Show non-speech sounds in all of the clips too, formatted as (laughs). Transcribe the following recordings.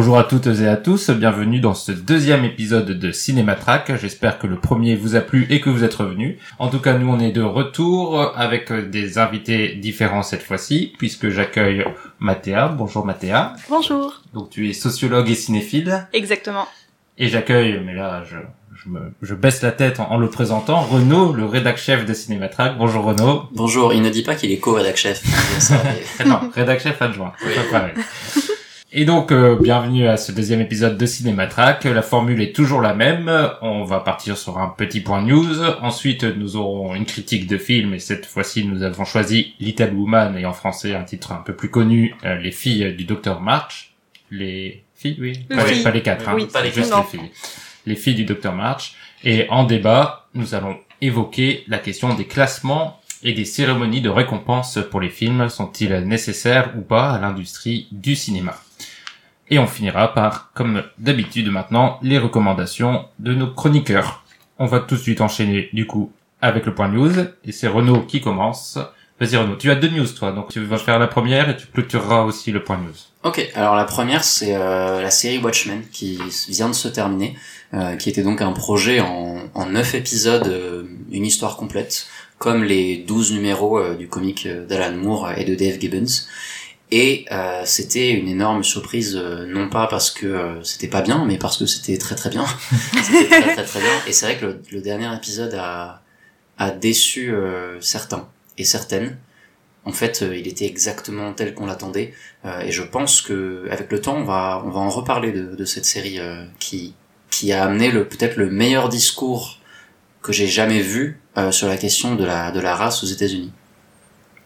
Bonjour à toutes et à tous, bienvenue dans ce deuxième épisode de Cinématrack. J'espère que le premier vous a plu et que vous êtes revenus. En tout cas, nous on est de retour avec des invités différents cette fois-ci, puisque j'accueille Mathéa. Bonjour Mathéa. Bonjour. Donc tu es sociologue et cinéphile. Exactement. Et j'accueille, mais là je, je, me, je baisse la tête en, le présentant, Renaud, le rédac chef de Cinématrack. Bonjour Renaud. Bonjour, il ne dit pas qu'il est co-rédac chef. (laughs) non, rédac chef adjoint. Oui. Et donc, euh, bienvenue à ce deuxième épisode de Cinématrack. La formule est toujours la même. On va partir sur un petit point news. Ensuite, nous aurons une critique de film. Et cette fois-ci, nous avons choisi Little Woman et en français un titre un peu plus connu, euh, Les filles du Docteur March. Les filles, oui. Pas, les, pas, les, quatre, hein. oui, pas les juste les filles. Les filles du Docteur March. Et en débat, nous allons évoquer la question des classements et des cérémonies de récompense pour les films. Sont-ils nécessaires ou pas à l'industrie du cinéma? Et on finira par, comme d'habitude maintenant, les recommandations de nos chroniqueurs. On va tout de suite enchaîner, du coup, avec le point news. Et c'est Renaud qui commence. Vas-y Renaud, tu as deux news toi, donc tu vas faire la première et tu clôtureras aussi le point news. Ok, alors la première c'est euh, la série Watchmen qui vient de se terminer, euh, qui était donc un projet en, 9 épisodes, euh, une histoire complète, comme les 12 numéros euh, du comic d'Alan Moore et de Dave Gibbons. Et euh, c'était une énorme surprise, euh, non pas parce que euh, c'était pas bien, mais parce que c'était très très bien. (laughs) c'était très, très très bien. Et c'est vrai que le, le, dernier épisode a, a déçu certains et certaines. En fait, il était exactement tel qu'on l'attendait. et je pense que avec le temps, on va on va en reparler de, de cette série qui qui a amené le peut-être le meilleur discours que j'ai jamais vu sur la question de la de la race aux États-Unis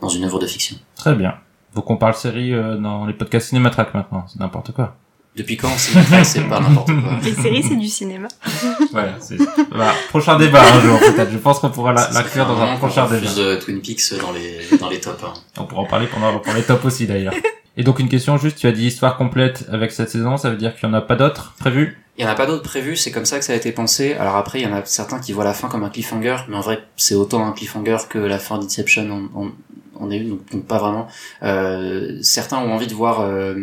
dans une œuvre de fiction. Très bien. Faut qu'on parle série euh, dans les podcasts Cinématrack maintenant, c'est n'importe quoi. Depuis quand Cinématrack c'est pas n'importe quoi? (laughs) Les séries c'est du cinéma. (laughs) voilà, c'est voilà, prochain débat un jour peut-être. Je pense qu'on pourra l'inclure dans un prochain débat. Plus de Twin Peaks dans les dans les tops. Hein. On pourra en parler pendant pour les tops aussi d'ailleurs. (laughs) Et donc une question juste, tu as dit histoire complète avec cette saison, ça veut dire qu'il y en a pas d'autres prévues? Il y en a pas d'autres prévues, c'est comme ça que ça a été pensé. Alors après, il y en a certains qui voient la fin comme un cliffhanger, mais en vrai, c'est autant un cliffhanger que la fin d'Inception en, en, en est une, donc, donc, pas vraiment. Euh, certains ont envie de voir euh,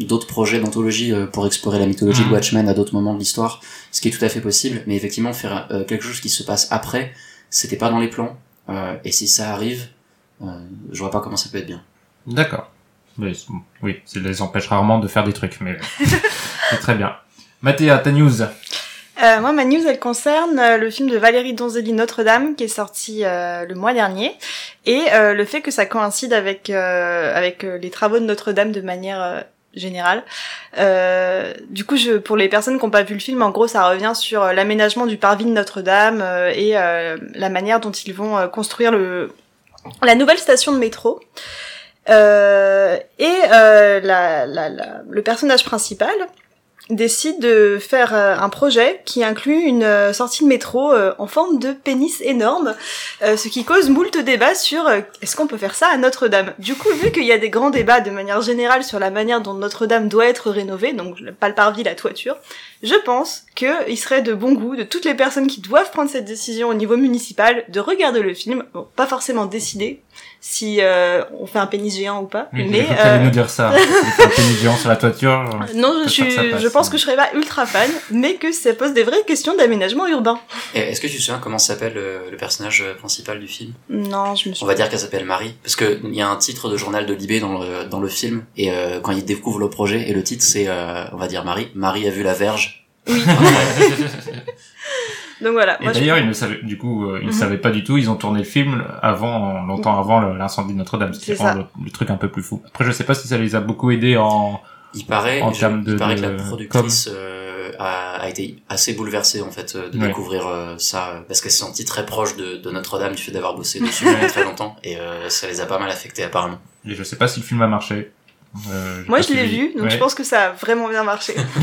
d'autres projets d'anthologie euh, pour explorer la mythologie de Mhm. Watchmen à d'autres moments de l'histoire, ce qui est tout à fait possible. Mais effectivement, faire euh, quelque chose qui se passe après, c'était pas dans les plans. Euh, et si ça arrive, euh, je vois pas comment ça peut être bien. D'accord. Oui, ça les empêche rarement de faire des trucs, mais (laughs) c'est très bien. Mathéa, ta news. Euh, moi, ma news, elle concerne euh, le film de Valérie Donzelli Notre-Dame qui est sorti euh, le mois dernier et le fait que ça coïncide avec avec les travaux de Notre-Dame de manière générale. Du coup, pour les personnes qui n'ont pas vu le film, en gros, ça revient sur l'aménagement du parvis de Notre-Dame et la manière dont ils vont construire le la nouvelle station de métro. Euh, et euh, le personnage principal décide de faire euh, un projet qui inclut une euh, sortie de métro euh, en forme de pénis énorme, ce qui cause moult débats sur est-ce qu'on peut faire ça à Notre-Dame? Du coup, vu qu'il y a des grands débats de manière générale sur la manière dont Notre-Dame doit être rénovée, donc pas le parvis, la toiture, je pense qu'il serait de bon goût de toutes les personnes qui doivent prendre cette décision au niveau municipal de regarder le film, pas forcément décider si euh, on fait un pénis géant ou pas, Oui, mais euh... nous dire ça. Un pénis géant sur la toiture. (laughs) non, je, suis, je pense mais- que je serais pas ultra fan, mais que ça pose des vraies questions d'aménagement urbain. Est-ce que tu te souviens comment s'appelle euh, le personnage principal du film? Non, je me suis. On va dire qu'elle s'appelle Marie, parce que il y a un titre de journal de Libé dans le dans le film, et euh, quand il découvre le projet, et le titre c'est, euh, on va dire Marie, Marie a vu la verge. Oui. (laughs) (laughs) Donc voilà. Et je- d'ailleurs, ils ne savaient, du coup, euh, ils ne Mhm. savaient pas du tout. Ils ont tourné le film avant, longtemps avant le- l'incendie de Notre-Dame, ce qui rend le, le truc un peu plus fou. Après, je sais pas si ça les a beaucoup aidés en. Il paraît, En je- termes de- il paraît de- que la productrice euh, a, a été assez bouleversée en fait euh, de Ouais. découvrir euh, ça, parce qu'elle s'est sentie très proche de, de Notre-Dame du fait d'avoir bossé (laughs) dessus depuis très longtemps, et euh, ça les a pas mal affectés apparemment. Et je sais pas si le film a marché. Euh, Moi, je l'ai vu, donc Ouais. je pense que ça a vraiment bien marché. (laughs)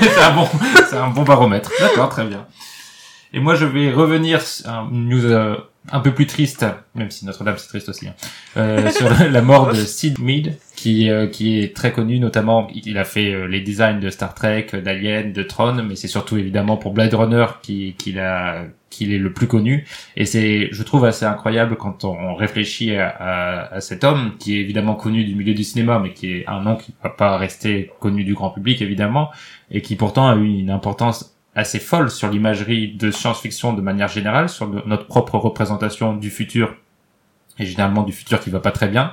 c'est un bon, c'est un bon baromètre. D'accord, très bien. Et moi, je vais revenir une news euh, un peu plus triste, même si Notre-Dame c'est triste aussi, hein, euh, (laughs) sur la mort de Sid Mead, qui euh, qui est très connu notamment il a fait euh, les designs de Star Trek d'Alien de Tron mais c'est surtout évidemment pour Blade Runner qui qu'il a qu'il est le plus connu. Et c'est je trouve assez incroyable quand on réfléchit à, à, à, cet homme qui est évidemment connu du milieu du cinéma mais qui est un nom qui va pas rester connu du grand public évidemment et qui pourtant a eu une importance assez folle sur l'imagerie de science-fiction de manière générale sur notre propre représentation du futur et généralement du futur qui va pas très bien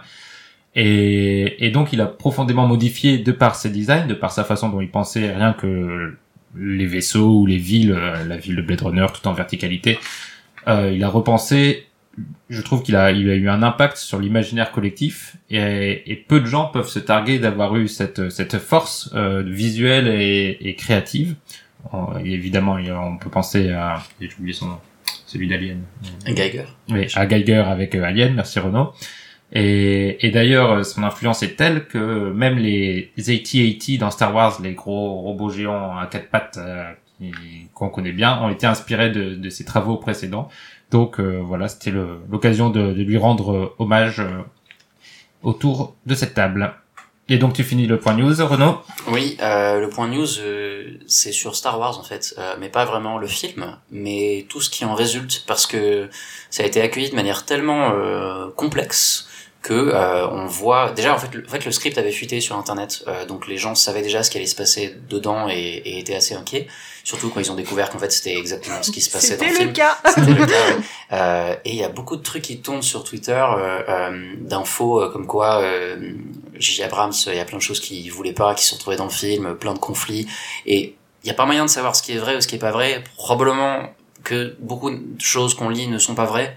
et, donc il a profondément modifié de par ses designs, de par sa façon dont il pensait rien que les vaisseaux ou les villes, euh, la ville de Blade Runner tout en verticalité. Euh, il a repensé, je trouve qu'il a, il a eu un impact sur l'imaginaire collectif et, peu de gens peuvent se targuer d'avoir eu cette, cette force euh, visuelle et créative. Euh, évidemment, on peut penser à, j'ai oublié son nom, celui d'Alien. Geiger. Oui, à Geiger avec euh, Alien, merci Renaud. Et, et d'ailleurs, son influence est telle que même les AT-AT dans Star Wars, les gros robots géants à quatre pattes euh, qu'on connaît bien, ont été inspirés de, de ses travaux précédents. Donc euh, voilà, c'était l'occasion de, de, lui rendre hommage euh, autour de cette table. Et donc tu finis le point news, Renaud Oui, euh, le point news, c'est sur Star Wars en fait, mais pas vraiment le film, mais tout ce qui en résulte, parce que ça a été accueilli de manière tellement complexe que euh, on voit déjà en fait, le, en fait le script avait fuité sur internet euh, donc les gens savaient déjà ce qui allait se passer dedans et, et étaient assez inquiets surtout quand ils ont découvert qu'en fait c'était exactement ce qui se passait dans le, le film cas. c'était le cas ouais. euh, et il y a beaucoup de trucs qui tournent sur Twitter euh, euh, d'infos comme quoi J.J. Abrams il y a plein de choses qu'il voulait pas qui se retrouvaient dans le film plein de conflits et il y a pas moyen de savoir ce qui est vrai ou ce qui est pas vrai probablement que beaucoup de choses qu'on lit ne sont pas vraies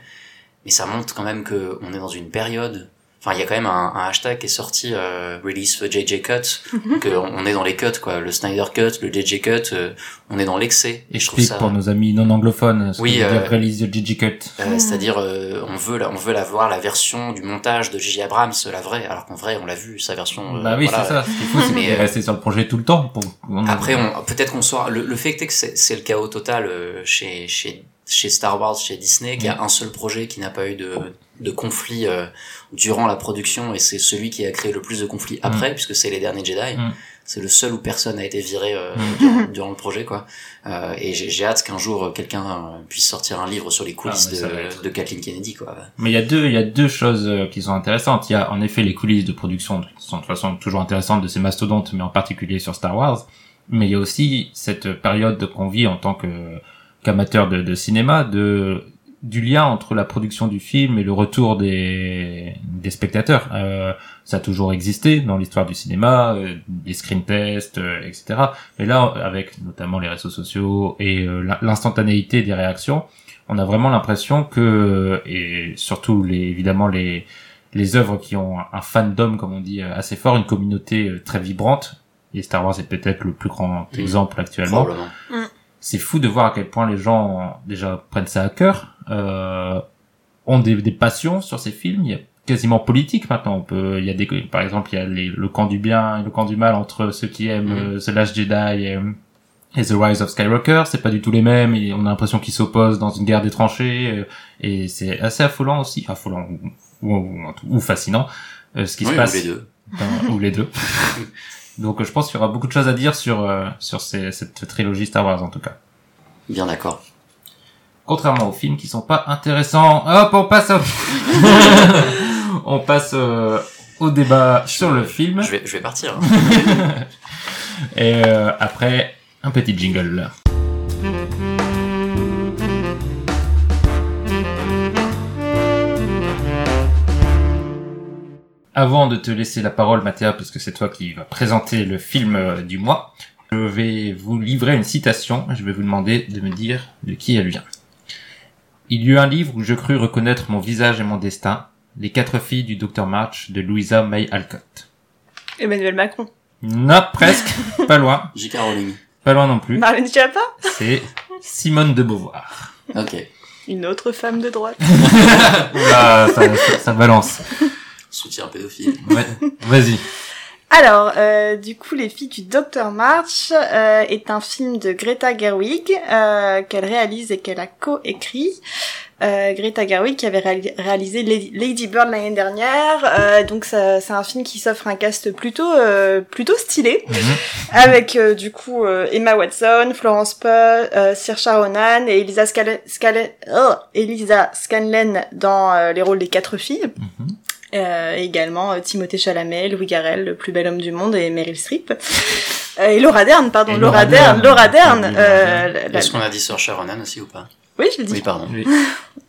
mais ça montre quand même que on est dans une période enfin il y a quand même un, un hashtag qui est sorti euh, release the JJ cut que on est dans les cuts quoi le Snyder cut le JJ cut euh, on est dans l'excès et je trouve ça pour nos amis non anglophones oui euh, dire release the JJ cut euh, c'est-à-dire euh, on veut la, on veut la voir la version du montage de J.J. Abrams la vraie alors qu'en vrai on l'a vu sa version bah oui voilà. c'est ça ce qu'il faut c'est mais rester sur le projet tout le temps pour... après on peut-être qu'on soit le, le fait que c'est le chaos total chez chez chez Star Wars, chez Disney, qu'il y a un seul projet qui n'a pas eu de, de conflit euh, durant la production et c'est celui qui a créé le plus de conflits après, mm. puisque c'est les derniers Jedi. Mm. C'est le seul où personne n'a été viré euh, mm. durant, durant, le projet, quoi. Euh, et j'ai hâte qu'un jour quelqu'un puisse sortir un livre sur les coulisses ah, de, de Kathleen Kennedy, quoi. Mais il y a deux, il y a deux choses qui sont intéressantes. Il y a en effet les coulisses de production, qui sont de toute façon toujours intéressantes de ces mastodontes, mais en particulier sur Star Wars. Mais il y a aussi cette période qu'on vit en tant que qu'amateur de, de, cinéma, de du lien entre la production du film et le retour des, des spectateurs. Euh, ça a toujours existé dans l'histoire du cinéma, euh, des screen tests, euh, etc. Mais là, avec notamment les réseaux sociaux et euh, l'instantanéité des réactions, on a vraiment l'impression que, et surtout les, évidemment les les œuvres qui ont un fandom, comme on dit, euh, assez fort, une communauté euh, très vibrante, et Star Wars est peut-être le plus grand mmh. exemple actuellement. Mmh c'est fou de voir à quel point les gens déjà prennent ça à cœur, euh, ont des, des, passions sur ces films. Il y a quasiment politique maintenant. On peut, il y a des, par exemple, il y a les, le camp du bien et le camp du mal entre ceux qui aiment mm. The Last Jedi et, et, The Rise of Skywalker. C'est pas du tout les mêmes et on a l'impression qu'ils s'opposent dans une guerre des tranchées. Euh, et c'est assez affolant aussi, affolant ou, ou, ou fascinant euh, ce qui oui, se passe. Ou les deux. Dans, ou les deux. (laughs) Donc je pense qu'il y aura beaucoup de choses à dire sur euh, sur ces, cette trilogie Star Wars en tout cas. Bien d'accord. Contrairement aux films qui sont pas intéressants. Hop, on passe au... (laughs) on passe euh, au débat sur le film. Je vais je vais partir. (laughs) Et euh, après un petit jingle. Avant de te laisser la parole, Mathéa, parce que c'est toi qui vas présenter le film euh, du mois, je vais vous livrer une citation. Je vais vous demander de me dire de qui elle vient. Il y eut un livre où je crus reconnaître mon visage et mon destin. Les quatre filles du Dr March de Louisa May Alcott. Emmanuel Macron. Non, presque. (laughs) pas loin. J.K. Rowling. Pas loin non plus. Marlène Schiappa. C'est Simone de Beauvoir. Ok. Une autre femme de droite. Oula, (laughs) ça, ça, ça balance. Soutien pédophile. Ouais, vas-y. Alors, euh, du coup, Les filles du Dr March euh, est un film de Greta Gerwig euh, qu'elle réalise et qu'elle a co-écrit. euh, Greta Gerwig qui avait réali- réalisé Lady, Bird l'année dernière. Euh, donc ça- c'est un film qui s'offre un cast plutôt euh, plutôt stylé, Mhm. avec euh, du coup euh, Emma Watson, Florence Pugh, euh, Saoirse Ronan et Elisa, Scala- oh, Elisa Scanlon dans euh, les rôles des quatre filles. Mhm. Euh, et également euh, Timothée Chalamet, Louis Garrel, le plus bel homme du monde, et Meryl Streep. Euh, et Laura Dern, pardon, Laura, Laura Dern, Dern. Laura Dern. Euh, Est-ce qu'on a dit sur Sharonan aussi ou pas? Oui, je l'ai dit. Oui, pardon. Oui.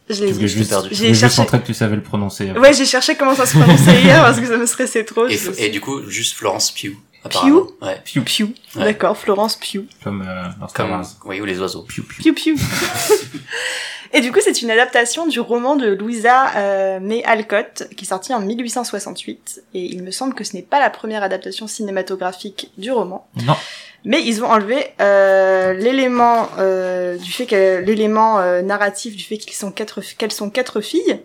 Je Je l'ai juste, perdu. je J'ai cherché- que tu savais le prononcer. Ouais, j'ai cherché comment ça se prononçait hier parce que ça me stressait trop. Et, du coup, juste Florence Pugh. apparemment. Ouais. Piu, Pew. Ouais. D'accord, Florence Pew. comme euh, Comme, oui, ou les oiseaux. Piu, piu. Pew Pew. Et du coup, c'est une adaptation du roman de Louisa euh, May Alcott, qui est sorti en 1868. Et il me semble que ce n'est pas la première adaptation cinématographique du roman. Non. Mais ils ont enlevé euh, l'élément euh, du fait que l'élément euh, narratif du fait qu'ils sont quatre qu'elles sont quatre filles,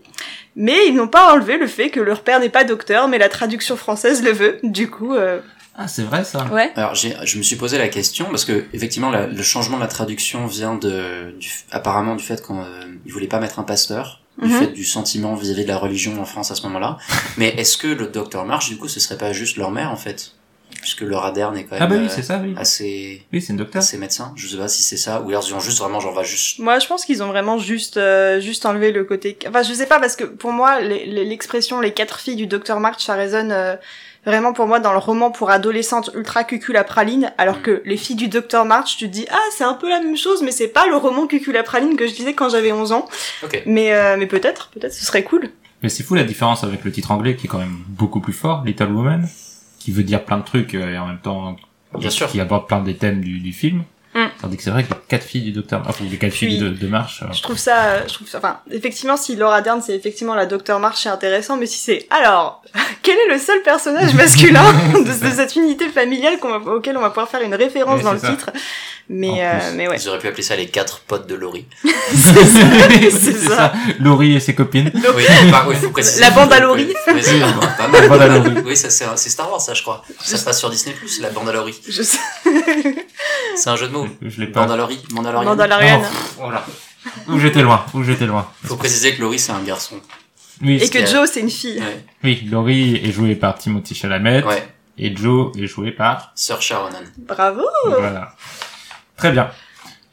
mais ils n'ont pas enlevé le fait que leur père n'est pas docteur, mais la traduction française le veut. Du coup, euh, Ah, c'est vrai ça. ouais. Alors, j'ai, je me suis posé la question parce que effectivement, la- le changement de la traduction vient de, du, apparemment du fait qu'on euh, il voulait pas mettre un pasteur, du Mhm. fait du sentiment vis-à-vis de la religion en France à ce moment-là. (laughs) Mais est-ce que le docteur March, du coup, ce serait pas juste leur mère en fait, puisque Laura Dern est quand même Ah bah oui, euh, c'est ça, oui. assez, Oui, c'est une docteur. assez médecin. Je sais pas si c'est ça ou alors ils ont juste vraiment genre va juste. Moi, je pense qu'ils ont vraiment juste euh, juste enlevé le côté. Enfin, je sais pas parce que pour moi, l'expression les quatre filles du docteur March, ça résonne euh, vraiment pour moi dans le roman pour adolescentes ultra cucul à praline, alors que les filles du docteur March, tu te dis ah c'est un peu la même chose, mais c'est pas le roman cucul à praline que je lisais quand j'avais 11 ans. Ok. Mais euh, mais peut-être, peut-être ce serait cool. Mais c'est fou la différence avec le titre anglais qui est quand même beaucoup plus fort, Little Woman, qui veut dire plein de trucs euh, et en même temps Bien sûr. qui aborde plein des thèmes du, du film. Tandis que c'est vrai que les quatre filles du docteur, enfin les quatre filles de, de Marche, euh, Je trouve ça, je trouve ça, enfin, effectivement, si Laura Dern, c'est effectivement la Docteur March, c'est intéressant, mais si c'est, alors, (laughs) quel est le seul personnage masculin (laughs) de, de cette unité familiale qu'on va- auquel on va pouvoir faire une référence Oui, dans le ça. titre? Mais, euh, plus. mais ouais. Ils auraient pu appeler ça les quatre potes de Laurie. (laughs) c'est ça. Laurie et ses copines. Oui, bah, oui, faut préciser. La bande à Laurie. Oui. La bande à Laurie. Oui, ça c'est, c'est Star Wars, ça, je crois. Ça se passe sur Disney+, la bande à Laurie. Je sais. C'est un jeu de mots. Je l'ai pas. Mandalori, Mandalorian. Mandalorian. Oh, voilà. Où j'étais loin, où j'étais loin. Faut préciser que Laurie c'est un garçon. Oui, Et que Joe, c'est une fille. Ouais. oui, Laurie est jouée par Timothy Chalamet Ouais. et Joe est joué par. Sir Sharonan. Bravo. Voilà. Très bien.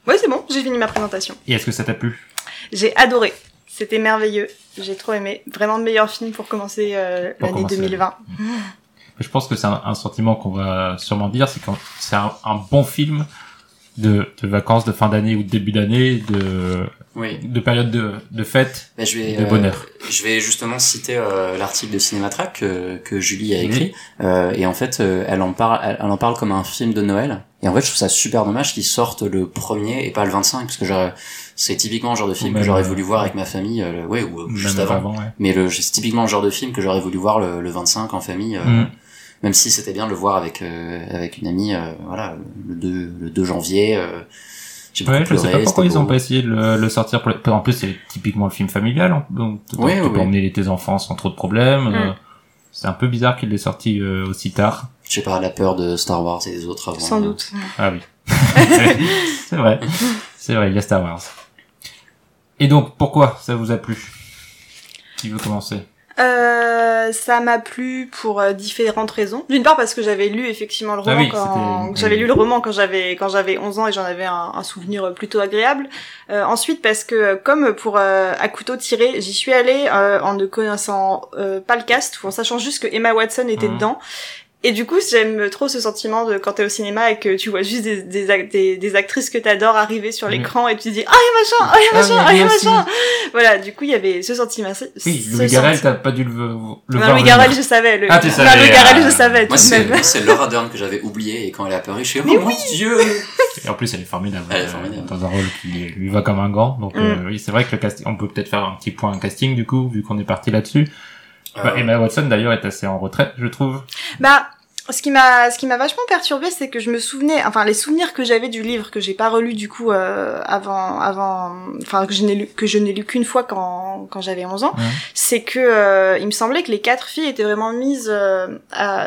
Ouais, c'est bon, j'ai fini ma présentation. Et est-ce que ça t'a plu? J'ai adoré. C'était merveilleux. J'ai trop aimé. Vraiment le meilleur film pour commencer euh, l'année commencer. 2020. Je pense que c'est un, un sentiment qu'on va sûrement dire, c'est que c'est un, un bon film de, de vacances de fin d'année ou de début d'année, de, Oui. de période de, de fête. Bah, je vais, De euh, bonheur. je vais justement citer euh, l'article de Cinématrack que, que Julie a écrit. Euh, et en fait, euh, elle en parle, elle, elle en parle comme un film de Noël. Et en fait, je trouve ça super dommage qu'ils sortent le premier et pas le 25, parce que c'est typiquement le genre de film que j'aurais voulu voir avec ma famille, le- ouais, ou juste avant. ouais. Mais c'est typiquement le genre de film que j'aurais voulu voir le, le 25 en famille. Mm. Même si c'était bien de le voir avec euh, avec une amie, euh, voilà, le 2, le 2 janvier. Euh, j'ai beaucoup Ouais, je sais pleuré, pas pourquoi ils ont beau. pas essayé de le, le sortir pour les... En plus, c'est typiquement le film familial, hein, donc tu Oui, peux oui, emmener tes enfants sans trop de problèmes. Mm. euh, c'est un peu bizarre qu'il l'ait sorti euh, aussi tard. Je sais pas, la peur de Star Wars et des autres avant. Sans doute. Ah oui. (laughs) c'est vrai. C'est vrai, il y a Star Wars. Et donc, pourquoi ça vous a plu? Qui veut commencer? Euh, ça m'a plu pour euh, différentes raisons. D'une part parce que j'avais lu effectivement le Ah roman oui, quand j'avais lu le roman quand j'avais quand j'avais 11 ans et j'en avais un, un souvenir plutôt agréable. Euh, ensuite parce que comme pour euh, à couteau tiré, j'y suis allée en ne connaissant pas le cast, ou en sachant juste que Emma Watson était Mhm. dedans. Et du coup, j'aime trop ce sentiment de quand t'es au cinéma et que tu vois juste des, des, des, des actrices que t'adores arriver sur Mhm. l'écran et tu te dis, ah, il y a machin, ah, il y a Ah, machin, ah, il y a lui aussi. machin. Voilà, du coup, il y avait ce sentiment. ce- Oui, Louis Garrel, t'as pas dû le, le non, voir Louis. Garrel, je savais. Le... Ah, tu non, savais, Louis Garrel, ah. je savais, tout Moi, c'est, Laura Dern que j'avais oublié et quand elle est apparue, je suis, oh Mais mon dieu! Et en plus, elle est formidable. Elle est euh, formidable. Dans un rôle qui lui va comme un gant. Donc, Mm. euh, oui, c'est vrai que le casting, on peut peut-être faire un petit point casting, du coup, vu qu'on est parti là-dessus. Bah, Euh, Emma Watson, d'ailleurs, est assez en retraite, je trouve. Bah, ce qui m'a ce qui m'a vachement perturbé c'est que je me souvenais enfin les souvenirs que j'avais du livre que j'ai pas relu du coup euh, avant avant enfin que je n'ai lu que je n'ai lu qu'une fois quand quand j'avais 11 ans c'est que euh, il me semblait que les quatre filles étaient vraiment mises euh,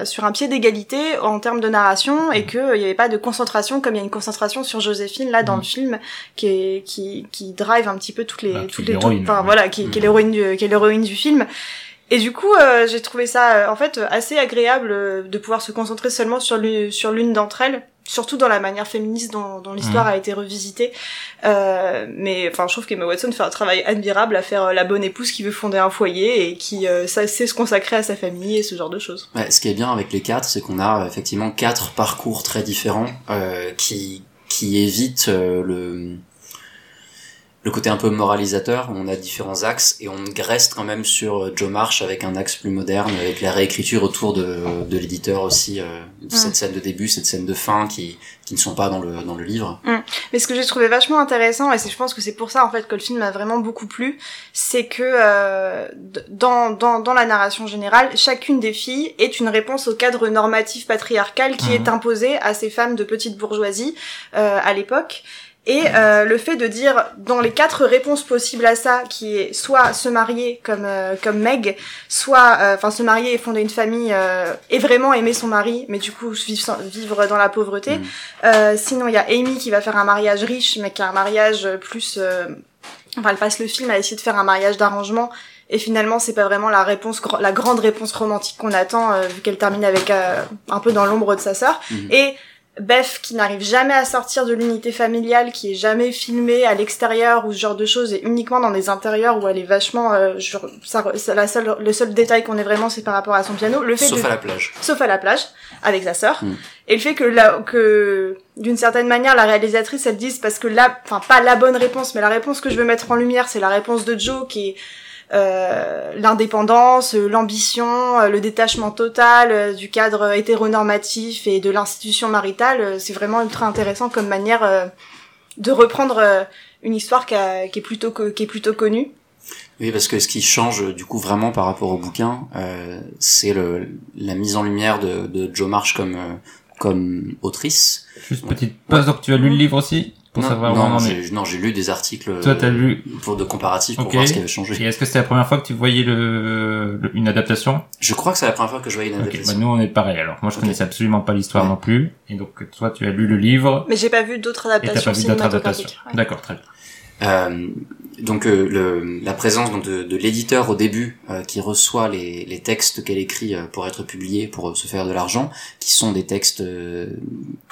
sur un pied d'égalité en termes de narration et que il y avait pas de concentration comme il y a une concentration sur Joséphine là dans le film qui est qui qui drive un petit peu toutes les Bah, toutes les enfin voilà qui, qui est l'héroïne du qui est l'héroïne du film et du coup, euh, j'ai trouvé ça euh, en fait assez agréable euh, de pouvoir se concentrer seulement sur l'une sur l'une d'entre elles, surtout dans la manière féministe dont, dont l'histoire Mhm. a été revisitée. Euh, mais enfin, je trouve qu'Emma Watson fait un travail admirable à faire euh, la bonne épouse qui veut fonder un foyer et qui euh, sait se consacrer à sa famille et ce genre de choses. Ouais, ce qui est bien avec les quatre, c'est qu'on a effectivement quatre parcours très différents euh, qui qui évitent euh, le le côté un peu moralisateur. On a différents axes et on reste quand même sur euh, Joe Marsh avec un axe plus moderne, avec la réécriture autour de, de l'éditeur aussi. Euh, Cette scène de début, cette scène de fin qui qui ne sont pas dans le dans le livre. Mais ce que j'ai trouvé vachement intéressant, et c'est, je pense que c'est pour ça en fait que le film m'a vraiment beaucoup plu, c'est que euh, dans, dans, dans la narration générale, chacune des filles est une réponse au cadre normatif patriarcal qui Mhm. est imposé à ces femmes de petite bourgeoisie euh, à l'époque. Et euh, le fait de dire dans les quatre réponses possibles à ça, qui est soit se marier comme euh, comme Meg, soit euh, enfin se marier et fonder une famille euh, et vraiment aimer son mari, mais du coup vivre, dans la pauvreté. Mm. Euh, sinon, il y a Amy qui va faire un mariage riche, mais qui a un mariage plus. euh, Enfin, elle passe le film à essayer de faire un mariage d'arrangement. Et finalement, c'est pas vraiment la réponse, la grande réponse romantique qu'on attend, vu qu'elle termine avec euh, un peu dans l'ombre de sa sœur. Mhm. Et Beth qui n'arrive jamais à sortir de l'unité familiale, qui est jamais filmée à l'extérieur ou ce genre de choses, et uniquement dans des intérieurs où elle est vachement, euh, genre, ça, la seule, le seul détail qu'on ait vraiment, c'est par rapport à son piano. Le fait Sauf de à la plage. sauf à la plage avec sa sœur Mm. et le fait que là que d'une certaine manière la réalisatrice elle dise parce que là enfin pas la bonne réponse mais la réponse que je veux mettre en lumière c'est la réponse de Joe qui est l'indépendance, euh, l'ambition, euh, le détachement total euh, du cadre hétéronormatif et de l'institution maritale, euh, c'est vraiment ultra intéressant comme manière euh, de reprendre euh, une histoire qui, a- qui est plutôt co- qui est plutôt connue. Oui, parce que ce qui change euh, du coup vraiment par rapport au bouquin, euh, c'est la mise en lumière de, de Joe Marsh comme euh, comme autrice. Juste petite pause, donc tu as lu le livre aussi? Pour non, savoir où non, on en est. j'ai non, j'ai lu des articles Toi, t'as euh, lu. pour de comparatifs pour voir ce qui avait changé. Et est-ce que c'était la première fois que tu voyais le, le- une adaptation? Je crois que c'est la première fois que je voyais une adaptation. bah nous on est pareil alors. Moi je Ok. connaissais absolument pas l'histoire Ouais. non plus. Et donc toi tu as lu le livre Mais j'ai pas vu d'autres et t'as adaptations pas vu d'autres adaptations. Ouais. D'accord, très bien. Euh, donc euh, le, la présence donc, de, de l'éditeur au début euh, qui reçoit les, les textes qu'elle écrit euh, pour être publiés, pour se faire de l'argent, qui sont des textes euh,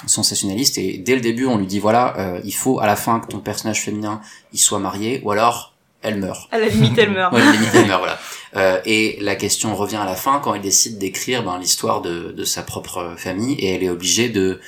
sensationnalistes. Et dès le début, on lui dit voilà, euh, il faut à la fin que ton personnage féminin il soit marié, ou alors elle meurt. À la limite, elle meurt. (laughs) Ouais, limite, elle meurt, voilà. Euh, et la question revient à la fin quand elle décide d'écrire ben, l'histoire de, de sa propre famille et elle est obligée de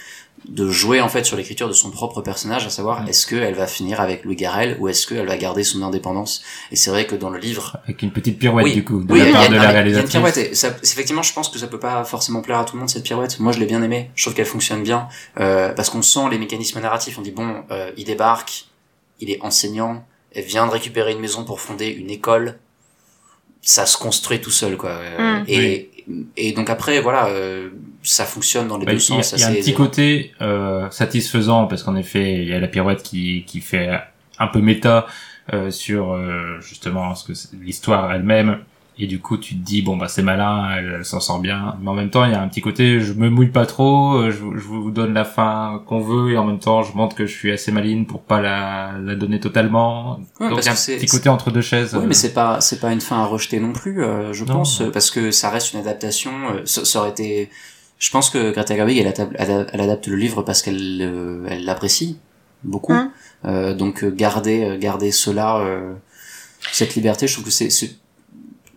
de jouer en fait sur l'écriture de son propre personnage, à savoir est-ce qu'elle va finir avec Louis Garrel ou est-ce qu'elle va garder son indépendance? Et c'est vrai que dans le livre, Avec une petite pirouette oui, du coup de oui, la part de la il y a une réalisatrice. pirouette. Et ça, c'est- effectivement, je pense que ça peut pas forcément plaire à tout le monde cette pirouette. Moi, je l'ai bien aimée. Je trouve qu'elle fonctionne bien euh, parce qu'on sent les mécanismes narratifs. On dit bon, euh, il débarque, il est enseignant, elle vient de récupérer une maison pour fonder une école. Ça se construit tout seul, quoi. Mm. Et et donc après, voilà, euh, ça fonctionne dans les Bah, deux il y a, sens. il y a un petit côté euh, satisfaisant parce qu'en effet il y a la pirouette qui qui fait un peu méta euh, sur euh, justement ce que l'histoire elle-même et du coup tu te dis bon bah c'est malin elle, elle s'en sort bien mais en même temps il y a un petit côté je me mouille pas trop euh, je, vous- je vous donne la fin qu'on veut et en même temps je montre que je suis assez maline pour pas la, la donner totalement Ouais, donc il y a un petit côté entre deux chaises Oui, euh, mais c'est pas c'est pas une fin à rejeter non plus, euh, je Non. pense, parce que ça reste une adaptation. euh, ça, ça aurait été. Je pense que Greta Gerwig elle, adapte- elle, elle adapte le livre parce qu'elle euh, elle l'apprécie beaucoup. Hum. Euh, donc euh, garder garder cela, cette liberté, je trouve que c'est-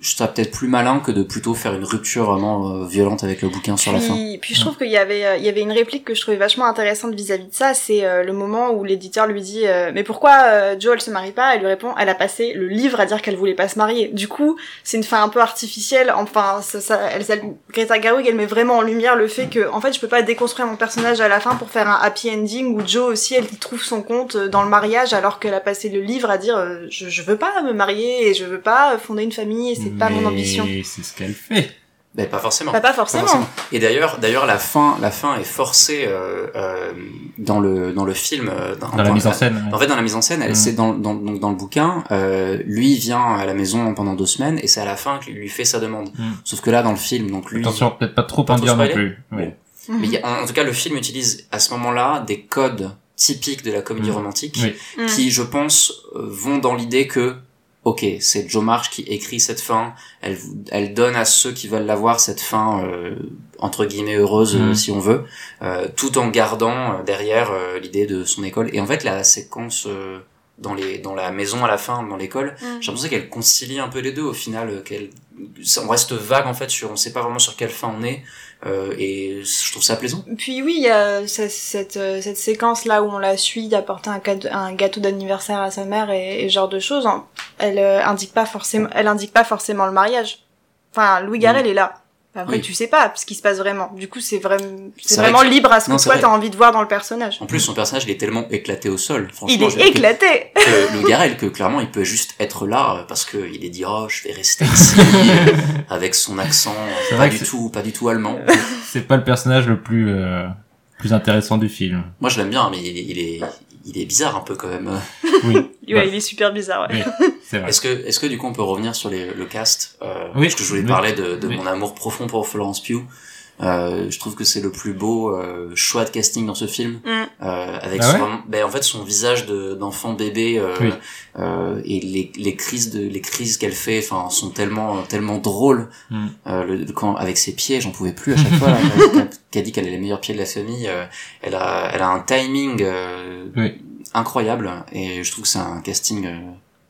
je serais peut-être plus malin que de plutôt faire une rupture vraiment euh, violente avec le bouquin sur la fin. Puis, je trouve qu'il y avait, euh, il y avait une réplique que je trouvais vachement intéressante vis-à-vis de ça, c'est euh, le moment où l'éditeur lui dit mais pourquoi Joe elle se marie pas? Elle lui répond elle a passé le livre à dire qu'elle voulait pas se marier. Du coup c'est une fin un peu artificielle. Enfin ça, ça, elle, Greta Gerwig elle met vraiment en lumière le fait que en fait je peux pas déconstruire mon personnage à la fin pour faire un happy ending où Joe aussi elle y trouve son compte dans le mariage alors qu'elle a passé le livre à dire je, je veux pas me marier et je veux pas fonder une famille et c'est pas mon Mais ambition. c'est ce qu'elle fait Ben, pas forcément. Bah, pas forcément. Et d'ailleurs, d'ailleurs, la fin, la fin est forcée euh, euh, dans le dans le film. euh, Dans la mise en scène. En fait, dans la mise en scène, elle, Mm. c'est dans, dans, donc dans le bouquin, euh, lui vient à la maison pendant deux semaines et c'est à la fin qu'il lui fait sa demande. Mm. Sauf que là, dans le film, donc lui, Attention, peut-être pas trop Pas en dire non plus. Oui. Mais il y a- en, en tout cas, le film utilise à ce moment-là des codes typiques de la comédie Mm. romantique Oui. Mm. qui, je pense, vont dans l'idée que ok, c'est Joe March qui écrit cette fin, elle, elle donne à ceux qui veulent la voir cette fin euh, entre guillemets heureuse Mm. si on veut, euh, tout en gardant euh, derrière euh, l'idée de son école. Et en fait, la séquence euh, dans les dans la maison à la fin, dans l'école, Mm. j'ai l'impression qu'elle concilie un peu les deux au final, euh, qu'elle ça- on reste vague en fait sur on sait pas vraiment sur quelle fin on est euh, et je trouve ça plaisant. Puis oui, il y a ce- cette, euh, cette séquence là où on la suit d'apporter un, gâteau d'anniversaire à sa mère et, et ce genre de choses. Elle euh, indique pas forcément, elle indique pas forcément le mariage. Enfin, Louis Garrel est là. Après, Oui. tu sais pas ce qui se passe vraiment. Du coup, c'est vraiment, c'est vrai vraiment que- libre à ce Non, que toi vrai. t'as envie de voir dans le personnage. En plus son personnage il est tellement éclaté au sol. Il Franchement, je- est éclaté. que le (laughs) Garel que clairement il peut juste être là euh, parce que il est dit oh je vais rester ici euh, avec son accent C'est pas vrai du tout pas du tout allemand. C'est pas le personnage le plus euh, plus intéressant du film. Moi je l'aime bien mais il est, il est il est bizarre un peu quand même. (laughs) Oui. Ouais, Ouais. il est super bizarre. Ouais. Oui, c'est vrai. Est-ce que est-ce que du coup on peut revenir sur les, le cast euh, Oui. parce que je voulais Oui. parler de, de Oui. mon amour profond pour Florence Pugh. Euh, je trouve que c'est le plus beau euh, choix de casting dans ce film Mm. euh, avec Ah son- ouais ben, en fait son visage de d'enfant bébé euh, Oui. euh, et les, les crises de les crises qu'elle fait enfin sont tellement tellement drôles Mm. euh, le, le- quand avec ses pieds j'en pouvais plus à chaque fois là, (laughs) qu'elle- dit qu'elle est les meilleurs pieds de la famille euh, elle a elle a un timing euh, Oui. incroyable et je trouve que c'est un casting euh,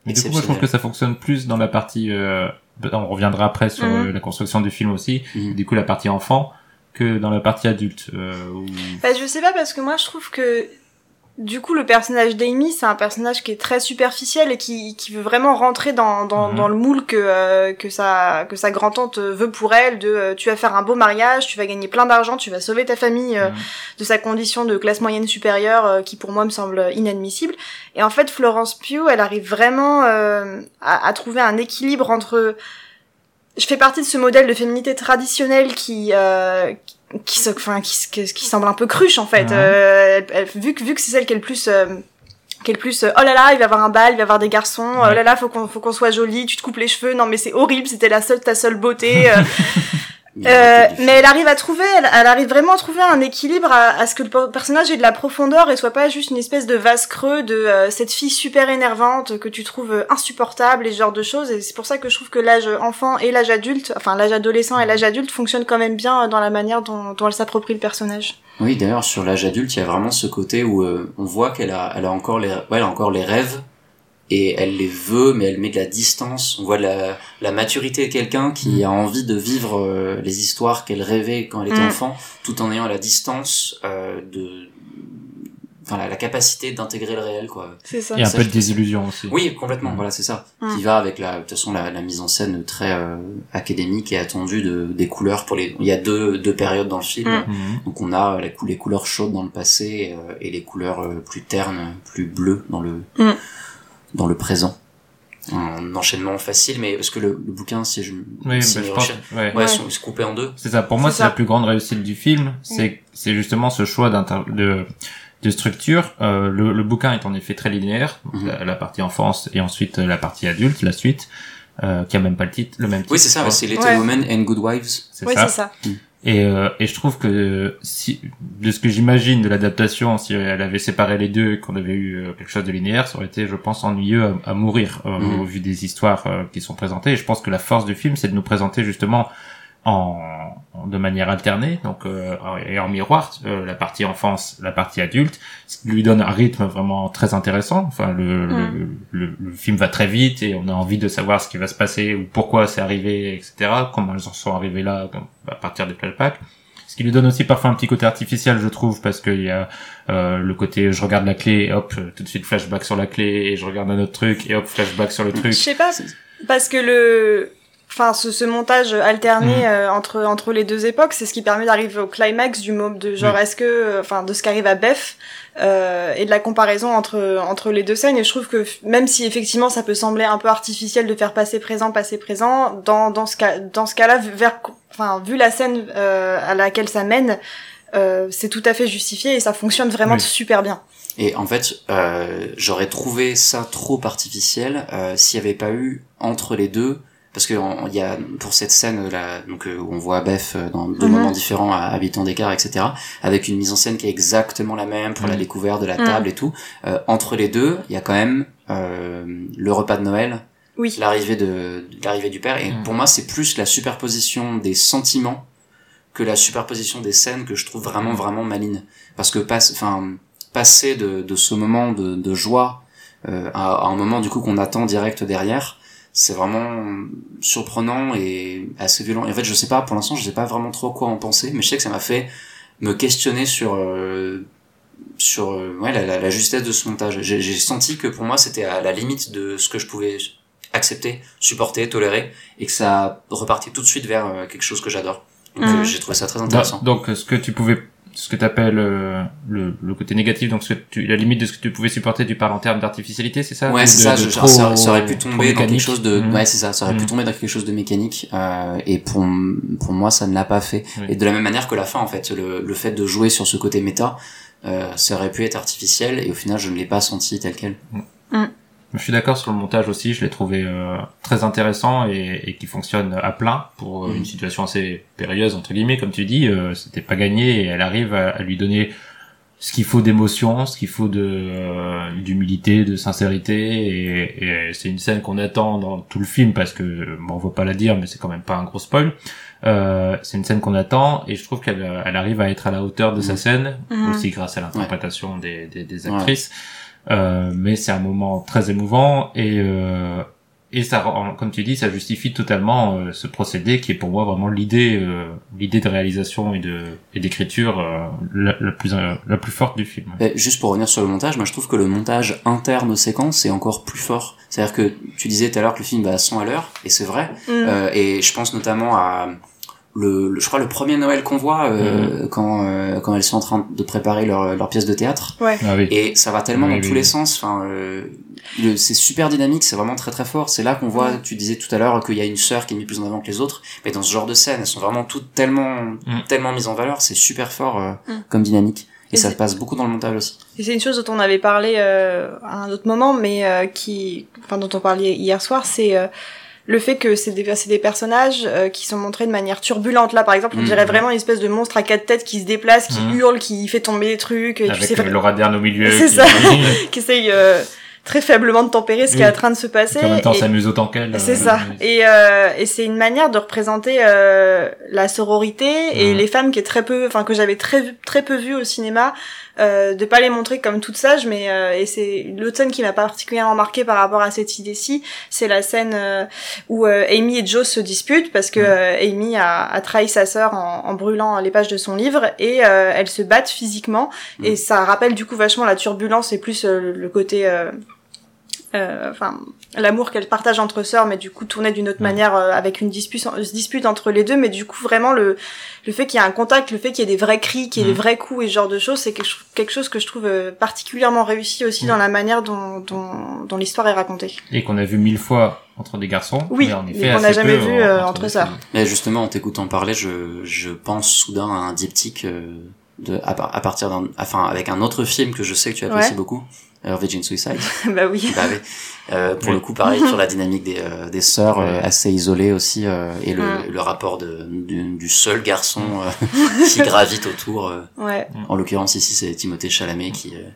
Mais du coup, moi, je trouve que ça fonctionne plus dans la partie. Euh, on reviendra après sur euh, la construction du film aussi. Mhm. Du coup, la partie enfant que dans la partie adulte. Euh, où... Bah, je sais pas parce que moi je trouve que du coup le personnage d'Amy c'est un personnage qui est très superficiel et qui, qui veut vraiment rentrer dans, dans, Mhm. dans le moule que, euh, que, sa, que sa grand-tante veut pour elle de euh, tu vas faire un beau mariage, tu vas gagner plein d'argent, tu vas sauver ta famille euh, Mhm. de sa condition de classe moyenne supérieure euh, qui pour moi me semble inadmissible. Et en fait Florence Pugh elle arrive vraiment euh, à, à trouver un équilibre entre je fais partie de ce modèle de féminité traditionnelle qui euh, qui se, enfin qui, qui, qui semble un peu cruche en fait. Ouais. Euh, elle- elle- vu que vu que c'est celle qui est le plus euh, qui est le plus euh, oh là là il va y avoir un bal il va y avoir des garçons oh là là faut qu'on faut qu'on soit jolie tu te coupes les cheveux. Non mais c'est horrible c'était la seule ta seule beauté (laughs) euh, Mais elle arrive à trouver, elle, elle arrive vraiment à trouver un équilibre à, à ce que le per- personnage ait de la profondeur et soit pas juste une espèce de vase creux de euh, cette fille super énervante que tu trouves insupportable et ce genre de choses. Et c'est pour ça que je trouve que l'âge enfant et l'âge adulte, enfin l'âge adolescent et l'âge adulte fonctionnent quand même bien dans la manière dont, dont elle s'approprie le personnage. Oui, d'ailleurs, sur l'âge adulte, il y a vraiment ce côté où euh, on voit qu'elle a, elle a encore les, ouais, elle a encore les rêves et elle les veut, mais elle met de la distance. On voit la, la maturité de quelqu'un qui a envie de vivre euh, les histoires qu'elle rêvait quand elle était Mm. enfant, tout en ayant la distance euh, de, enfin la, la capacité d'intégrer le réel, quoi. C'est ça. Et un Ça, peu de désillusion aussi. Oui, complètement. Mm. Voilà, c'est ça. Mm. Qui va avec la, de toute façon, la, la mise en scène très euh, académique et attendue de, des couleurs pour les. Il y a deux, deux périodes dans le film. Mm. Donc on a la cou- les couleurs chaudes dans le passé euh, et les couleurs euh, plus ternes, plus bleues dans le Mm. Dans le présent. Un enchaînement facile, mais parce que le, le bouquin, si je Oui, si bah, je pense. Ouais. ouais, se coupés en deux? C'est ça. Pour moi, C'est la plus grande réussite du film. C'est c'est justement ce choix d'inter- de de structure. Euh, le, le bouquin est en effet très linéaire. Mhm. la, la partie enfance et ensuite euh, la partie adulte, la suite, euh, qui a même pas le titre, le même titre. Oui, c'est ça. c'est Little Ouais. Women and Good Wives. C'est Oui, ça. c'est ça. Et, euh, et je trouve que si, de ce que j'imagine de l'adaptation, si elle avait séparé les deux et qu'on avait eu euh, quelque chose de linéaire, ça aurait été, je pense, ennuyeux à, à mourir euh, Mhm. au vu des histoires euh, qui sont présentées. Et je pense que la force du film, c'est de nous présenter justement en, en- de manière alternée, donc euh, et en miroir, euh, la partie enfance, la partie adulte, ce qui lui donne un rythme vraiment très intéressant. Enfin, le, le, le, le film va très vite et on a envie de savoir ce qui va se passer ou pourquoi c'est arrivé, etc. Comment ils en sont arrivés là à partir des flashbacks. Ce qui lui donne aussi parfois un petit côté artificiel, je trouve, parce qu'il y a euh, le côté je regarde la clé, et hop, tout de suite flashback sur la clé, et je regarde un autre truc, et hop, flashback sur le Je truc. sais pas, parce que le... enfin ce, ce montage alterné Mhm. euh, entre entre les deux époques, c'est ce qui permet d'arriver au climax du mot de genre Oui. est-ce que euh, enfin de ce qu'arrive à Beth euh, et de la comparaison entre entre les deux scènes et je trouve que même si effectivement ça peut sembler un peu artificiel de faire passer présent passer présent dans dans ce cas dans ce cas-là vu- vers enfin vu la scène euh, à laquelle ça mène euh, c'est tout à fait justifié et ça fonctionne vraiment Oui. super bien. Et en fait, euh, j'aurais trouvé ça trop artificiel euh, s'il n'y avait pas eu entre les deux, parce que on- il y a pour cette scène là, donc euh, où on voit Beth euh, dans deux Mhm. moments différents à, à 8 ans d'écart, etc., avec une mise en scène qui est exactement la même pour la Mhm. découverte de la table et tout. Euh, entre les deux, il y a quand même euh, le repas de Noël, Oui. l'arrivée de l'arrivée du père, et Mhm. pour moi c'est plus la superposition des sentiments que la superposition des scènes que je trouve vraiment vraiment maligne parce que passe enfin passer de, de ce moment de, de joie euh, à, à un moment du coup qu'on attend direct derrière c'est vraiment surprenant et assez violent. Et en fait je sais pas pour l'instant je sais pas vraiment trop quoi en penser mais je sais que ça m'a fait me questionner sur euh, sur euh, ouais, la, la, la justesse de ce montage. J'ai j'ai senti que pour moi c'était à la limite de ce que je pouvais accepter supporter tolérer et que ça repartit tout de suite vers euh, quelque chose que j'adore. Donc Mhm. euh, j'ai trouvé ça très intéressant. Donc, euh, ce que tu pouvais, ce que t'appelles euh, le, le côté négatif, donc ce que tu, la limite de ce que tu pouvais supporter, tu parles en termes d'artificialité, c'est ça? Ouais, Ou c'est ça, de je- trop- ça, ça aurait pu tomber dans quelque chose de, Mhm. ouais, c'est ça, ça aurait pu Mhm. tomber dans quelque chose de mécanique, euh, et pour, pour moi, ça ne l'a pas fait. Oui. Et de la même manière que la fin, en fait, le, le fait de jouer sur ce côté méta, euh, ça aurait pu être artificiel, et au final, je ne l'ai pas senti tel quel. Je suis d'accord sur le montage aussi, je l'ai trouvé euh, très intéressant et, et qui fonctionne à plein pour euh, une situation assez périlleuse entre guillemets, comme tu dis, euh, c'était pas gagné et elle arrive à, à lui donner ce qu'il faut d'émotion, ce qu'il faut de euh, d'humilité, de sincérité et, et c'est une scène qu'on attend dans tout le film parce que bon, on va pas la dire mais c'est quand même pas un gros spoil. Euh, c'est une scène qu'on attend et je trouve qu'elle elle arrive à être à la hauteur de sa Mhm. scène Mhm. aussi grâce à l'interprétation des, des, actrices. Mais c'est un moment très émouvant et euh, et ça comme tu dis ça justifie totalement euh, ce procédé qui est pour moi vraiment l'idée euh, l'idée de réalisation et de et d'écriture euh, la, la plus euh, la plus forte du film. Et juste pour revenir sur le montage, moi je trouve que le montage interne aux séquences est encore plus fort. C'est-à-dire que tu disais tout à l'heure que le film va à 100 à l'heure, et c'est vrai, Mm. Euh, et je pense notamment à le, le- je crois le premier Noël qu'on voit euh, quand euh, quand elles sont en train de préparer leur leur pièce de théâtre Ouais. Ah oui. et ça va tellement Oui, dans oui, tous oui. les sens enfin euh, le- c'est super dynamique c'est vraiment très très fort c'est là qu'on voit tu disais tout à l'heure qu'il y a une sœur qui est mise plus en avant que les autres mais dans ce genre de scène elles sont vraiment toutes tellement Mm. tellement mises en valeur c'est super fort euh, Mm. comme dynamique et, Et ça passe beaucoup dans le montage aussi Et c'est une chose dont on avait parlé euh, à un autre moment, mais euh, qui, enfin dont on parlait hier soir, c'est euh, le fait que c'est des, des personnages euh, qui sont montrés de manière turbulente. Là, par exemple, on Mhm. dirait vraiment une espèce de monstre à quatre têtes qui se déplace, qui Mhm. hurle, qui fait tomber des trucs, et tu Avec sais euh, Laura Dern au milieu. C'est qui, ça. (laughs) qui essaye euh, très faiblement de tempérer ce qui est en train de se passer. en même temps s'amuse autant qu'elle. c'est euh, ça. Et, euh, et c'est une manière de représenter euh, la sororité et Mhm. les femmes qui est très peu, enfin que j'avais très très peu vu au cinéma, euh, de pas les montrer comme toutes sages, mais euh, et c'est l'autre scène qui m'a particulièrement marqué par rapport à cette idée-ci, c'est la scène où Amy et Joe se disputent parce que euh, Amy a, a trahi sa sœur en, en brûlant les pages de son livre et euh, elles se battent physiquement Mhm. et ça rappelle du coup vachement la turbulence et plus le côté euh, euh, enfin l'amour qu'elles partagent entre sœurs mais du coup tourné d'une autre manière euh, avec une dispute dispute entre les deux mais du coup vraiment le le fait qu'il y ait un contact le fait qu'il y ait des vrais cris qu'il y ait des vrais coups et ce genre de choses c'est quelque, cho- quelque chose que je trouve euh, particulièrement réussi aussi Mhm. dans la manière dont dont, dont l'histoire est racontée Et qu'on a vu mille fois entre des garçons. Oui, mais en effet, qu'on n'a jamais peu vu, en- euh, entre des sœurs. mais justement en t'écoutant parler je je pense soudain à un diptyque euh, de à, à partir d'un enfin avec un autre film que je sais que tu apprécies Ouais. beaucoup euh, Virgin Suicide (laughs) bah oui Bah oui. Euh, pour Oui. le coup, pareil sur la (laughs) dynamique des, euh, des sœurs euh, Ouais. assez isolées aussi euh, et le, Mm. le rapport de, du, du seul garçon euh, (laughs) qui gravite autour. euh. ouais en l'occurrence ici, c'est Timothée Chalamet qui euh,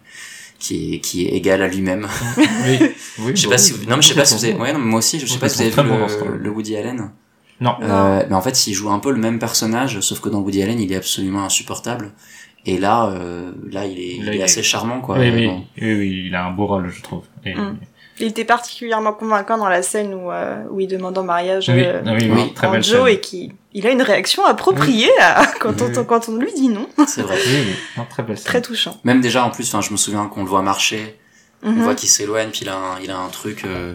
qui est qui est égal à lui-même. Oui, oui. Je sais bon, pas si vous... non mais je sais pas si vous avez ouais non, mais moi aussi je sais pas si vous avez vu le Woody Allen. Non. Euh, mais en fait, il joue un peu le même personnage, sauf que dans Woody Allen, il est absolument insupportable. Et là, euh, là, il est, Là, il il est est- assez charmant, quoi. Oui, oui, Bon. oui, oui, il a un beau rôle, je trouve. Et- Mm. il était particulièrement convaincant dans la scène où euh, où il demande en mariage Oui, euh, ah oui, oui, oui, très en belle Joe scène. et qui il a une réaction appropriée à, (laughs) quand, Oui, on, oui. quand on lui dit non. C'est vrai. Oui, oui, non, très belle scène. Très touchant. Même déjà, en plus, enfin, je me souviens qu'on le voit marcher, on Mhm. voit qu'il s'éloigne, puis il a un, il a un truc. Euh...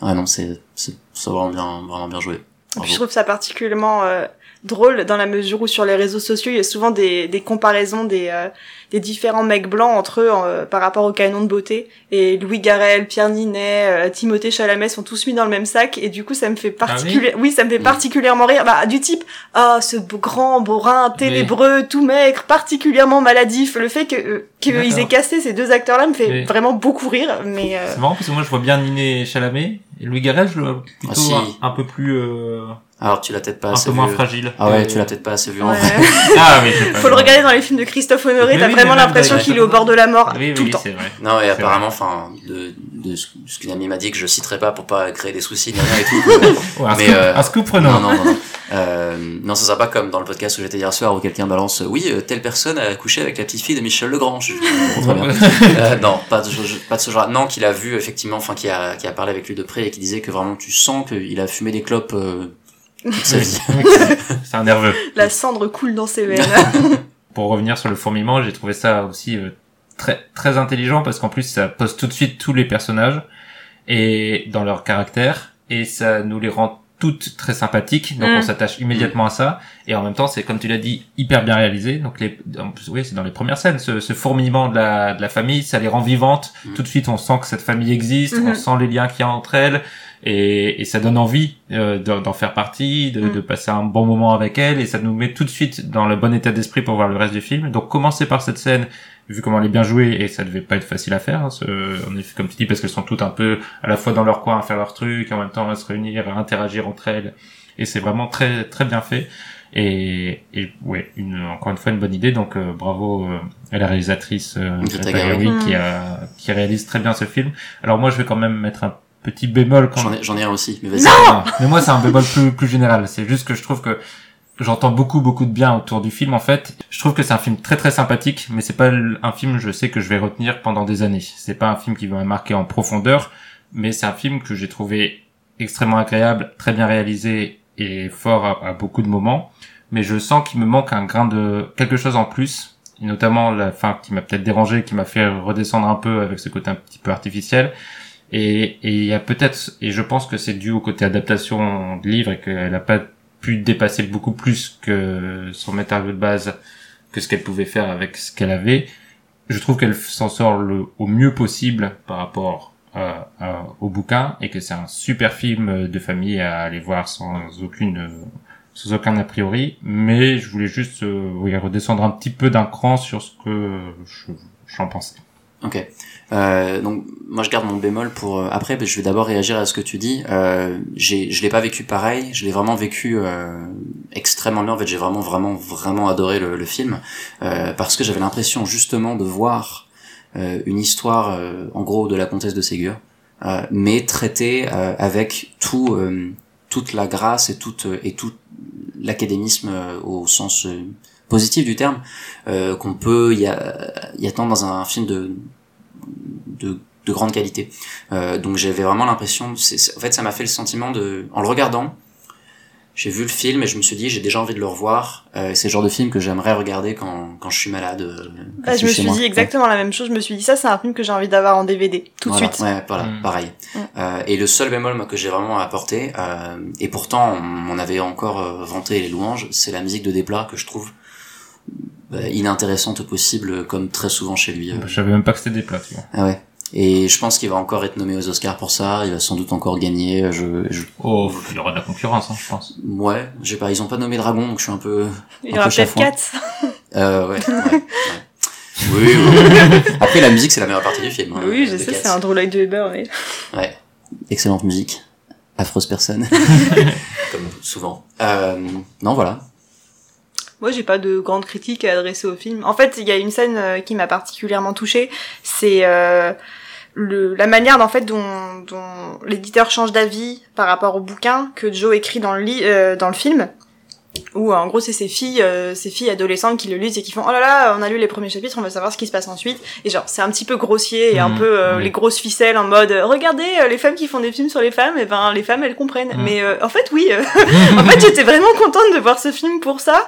Ah non, c'est c'est c'est vraiment bien, vraiment bien joué. Bravo. je trouve ça particulièrement euh, drôle dans la mesure où sur les réseaux sociaux il y a souvent des, des comparaisons des, euh, des différents mecs blancs entre eux euh, par rapport au canon de beauté. Et Louis Garrel, Pierre Ninet, euh, Timothée Chalamet sont tous mis dans le même sac. Et du coup ça me fait particulièrement oui ça me fait particulièrement rire. Bah du type ah ce beau- grand beau rein ténébreux tout maigre particulièrement maladif le fait que euh, qu'ils aient cassé ces deux acteurs là me fait vraiment beaucoup rire mais euh, C'est marrant parce que moi je vois bien Niné Chalamet. Et Louis Garrel je le vois plutôt Ah, si. un, un peu plus euh, Alors tu l'as peut-être pas un assez peu moins fragile. Ah ouais, Euh, tu l'as peut-être pas assez vu en vrai. (laughs) Ah oui, pas faut le regarder dans les films de Christophe Honoré t'as oui, vraiment l'impression qu'il est au bord de la mort Oui, tout oui, le temps c'est vrai. Non, et apparemment, enfin, de, de ce, qu'une amie m'a dit que je citerai pas pour pas créer des soucis ni rien et tout. (laughs) Ouais, un, Mais, scoop, euh, un scoop prenant. non, non, non, non. Euh, non, ça sera pas comme dans le podcast où j'étais hier soir où quelqu'un balance, euh, oui, euh, telle personne a couché avec la petite fille de Michel Legrand. Je, très bien. Euh, non, pas de, je- pas de ce genre. Non, qu'il a vu effectivement, enfin, qui a, qui a parlé avec lui de près et qui disait que vraiment tu sens qu'il a fumé des clopes (laughs) c'est un nerveux. la cendre coule dans ses veines (laughs) Pour revenir sur le fourmillement, j'ai trouvé ça aussi euh, très très intelligent parce qu'en plus ça pose tout de suite tous les personnages et dans leur caractère et ça nous les rend toutes très sympathiques donc Mm. on s'attache immédiatement à ça et en même temps c'est comme tu l'as dit hyper bien réalisé donc les en plus, oui c'est dans les premières scènes ce, ce fourmillement de la de la famille ça les rend vivantes Mm. tout de suite on sent que cette famille existe Mhm. on sent les liens qu'il y a entre elles et, et ça donne envie euh, d'en faire partie, de, Mm. de passer un bon moment avec elle, et ça nous met tout de suite dans le bon état d'esprit pour voir le reste du film. Donc commencer par cette scène, vu comment elle est bien jouée, et ça devait pas être facile à faire, hein, ce, en effet, comme tu dis, parce qu'elles sont toutes un peu à la fois dans leur coin à faire leur truc, et en même temps à se réunir, à interagir entre elles, et c'est vraiment très très bien fait. Et, et ouais, une, encore une fois une bonne idée. Donc euh, bravo euh, à la réalisatrice euh, Greta qui a qui réalise très bien ce film. Alors moi je vais quand même mettre un petit bémol quand J'en ai, j'en ai un aussi, mais vas-y. non Mais moi, c'est un bémol plus, plus général. C'est juste que je trouve que j'entends beaucoup, beaucoup de bien autour du film, en fait. Je trouve que c'est un film très, très sympathique, mais c'est pas un film, je sais, que je vais retenir pendant des années. C'est pas un film qui va me marquer en profondeur, mais c'est un film que j'ai trouvé extrêmement agréable, très bien réalisé et fort à, à beaucoup de moments. Mais je sens qu'il me manque un grain de quelque chose en plus, et notamment la fin qui m'a peut-être dérangé, qui m'a fait redescendre un peu avec ce côté un petit peu artificiel. Et il y a peut-être, et je pense que c'est dû au côté adaptation de livre et qu'elle n'a pas pu dépasser beaucoup plus que son matériau de base, que ce qu'elle pouvait faire avec ce qu'elle avait. Je trouve qu'elle s'en sort le, au mieux possible par rapport à- à- au bouquin et que c'est un super film de famille à aller voir sans aucune sans aucun a priori. Mais je voulais juste euh, redescendre un petit peu d'un cran sur ce que je- j'en pensais. Ok. Euh, donc moi je garde mon bémol pour euh, après. mais je vais d'abord réagir à ce que tu dis. Euh, j'ai, je l'ai pas vécu pareil. Je l'ai vraiment vécu euh, extrêmement bien. En fait, j'ai vraiment, vraiment, vraiment adoré le, le film euh, parce que j'avais l'impression justement de voir euh, une histoire, en gros, de la comtesse de Ségur, mais traitée avec tout, toute la grâce et toute et tout l'académisme au sens positif du terme euh, qu'on peut y, a- y attendre dans un film de de, de grande qualité. Euh, donc j'avais vraiment l'impression, en fait ça m'a fait le sentiment de, en le regardant, j'ai vu le film et je me suis dit j'ai déjà envie de le revoir. Euh, c'est le genre de film que j'aimerais regarder quand, quand je suis malade. euh, Bah, je me suis moi. dit exactement la même chose. Je me suis dit ça, c'est un film que j'ai envie d'avoir en DVD tout de suite. Ouais, voilà, Mm. pareil. Euh, et le seul bémol moi, que j'ai vraiment apporté, euh, et pourtant on, on avait encore euh, vanté les louanges, c'est la musique de Desplat que je trouve inintéressante au possible, comme très souvent chez lui. euh. Je savais même pas que c'était des plats, tu vois. Ah ouais. Et je pense qu'il va encore être nommé aux Oscars pour ça. Il va sans doute encore gagner. Je, je... Oh, il y aura de la concurrence, hein, je pense. ouais, j'ai pas. Ils ont pas nommé Dragon, donc je suis un peu. Il y Un aura peu peut-être chafouin. 4. Euh, ouais. ouais, (laughs) ouais. Oui, oui, oui. Après, la musique, c'est la meilleure partie du film. hein, oui, je sais, Cats. c'est un drôle de Weber, mais... Ouais. Excellente musique. Affreuse personne. (laughs) Comme souvent. Euh, non, voilà. Moi, j'ai pas de grande critique à adresser au film. En fait, il y a une scène euh, qui m'a particulièrement touchée. C'est euh, le, la manière, en fait, dont, dont l'éditeur change d'avis par rapport au bouquin que Joe écrit dans le, euh, dans le film. Où, en gros, c'est ses filles, euh, ses filles adolescentes qui le lisent et qui font « Oh là là, on a lu les premiers chapitres, on veut savoir ce qui se passe ensuite. » Et genre, c'est un petit peu grossier et un Mhm, peu euh, oui. les grosses ficelles en mode « Regardez, euh, les femmes qui font des films sur les femmes, et ben, les femmes, elles comprennent. Mhm. Mais euh, en fait, oui, (laughs) en (laughs) fait, j'étais vraiment contente de voir ce film pour ça.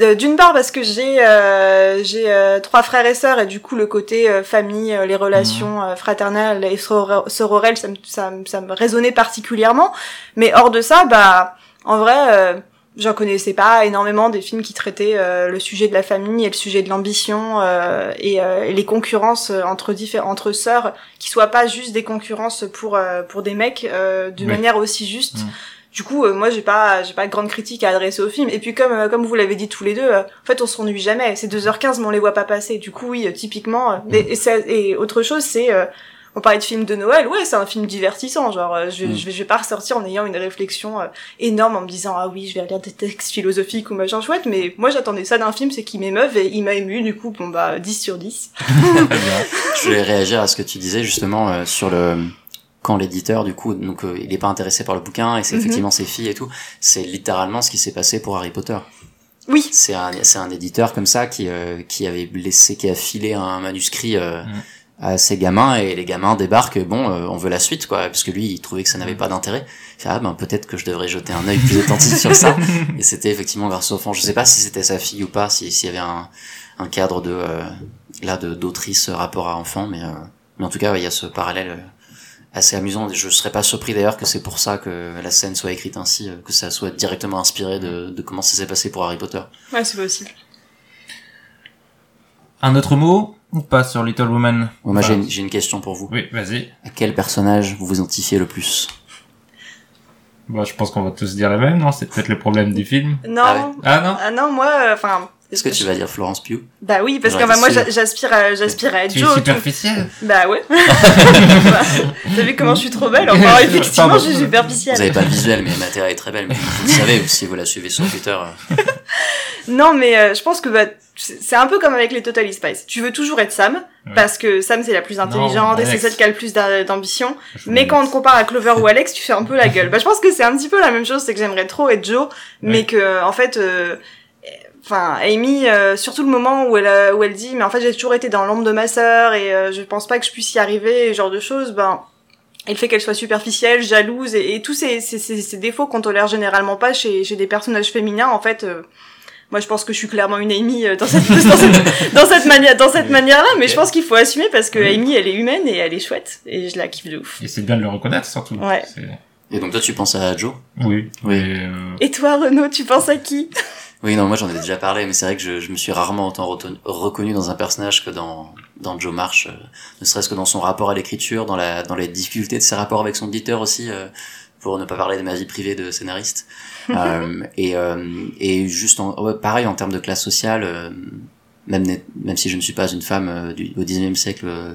Euh, D'une part parce que j'ai euh, j'ai euh, trois frères et sœurs et du coup le côté euh, famille, les relations euh, fraternelles et soror- sororelles, ça me, ça, me- ça me résonnait particulièrement. Mais hors de ça, bah en vrai, euh, j'en connaissais pas énormément des films qui traitaient euh, le sujet de la famille et le sujet de l'ambition euh, et, euh, et les concurrences entre différents entre sœurs, qui soient pas juste des concurrences pour euh, pour des mecs euh, d'une Oui. manière aussi juste. Mm. Du coup, euh, moi, j'ai pas, j'ai pas de grande critique à adresser au film. Et puis, comme, euh, comme vous l'avez dit tous les deux, euh, en fait, on s'ennuie jamais. C'est 2h15, mais on les voit pas passer. Du coup, oui, euh, typiquement. euh, et, et, ça- et autre chose, c'est, euh, on parlait de film de Noël. Ouais, c'est un film divertissant. Genre, euh, je, Mm. je vais, je vais pas ressortir en ayant une réflexion euh, énorme en me disant, ah oui, je vais lire des textes philosophiques ou machin chouette. Mais moi, j'attendais ça d'un film, c'est qu'il m'émeuve et il m'a ému. Du coup, bon, bah, 10 sur 10. Très (laughs) bien. Je voulais réagir à ce que tu disais justement euh, sur le quand l'éditeur du coup donc euh, il est pas intéressé par le bouquin et c'est Mhm. effectivement ses filles et tout c'est littéralement ce qui s'est passé pour Harry Potter Oui. c'est un c'est un éditeur comme ça qui euh, qui avait laissé qui a filé un manuscrit euh, Mhm. à ses gamins et les gamins débarquent bon euh, on veut la suite quoi parce que lui il trouvait que ça n'avait Mhm. pas d'intérêt il fait, ah ben peut-être que je devrais jeter un œil plus attentif sur ça et c'était effectivement grâce au fond je sais pas si c'était sa fille ou pas si s'il y avait un un cadre de euh, là de d'autrice euh, rapport à enfant mais euh, mais en tout cas ouais, il y a ce parallèle euh, assez amusant je serais pas surpris d'ailleurs que c'est pour ça que la scène soit écrite ainsi euh, que ça soit directement inspiré de, de comment ça s'est passé pour Harry Potter Ouais, c'est possible. Un autre mot ou pas sur Little Woman Bon, moi j'ai Enfin, j'ai une question pour vous Oui, vas-y. à quel personnage vous vous identifiez le plus? Bon, je pense qu'on va tous dire la même, non? C'est peut-être le problème du film. Non. Ah ouais. Ah non? Ah non, moi, euh, enfin. Est-ce que tu vas dire Florence Pugh Bah oui, parce que bah, moi j'aspire à, j'aspire à être Tu es Joe. tout- superficiel. Bah ouais. (laughs) T'as vu comment je suis trop belle (laughs) Enfin, effectivement, je suis superficielle. vous avez pas le visuel mais Mathéa est très belle mais vous le savez si vous la suivez sur Twitter euh, (laughs) Non, mais euh, je pense que bah, c'est un peu comme avec les Totally Spice. Tu veux toujours être Sam, Ouais. parce que Sam c'est la plus intelligente et c'est celle qui a le plus d'a- d'ambition. Mais quand on te compare à Clover ou Alex, tu fais un peu la gueule. Bah je pense que c'est un petit peu la même chose, c'est que j'aimerais trop être Joe, mais Ouais. que en fait, euh, enfin Amy, euh, surtout le moment où elle où elle dit, mais en fait j'ai toujours été dans l'ombre de ma sœur et euh, je pense pas que je puisse y arriver, et ce genre de choses, ben et le fait qu'elle soit superficielle, jalouse et, et tous ces, ces, ces, ces défauts qu'on tolère généralement pas chez, chez des personnages féminins, en fait, euh, moi je pense que je suis clairement une Amy euh, dans cette, (laughs) dans cette, dans cette manière, dans cette manière-là, mais je pense qu'il faut assumer parce que. Amy elle est humaine et elle est chouette et je la kiffe de ouf. Et c'est bien de le reconnaître, surtout. Ouais. Et donc toi tu penses à Joe? Oui. Oui. Et, euh, Et toi Renaud, tu penses à qui? Oui, non, moi j'en ai déjà parlé, mais c'est vrai que je, je me suis rarement autant reconnu dans un personnage que dans, dans Joe March, euh, ne serait-ce que dans son rapport à l'écriture, dans, la, dans les difficultés de ses rapports avec son éditeur aussi, euh, pour ne pas parler de ma vie privée de scénariste. (laughs) Euh, et, euh, et juste, en, ouais, pareil, en termes de classe sociale, euh, même, même si je ne suis pas une femme du, au 19e siècle euh,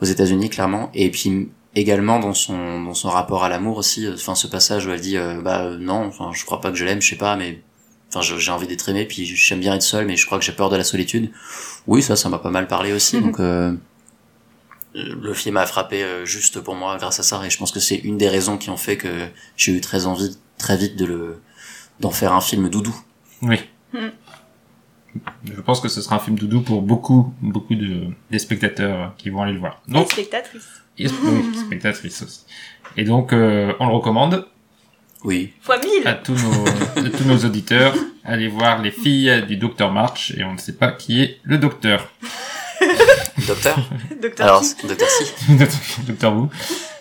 aux États-Unis clairement et puis également dans son dans son rapport à l'amour aussi enfin ce passage où elle dit bah non enfin je crois pas que je l'aime je sais pas mais enfin j'ai envie d'être aimé puis j'aime bien être seul mais je crois que j'ai peur de la solitude oui ça ça m'a pas mal parlé aussi Mhm. donc euh, le film a frappé euh, juste pour moi grâce à ça et je pense que c'est une des raisons qui ont fait que j'ai eu très envie très vite de le d'en faire un film doudou Oui. Hmm. Je pense que ce sera un film doudou pour beaucoup, beaucoup de, des spectateurs qui vont aller le voir. Et Donc, spectatrice. et- oui, spectatrices aussi. Et donc, euh, on le recommande oui Fois 1000 à tous nos, à tous nos auditeurs. Allez voir les filles du docteur March et on ne sait pas qui est le docteur. (laughs) docteur Docteur alors docteur si (laughs) docteur Wu.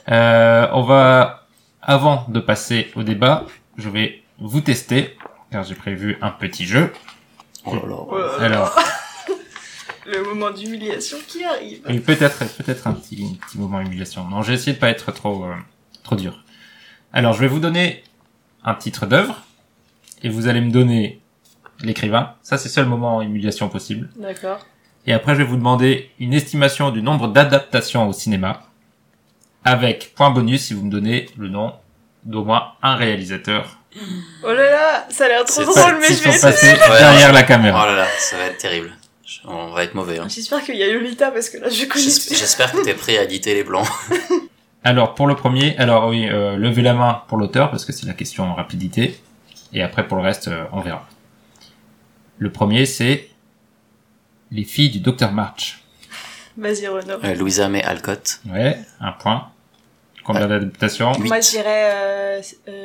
Euh, on va, avant de passer au débat, je vais vous tester, car j'ai prévu un petit jeu. oh là là Oh là là. Alors, (laughs) Le moment d'humiliation qui arrive. et peut-être, peut-être un petit, un petit moment d'humiliation. Non, j'ai essayé de pas être trop, euh, trop dur. Alors, je vais vous donner un titre d'œuvre, et vous allez me donner l'écrivain. Ça, c'est le seul moment humiliation possible. D'accord. Et après, je vais vous demander une estimation du nombre d'adaptations au cinéma, avec point bonus si vous me donnez le nom d'au moins un réalisateur Oh là là, ça a l'air trop C'est drôle, mais qui je vais Ouais. derrière la oh caméra. là là ça va être terrible on va être mauvais hein. J'espère qu'il y a Lolita parce que là je connais. J'espère j'espère que t'es prêt à éditer les blancs. (laughs) Alors, pour le premier, alors oui, euh, levez la main pour l'auteur, parce que c'est la question en rapidité. Et après, pour le reste, euh, on verra. Le premier, c'est Les filles du docteur March. Vas-y Renaud. Euh, Louisa May Alcott. Ouais, un point. Combien d'adaptations. Moi je dirais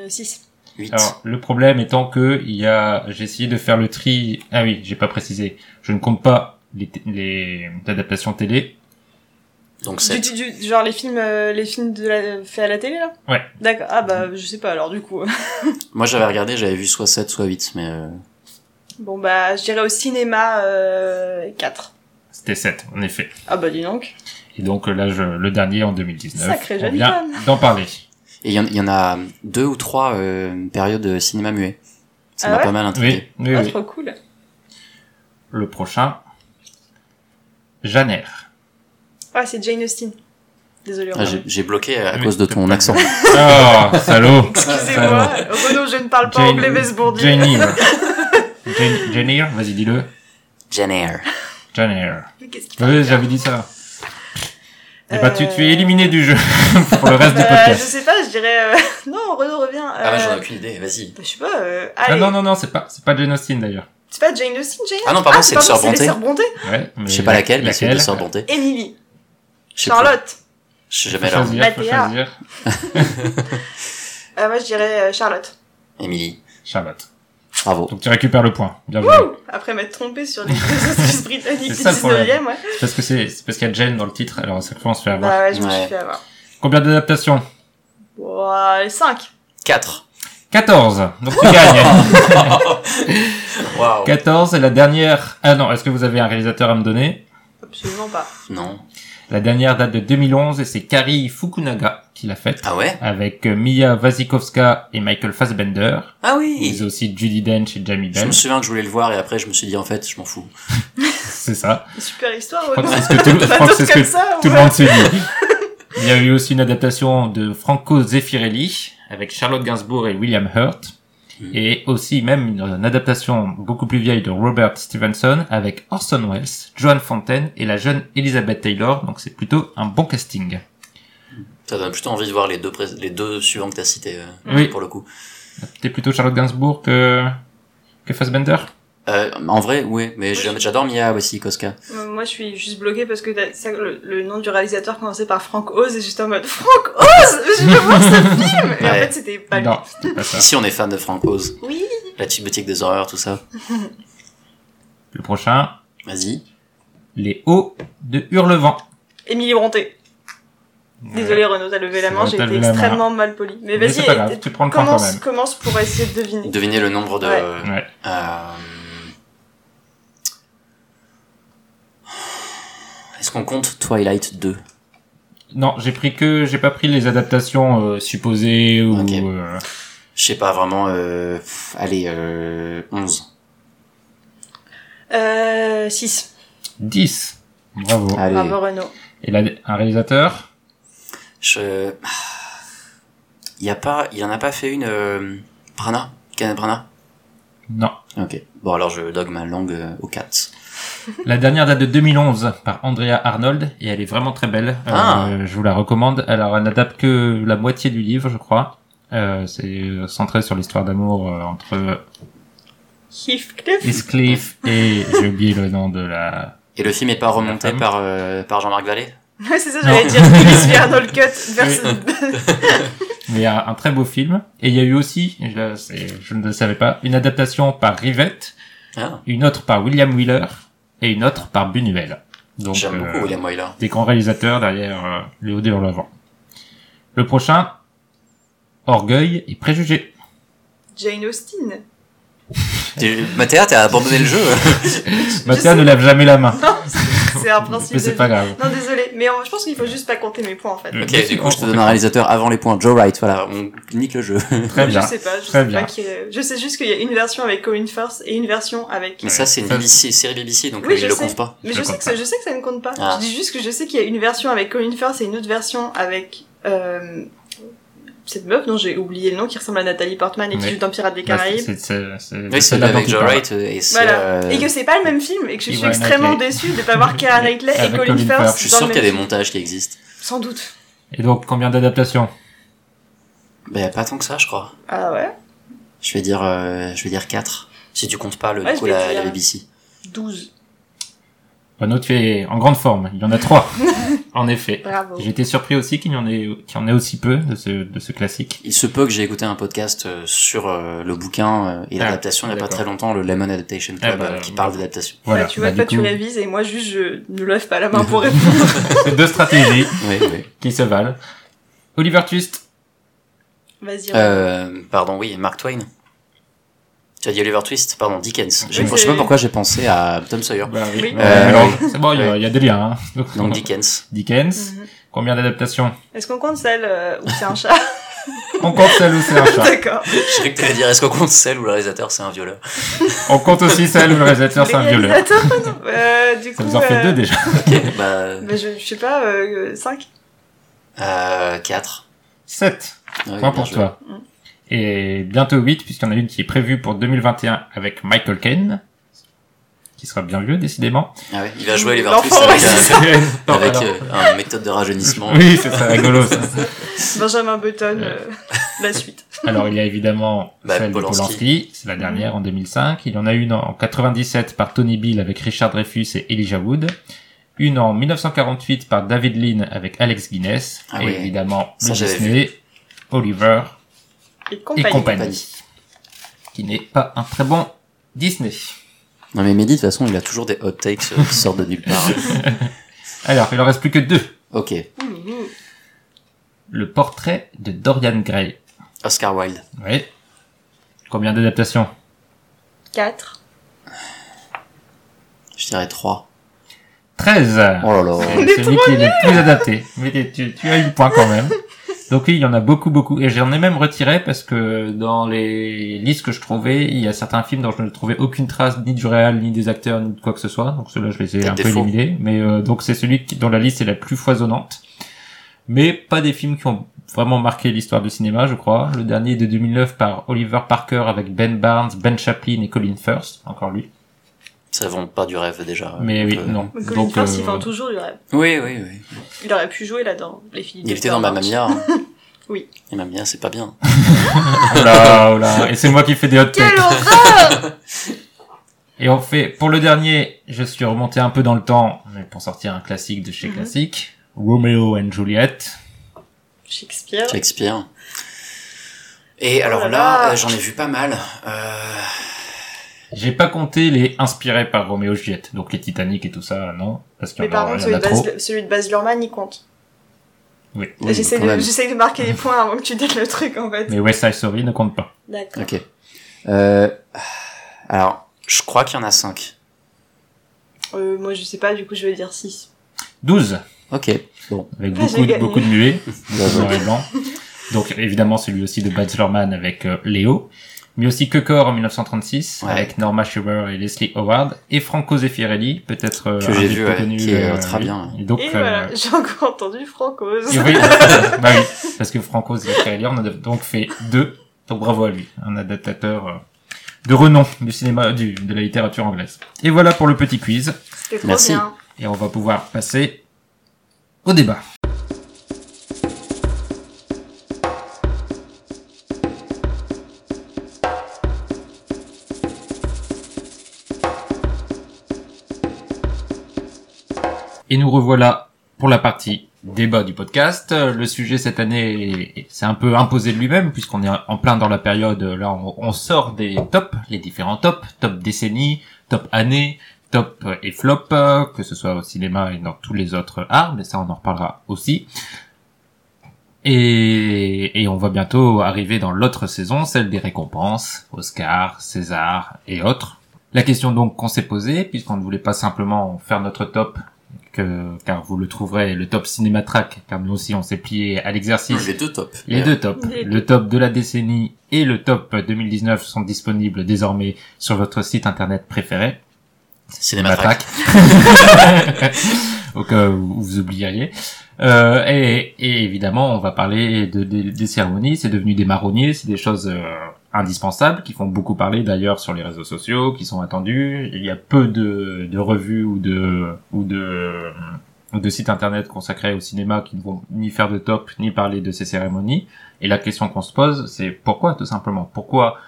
6. 8. Alors, le problème étant que il y a, j'ai essayé de faire le tri. Ah oui, j'ai pas précisé. Je ne compte pas les, les adaptations télé. Donc Du, 7. du- du- genre les films, euh, les films de la, faits à la télé là Ouais. D'accord. Ah bah je sais pas alors du coup. (laughs) Moi j'avais regardé, j'avais vu soit 7 soit 8, mais euh, Bon bah je dirais au cinéma euh, 4. C'était 7, en effet. Ah bah dis donc. Et donc euh, là, je, le dernier en 2019. Sacré on vient d'en parler. Et il y, en- il y en a deux ou trois euh, périodes de cinéma muet. Ça Ah m'a ouais pas mal Oui, intrigué. oui, Ah, oui. trop cool. Le prochain, Janer. Ah c'est Jane Austen. Désolée. Ah, j'ai- bloqué à Oui, cause de ton accent. Oh, salaud Excusez-moi, Renaud, je ne parle pas Jane- anglais Vesbourdier. Janir. (laughs) Jan- Janir, vas-y, dis-le. Qu'il Oui, fait j'avais dit ça. Eh bah, tu, Euh, tu es éliminé du jeu (laughs) pour le reste du Bah, je podcast. sais pas, je dirais. euh, (laughs) Non, Renaud revient. Ah ouais, j'en ai Euh, aucune idée, vas-y. bah, je sais pas. Euh... Ah Allez. non, non, non, c'est pas, c'est pas Jane Austen d'ailleurs. C'est pas Jane Austen, Jane Ah non, pardon, c'est pas les bon, Sœurs Brontë. les Sœurs Brontë. Ouais, mais Je sais pas laquelle, mais c'est de Sœur Bonté. Emily. Charlotte. Je sais jamais choisir. Euh, moi, je dirais euh, Charlotte. Émilie. Charlotte. Bravo. Donc tu récupères le point. Bien joué. Après m'être trompé sur les actrices britanniques C'est du ça le problème. 19 e ouais. C'est parce que c'est, parce qu'il y a Jane dans le titre, alors à chaque fois on se fait avoir. Bah ouais, je me suis fait avoir. Combien d'adaptations? Ouah, 5. 4. 14. Donc tu gagnes. (laughs) Waouh. 14 et la dernière. Ah non, est-ce que vous avez un réalisateur à me donner? Absolument pas. Non. La dernière date de 2011 et c'est Kari Fukunaga qui l'a faite. Ah ouais? Avec euh, Mia Wasikowska et Michael Fassbender. Ah Mais oui aussi Judy Dench et Jamie Je Bell. me souviens que je voulais le voir et après je me suis dit en fait je m'en fous. (laughs) C'est ça. Super histoire, Je crois que c'est ce que tout, (laughs) je crois que c'est ce comme que ça, tout le monde se dit. Il y a eu aussi une adaptation de Franco Zeffirelli avec Charlotte Gainsbourg et William Hurt. Et aussi même une, une adaptation beaucoup plus vieille de Robert Stevenson avec Orson Welles, Joan Fontaine et la jeune Elizabeth Taylor. Donc c'est plutôt un bon casting. Ça donne plutôt envie de voir les deux, les deux suivants que t'as cités euh, Oui. pour le coup. T'es plutôt Charlotte Gainsbourg que, que Fassbender? Euh, en vrai, oui, mais j'adore Mia Wasikowska. Euh, Moi, je suis juste bloquée parce que ça, le, le nom du réalisateur commençait par Frank Oz et j'étais en mode Frank Oz? Je veux voir ce film Et en fait, c'était pas lui. Non, pas ça. Ici on est fan de Frank Oz, Oui la petite boutique des horreurs, tout ça. (laughs) Le prochain, Vas-y. Les Hauts de Hurlevent. Émilie Bronté. Désolé Renaud, t'as levé la main, j'ai été main. extrêmement mal poli. Mais Mais vas-y, c'est pas grave, et- tu prends le commence, même. commence pour essayer de deviner. Devinez le nombre de... Ouais. Ouais. Euh, qu'on compte Twilight 2 Non, j'ai pris que, j'ai pas pris les adaptations euh, supposées ou. Ok. euh, Je sais pas, vraiment... Euh... pff, Allez, euh... 11. Euh, 6. 10. Bravo. Allez. Bravo Renaud. Et là, un réalisateur? Je... Il y a pas... Il y en a pas fait une... Euh... Brana? Kenneth Brana? Non. Ok. Bon, alors je dogue ma langue euh, aux 4. La dernière date de 2011 par Andrea Arnold et elle est vraiment très belle. Euh, Ah. je vous la recommande. Alors, elle n'adapte que la moitié du livre, je crois. Euh, c'est centré sur l'histoire d'amour euh, entre Heathcliff. Heathcliff et j'ai oublié le nom de la. Et le film est pas remonté par, euh, par Jean-Marc Vallée? (laughs) Ouais, c'est ça, j'allais dire (laughs) Chris Arnold Cut versus... (laughs) Mais il y a un très beau film. Et il y a eu aussi, je ne le savais pas, une adaptation par Rivette, Ah, une autre par William Wheeler et une autre par Buñuel. Donc, J'aime euh, beaucoup William Wyler. des grands réalisateurs derrière euh, les hauts de l'avant. Le prochain, Orgueil et Préjugés. Jane Austen. Mathéa, t'as abandonné le jeu (laughs) Mathéa ne lève jamais la main, (laughs) C'est un principe mais de c'est pas grave. Non, désolé, mais on- je pense qu'il faut juste pas compter mes points en fait. Ok, du coup, je te on- donne un réalisateur avant les points. Joe Wright, voilà, on nique le jeu. Très (laughs) bien. Je sais pas, je Très sais bien. pas qui est- Je sais juste qu'il y a une version avec Colin Firth et une version avec. Mais ça, c'est une BBC, série BBC, donc Oui, euh, je il le sais. compte pas. Mais Je sais compte que ça, je sais que ça ne compte pas. Ah. Je dis juste que je sais qu'il y a une version avec Colin Firth et une autre version avec euh, cette meuf dont j'ai oublié le nom qui ressemble à Nathalie Portman et qui joue dans Pirates des Bah, Caraïbes. c'est- c'est- c'est- Oui, c'est c'est là dont avec Joe. Wright euh, et c'est... Voilà. euh, Et que c'est pas le même film et que je suis extrêmement déçue de pas voir (laughs) Keira Knightley et Colin Firth. Firth. Je suis sûr qu'il y a des montages qui existent. Sans doute. Et donc, combien d'adaptations? Ben, pas tant que ça, je crois. Ah ouais? Je vais dire, euh, je vais dire 4. Si tu comptes pas le, Ouais, du je coup, la, BBC. 12. Renaud, tu es en grande forme. Il y en a trois. (laughs) En effet. Bravo. J'ai été surpris aussi qu'il y en ait, qu'il y en ait aussi peu de ce, de ce classique. Il se peut que j'ai écouté un podcast euh, sur euh, le bouquin euh, et Ah, l'adaptation il y a pas très longtemps, le Lemon Adaptation Club, Ah bah, euh, qui parle d'adaptation. Voilà. Bah, tu vois, Bah, toi tu coup, révises et moi juste je ne lève pas la main (laughs) pour répondre. (laughs) c'est deux stratégies (laughs) Oui, oui. qui se valent. Oliver Twist. Vas-y. Euh, pardon, oui, Mark Twain. Tu as dit Oliver Twist, pardon, Dickens. Je, Oui, je sais pas pourquoi j'ai pensé à Tom Sawyer. Bah Oui. Euh, Euh, c'est bon, il y, a- il y a des liens. Hein. (laughs) Donc Dickens. Dickens. Mhm. Combien d'adaptations Est-ce qu'on compte celle euh, où c'est un chat (laughs) On compte celle où c'est un chat. D'accord. (laughs) Je croyais que t'allais dire est-ce qu'on compte celle où le réalisateur c'est un violeur On compte aussi celle où le réalisateur c'est un violeur. Euh, du Ça coup, vous en fait euh, deux déjà. Ok, bah, bah, je, je sais pas, euh, 5 euh, 4. Sept. Ouais, Point pour joué. toi. Mm. Et bientôt 8, puisqu'il y en a une qui est prévue pour 2021 avec Michael Caine, qui sera bien vieux, décidément. Ah ouais, il va jouer Oliver L'enfant, Twist avec, ouais, un- Non, avec alors- euh, une méthode de rajeunissement. Oui, c'est ça, rigolo ça. (laughs) Benjamin Button, euh, la suite. (laughs) Alors, il y a évidemment Bah, celle Polanski. de Polanski, c'est la dernière en 2005. Il y en a une en 97 par Tony Bill avec Richard Dreyfus et Elijah Wood. Une en 1948 par David Lean avec Alex Guinness. Ah et oui. évidemment, Ça, le Disney, Oliver Et et compagnie. Qui n'est pas un très bon Disney. Non mais Mehdi, de toute façon, il a toujours des hot takes euh, qui sortent de nulle part. (laughs) Alors, il en reste plus que deux. Ok. Le portrait de Dorian Gray. Oscar Wilde. Oui. Combien d'adaptations? 4. Je dirais 3. 13 Oh là là. C'est celui qui est le plus adapté. Mais tu, tu as eu le point quand même. Donc oui, il y en a beaucoup, beaucoup. Et j'en ai même retiré parce que dans les listes que je trouvais, il y a certains films dont je ne trouvais aucune trace ni du réel, ni des acteurs, ni de quoi que ce soit. Donc ceux-là, je les ai un peu éliminés. Mais euh, donc c'est celui qui, dont la liste est la plus foisonnante. Mais pas des films qui ont vraiment marqué l'histoire du cinéma, je crois. Le dernier est de 2009 par Oliver Parker avec Ben Barnes, Ben Chaplin et Colin Firth. Encore lui. Ça vend pas du rêve déjà. Mais Donc, oui, euh, non. Colin Donc, Firth, il euh, vend toujours du rêve. Oui, oui, oui. Il aurait pu jouer là dans Les filles du Il était dans Mamma Mia. Hein. (laughs) Oui. Et Mamma Mia, c'est pas bien. (laughs) oh là, oh là. Et c'est moi qui fais des hot takes. Quelle horreur (laughs) Et on fait, pour le dernier, je suis remonté un peu dans le temps, mais pour sortir un classique de chez Mhm. classique. Romeo and Juliet. Shakespeare. Shakespeare. Et alors là là, là. euh, j'en ai vu pas mal. Euh... J'ai pas compté les inspirés par Romeo et Juliette. Donc les Titanic et tout ça, non? Parce qu'il Mais y en par a, contre, celui de. Baz, celui de Baz Luhrmann, il compte. Oui. oui, J'essaie de, même. j'essaie de marquer les points avant que tu donnes le truc, en fait. Mais West Side Story ne compte pas. D'accord. Ok. Euh... Alors, je crois qu'il y en a 5. Euh, moi, je sais pas, du coup, je vais dire 6. 12. Ok. Bon. Avec Ah, beaucoup, de, beaucoup de muets. (laughs) Blanc. Donc évidemment celui aussi de Baz Luhrmann avec euh, Léo. Mais aussi Cukor en 1936 Ouais. avec Norma Shearer et Leslie Howard. Et Franco Zeffirelli, peut-être euh, Que un j'ai vu, ouais, connus, qui est, euh, très bien. Et donc, Et euh, voilà, j'ai encore entendu Francoise. (laughs) et oui, bah oui, parce que Franco Zeffirelli, on a donc fait deux. Donc bravo à lui, un adaptateur euh, de renom du cinéma, du, de la littérature anglaise. Et voilà pour le petit quiz. C'était trop Merci. bien. Et on va pouvoir passer au débat. Et nous revoilà pour la partie débat du podcast. Le sujet cette année s'est un peu imposé de lui-même puisqu'on est en plein dans la période, là on, on sort des tops, les différents tops, top décennie, top année, top et flop, que ce soit au cinéma et dans tous les autres arts, mais ça on en reparlera aussi. Et, et on va bientôt arriver dans l'autre saison, celle des récompenses, Oscar, César et autres. La question donc qu'on s'est posée, puisqu'on ne voulait pas simplement faire notre top, que, car vous le trouverez, le top Cinématrack, car nous aussi on s'est plié à l'exercice. Les deux tops. Les deux tops. Les Le top de la décennie et le top 2019 sont disponibles désormais sur votre site internet préféré. Cinématrack. Au cas où vous oublieriez. Euh, et, et évidemment, on va parler de, de- des cérémonies. C'est devenu des marronniers. C'est des choses euh, indispensables qui font beaucoup parler d'ailleurs sur les réseaux sociaux, qui sont attendues. Il y a peu de, revues ou de ou de sites internet consacrés au cinéma qui ne vont ni faire de top ni parler de ces cérémonies. Et la question qu'on se pose, c'est pourquoi tout simplement? Pourquoi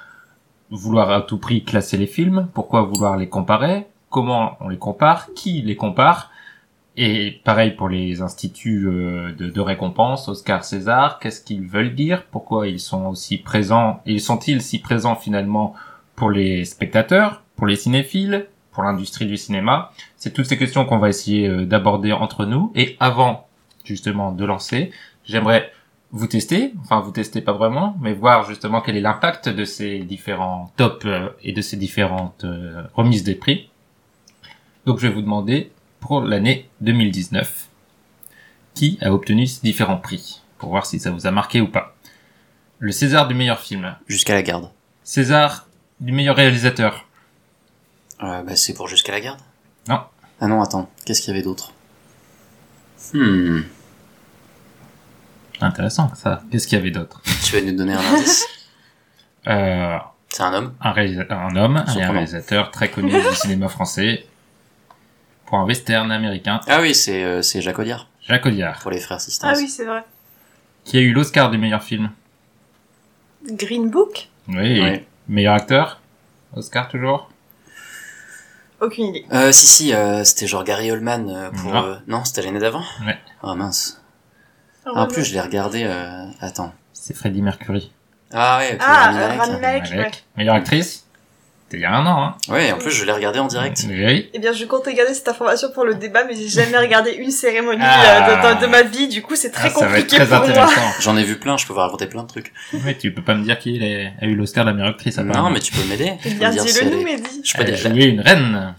vouloir à tout prix classer les films? Pourquoi vouloir les comparer? Comment on les compare? Qui les compare? Et pareil pour les instituts euh, de, de récompense, Oscar, César, qu'est-ce qu'ils veulent dire? Pourquoi ils sont aussi présents Ils sont-ils si présents finalement pour les spectateurs, pour les cinéphiles, pour l'industrie du cinéma? C'est toutes ces questions qu'on va essayer euh, d'aborder entre nous. Et avant justement de lancer, j'aimerais vous tester, enfin vous tester pas vraiment, mais voir justement quel est l'impact de ces différents tops euh, et de ces différentes remises des prix. Donc je vais vous demander pour l'année 2019 qui a obtenu ces différents prix? Pour voir si ça vous a marqué ou pas. Le César du meilleur film, Jusqu'à la garde. César du meilleur réalisateur. Euh, bah, c'est pour Jusqu'à la garde Non. Ah non, attends. Qu'est-ce qu'il y avait d'autre? Hmm. Intéressant ça. Qu'est-ce qu'il y avait d'autre? (laughs) Tu vas nous donner un indice? Euh, C'est un homme un, homme et un réalisateur très connu du cinéma français pour un western américain, Ah oui, c'est euh, c'est Jacques Audiard, Jacques Audiard, pour les frères Sisters. Ah oui, c'est vrai. qui a eu l'Oscar du meilleur film. Green Book Oui. Ouais. Meilleur acteur Oscar toujours? Aucune idée. Euh, si, si, euh, c'était genre Gary Oldman euh, pour... Non. euh, Non, c'était l'année d'avant? Ouais. Ah mince. Ah, en plus, je l'ai regardé... Euh... Attends. C'est Freddie Mercury. Ah ouais, ok, Ah, Rami Malek. Rami Malek, Malek. ouais. Meilleure actrice? C'était il y a un an, hein Ouais, en plus, je l'ai regardé en direct. Oui. Eh bien, je compte regarder cette information pour le débat, mais j'ai jamais regardé une cérémonie Ah. euh, de, de- de ma vie, du coup, c'est très Ah, ça va être compliqué très pour moi. intéressant. J'en ai vu plein, je peux vous raconter plein de trucs. Mais tu peux pas me dire qui est- a eu l'Oscar de la meilleure actrice, Non, apparemment. mais tu peux m'aider. Eh bien, dis-le si nous, Mehdi. Je peux Elle a déjà- joué une reine.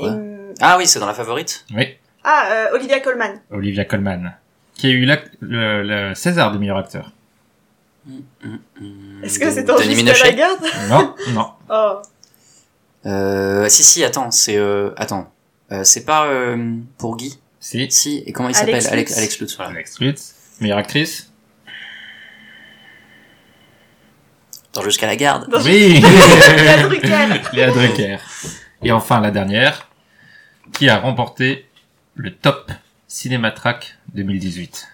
Ouais. Euh, Ah oui, c'est dans la favorite Oui. Ah, euh, Olivia Colman. Olivia Colman. Qui a eu le, le César du meilleur acteur. Est-ce que c'est dans Denis Jusqu'à la garde Non, non. (laughs) Oh. Euh, si, si, attends, c'est... Euh, attends. Euh, c'est pas euh, pour Guy Si. Si, et comment il Alex s'appelle? Alex, Lutz. Alex Lutz, voilà. Alex Lutz. Meilleure actrice Dans Jusqu'à la garde. Dans Oui (laughs) Léa Drucker. Léa Drucker. Et enfin, la dernière, qui a remporté le top Cinématrack 2018.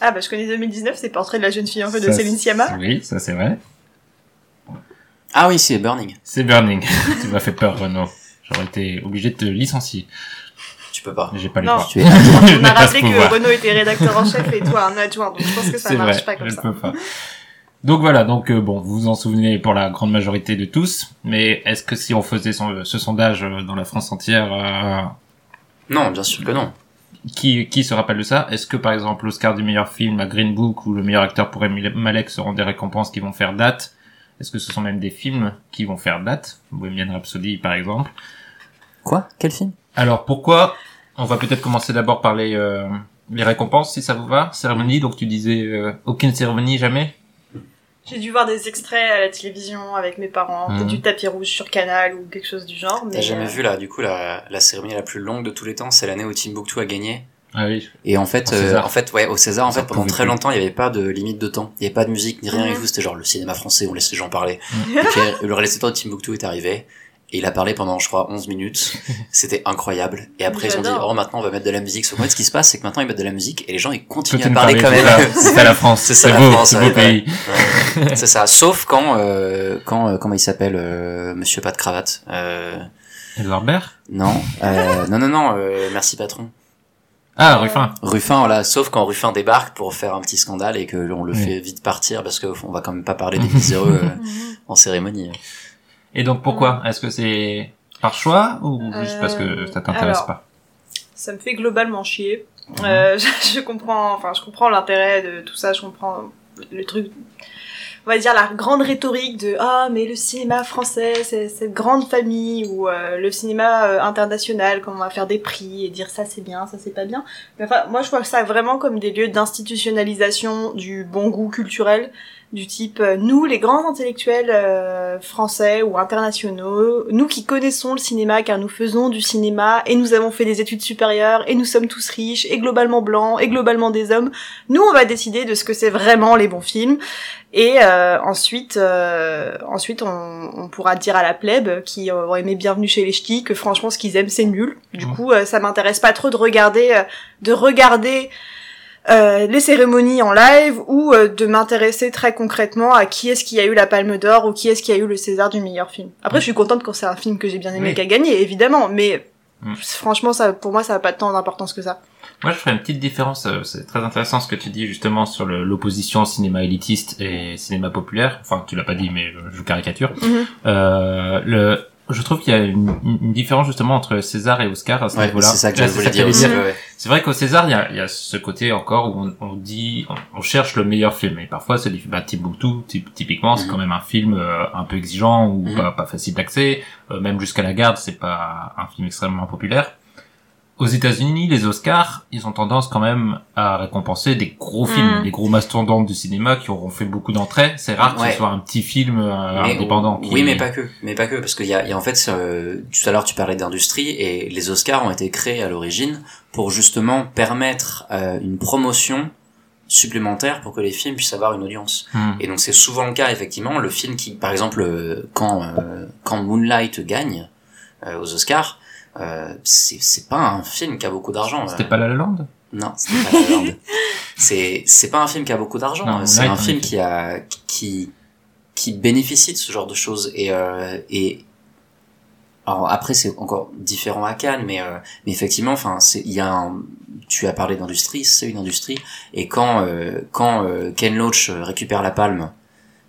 Ah, bah, je connais 2019, c'est Portrait de la jeune fille en feu de Céline Sciamma. Oui, ça c'est vrai. Ah oui, c'est Burning. C'est Burning. (laughs) tu m'as fait peur, Renaud. J'aurais été obligé de te licencier. Tu peux pas. J'ai pas les Non. droits. Tu es... (laughs) On Je a n'ai pas rappelé que pouvoir. Renaud était rédacteur en chef et toi un adjoint, donc je pense que ça marche vrai, pas comme je ça. peux pas. Donc voilà, donc euh, bon, vous vous en souvenez pour la grande majorité de tous, mais est-ce que si on faisait son- ce sondage euh, dans la France entière, euh, Non, bien sûr que non. Qui, qui se rappelle de ça? Est-ce que par exemple l'Oscar du meilleur film à Green Book ou le meilleur acteur pour Rami Malek seront des récompenses qui vont faire date? Est-ce que ce sont même des films qui vont faire date? Bohemian Rhapsody par exemple. Quoi? Quel film? Alors pourquoi? On va peut-être commencer d'abord par les, euh, les récompenses si ça vous va. Cérémonie, donc tu disais euh, aucune cérémonie jamais? J'ai dû voir des extraits à la télévision avec mes parents, Mhm. peut-être du tapis rouge sur Canal ou quelque chose du genre. Mais T'as jamais euh, vu là, du coup, la, la cérémonie la plus longue de tous les temps, c'est l'année où Timbuktu a gagné. Ah oui. Et en fait, Au euh, César. en fait, ouais, au César, en fait, pendant très longtemps, il n'y avait pas de limite de temps. Il n'y avait pas de musique ni rien Mhm. et tout. C'était genre le cinéma français, on laisse les gens parler. Mhm. Et puis, euh, le réalisateur de Timbuktu est arrivé. Et il a parlé pendant, je crois, 11 minutes. (laughs) C'était incroyable. Et après, ils ont dit, oh, maintenant, on va mettre de la musique. Sauf qu'en fait, ce qui se passe, c'est que maintenant, ils mettent de la musique et les gens, ils continuent à Continue de parler quand c'est même. ça, C'est la France. (laughs) C'est ça, C'est la beau, France, c'est ouais, pays. Ouais. (laughs) c'est ça. Sauf quand, euh, quand, euh, comment il s'appelle, euh, monsieur pas de cravate, euh, Edouard Baird non, euh, non, non, non, euh, merci patron. Ah, Ruffin. Ruffin, voilà, sauf quand Ruffin débarque pour faire un petit scandale et que l'on le Oui. fait vite partir parce qu'on va quand même pas parler des miséreux euh, en cérémonie. Et donc pourquoi Est-ce que c'est par choix ou juste parce que Euh, ça t'intéresse pas Ça me fait globalement chier. Mhm. Euh, (laughs) je, je comprends, enfin, je comprends l'intérêt de tout ça, je comprends le truc. On va dire la grande rhétorique de ah mais le cinéma français c'est cette grande famille ou euh, le cinéma international quand on va faire des prix et dire ça c'est bien ça c'est pas bien mais enfin moi je vois ça vraiment comme des lieux d'institutionnalisation du bon goût culturel du type euh, nous les grands intellectuels euh, français ou internationaux nous qui connaissons le cinéma car nous faisons du cinéma et nous avons fait des études supérieures et nous sommes tous riches et globalement blancs et globalement des hommes nous on va décider de ce que c'est vraiment les bons films et euh, ensuite, euh, ensuite on, on pourra dire à la plèbe qui aurait aimé Bienvenue chez les Ch'tis que franchement ce qu'ils aiment c'est nul. Du coup, euh, ça m'intéresse pas trop de regarder, euh, de regarder euh, les cérémonies en live ou euh, de m'intéresser très concrètement à qui est-ce qui a eu la Palme d'Or ou qui est-ce qui a eu le César du meilleur film. Après, je suis contente quand c'est un film que j'ai bien aimé Oui. qui a gagné, évidemment, mais Mm. franchement, ça, pour moi, ça n'a pas tant d'importance que ça. Moi, je ferais une petite différence. euh, C'est très intéressant ce que tu dis justement sur l'opposition cinéma élitiste et cinéma populaire. Enfin, tu l'as pas dit, mais je, je caricature. Mhm. Euh, le, je trouve qu'il y a une, une- différence justement entre César et Oscar à ce Ouais, niveau-là. c'est ça que je voulais dire ouais. C'est vrai qu'au César, il y a, il y a ce côté encore où on, on dit, on, on cherche le meilleur film. Et parfois, c'est des bah, Timbuktu, typ- typiquement, c'est Mhm. quand même un film euh, un peu exigeant ou Mhm. pas, pas facile d'accès. Euh, même jusqu'à la garde, c'est pas un film extrêmement populaire. Aux États-Unis, les Oscars, ils ont tendance quand même à récompenser des gros films, Mhm. des gros mastodontes du cinéma qui auront fait beaucoup d'entrées. C'est rare que ce soit un petit film euh, Mais- indépendant. Qui... Oui, mais pas que, mais pas que, parce qu'il y a, il y a en fait, euh, tout à l'heure tu parlais d'industrie et les Oscars ont été créés à l'origine pour justement permettre euh, une promotion supplémentaire pour que les films puissent avoir une audience. Mhm. Et donc c'est souvent le cas effectivement. Le film qui, par exemple, euh, quand quand Moonlight gagne aux Oscars, euh, c'est c'est pas un film qui a beaucoup d'argent. C'était euh. pas La La Land? Non, c'est pas La La Land. (laughs) C'est c'est pas un film qui a beaucoup d'argent. C'est Moonlight, un film qui a qui qui bénéficie de ce genre de choses et euh, et alors après c'est encore différent à Cannes mais euh, mais effectivement enfin c'est il y a un tu as parlé d'industrie c'est une industrie et quand euh, quand euh, Ken Loach euh, récupère la palme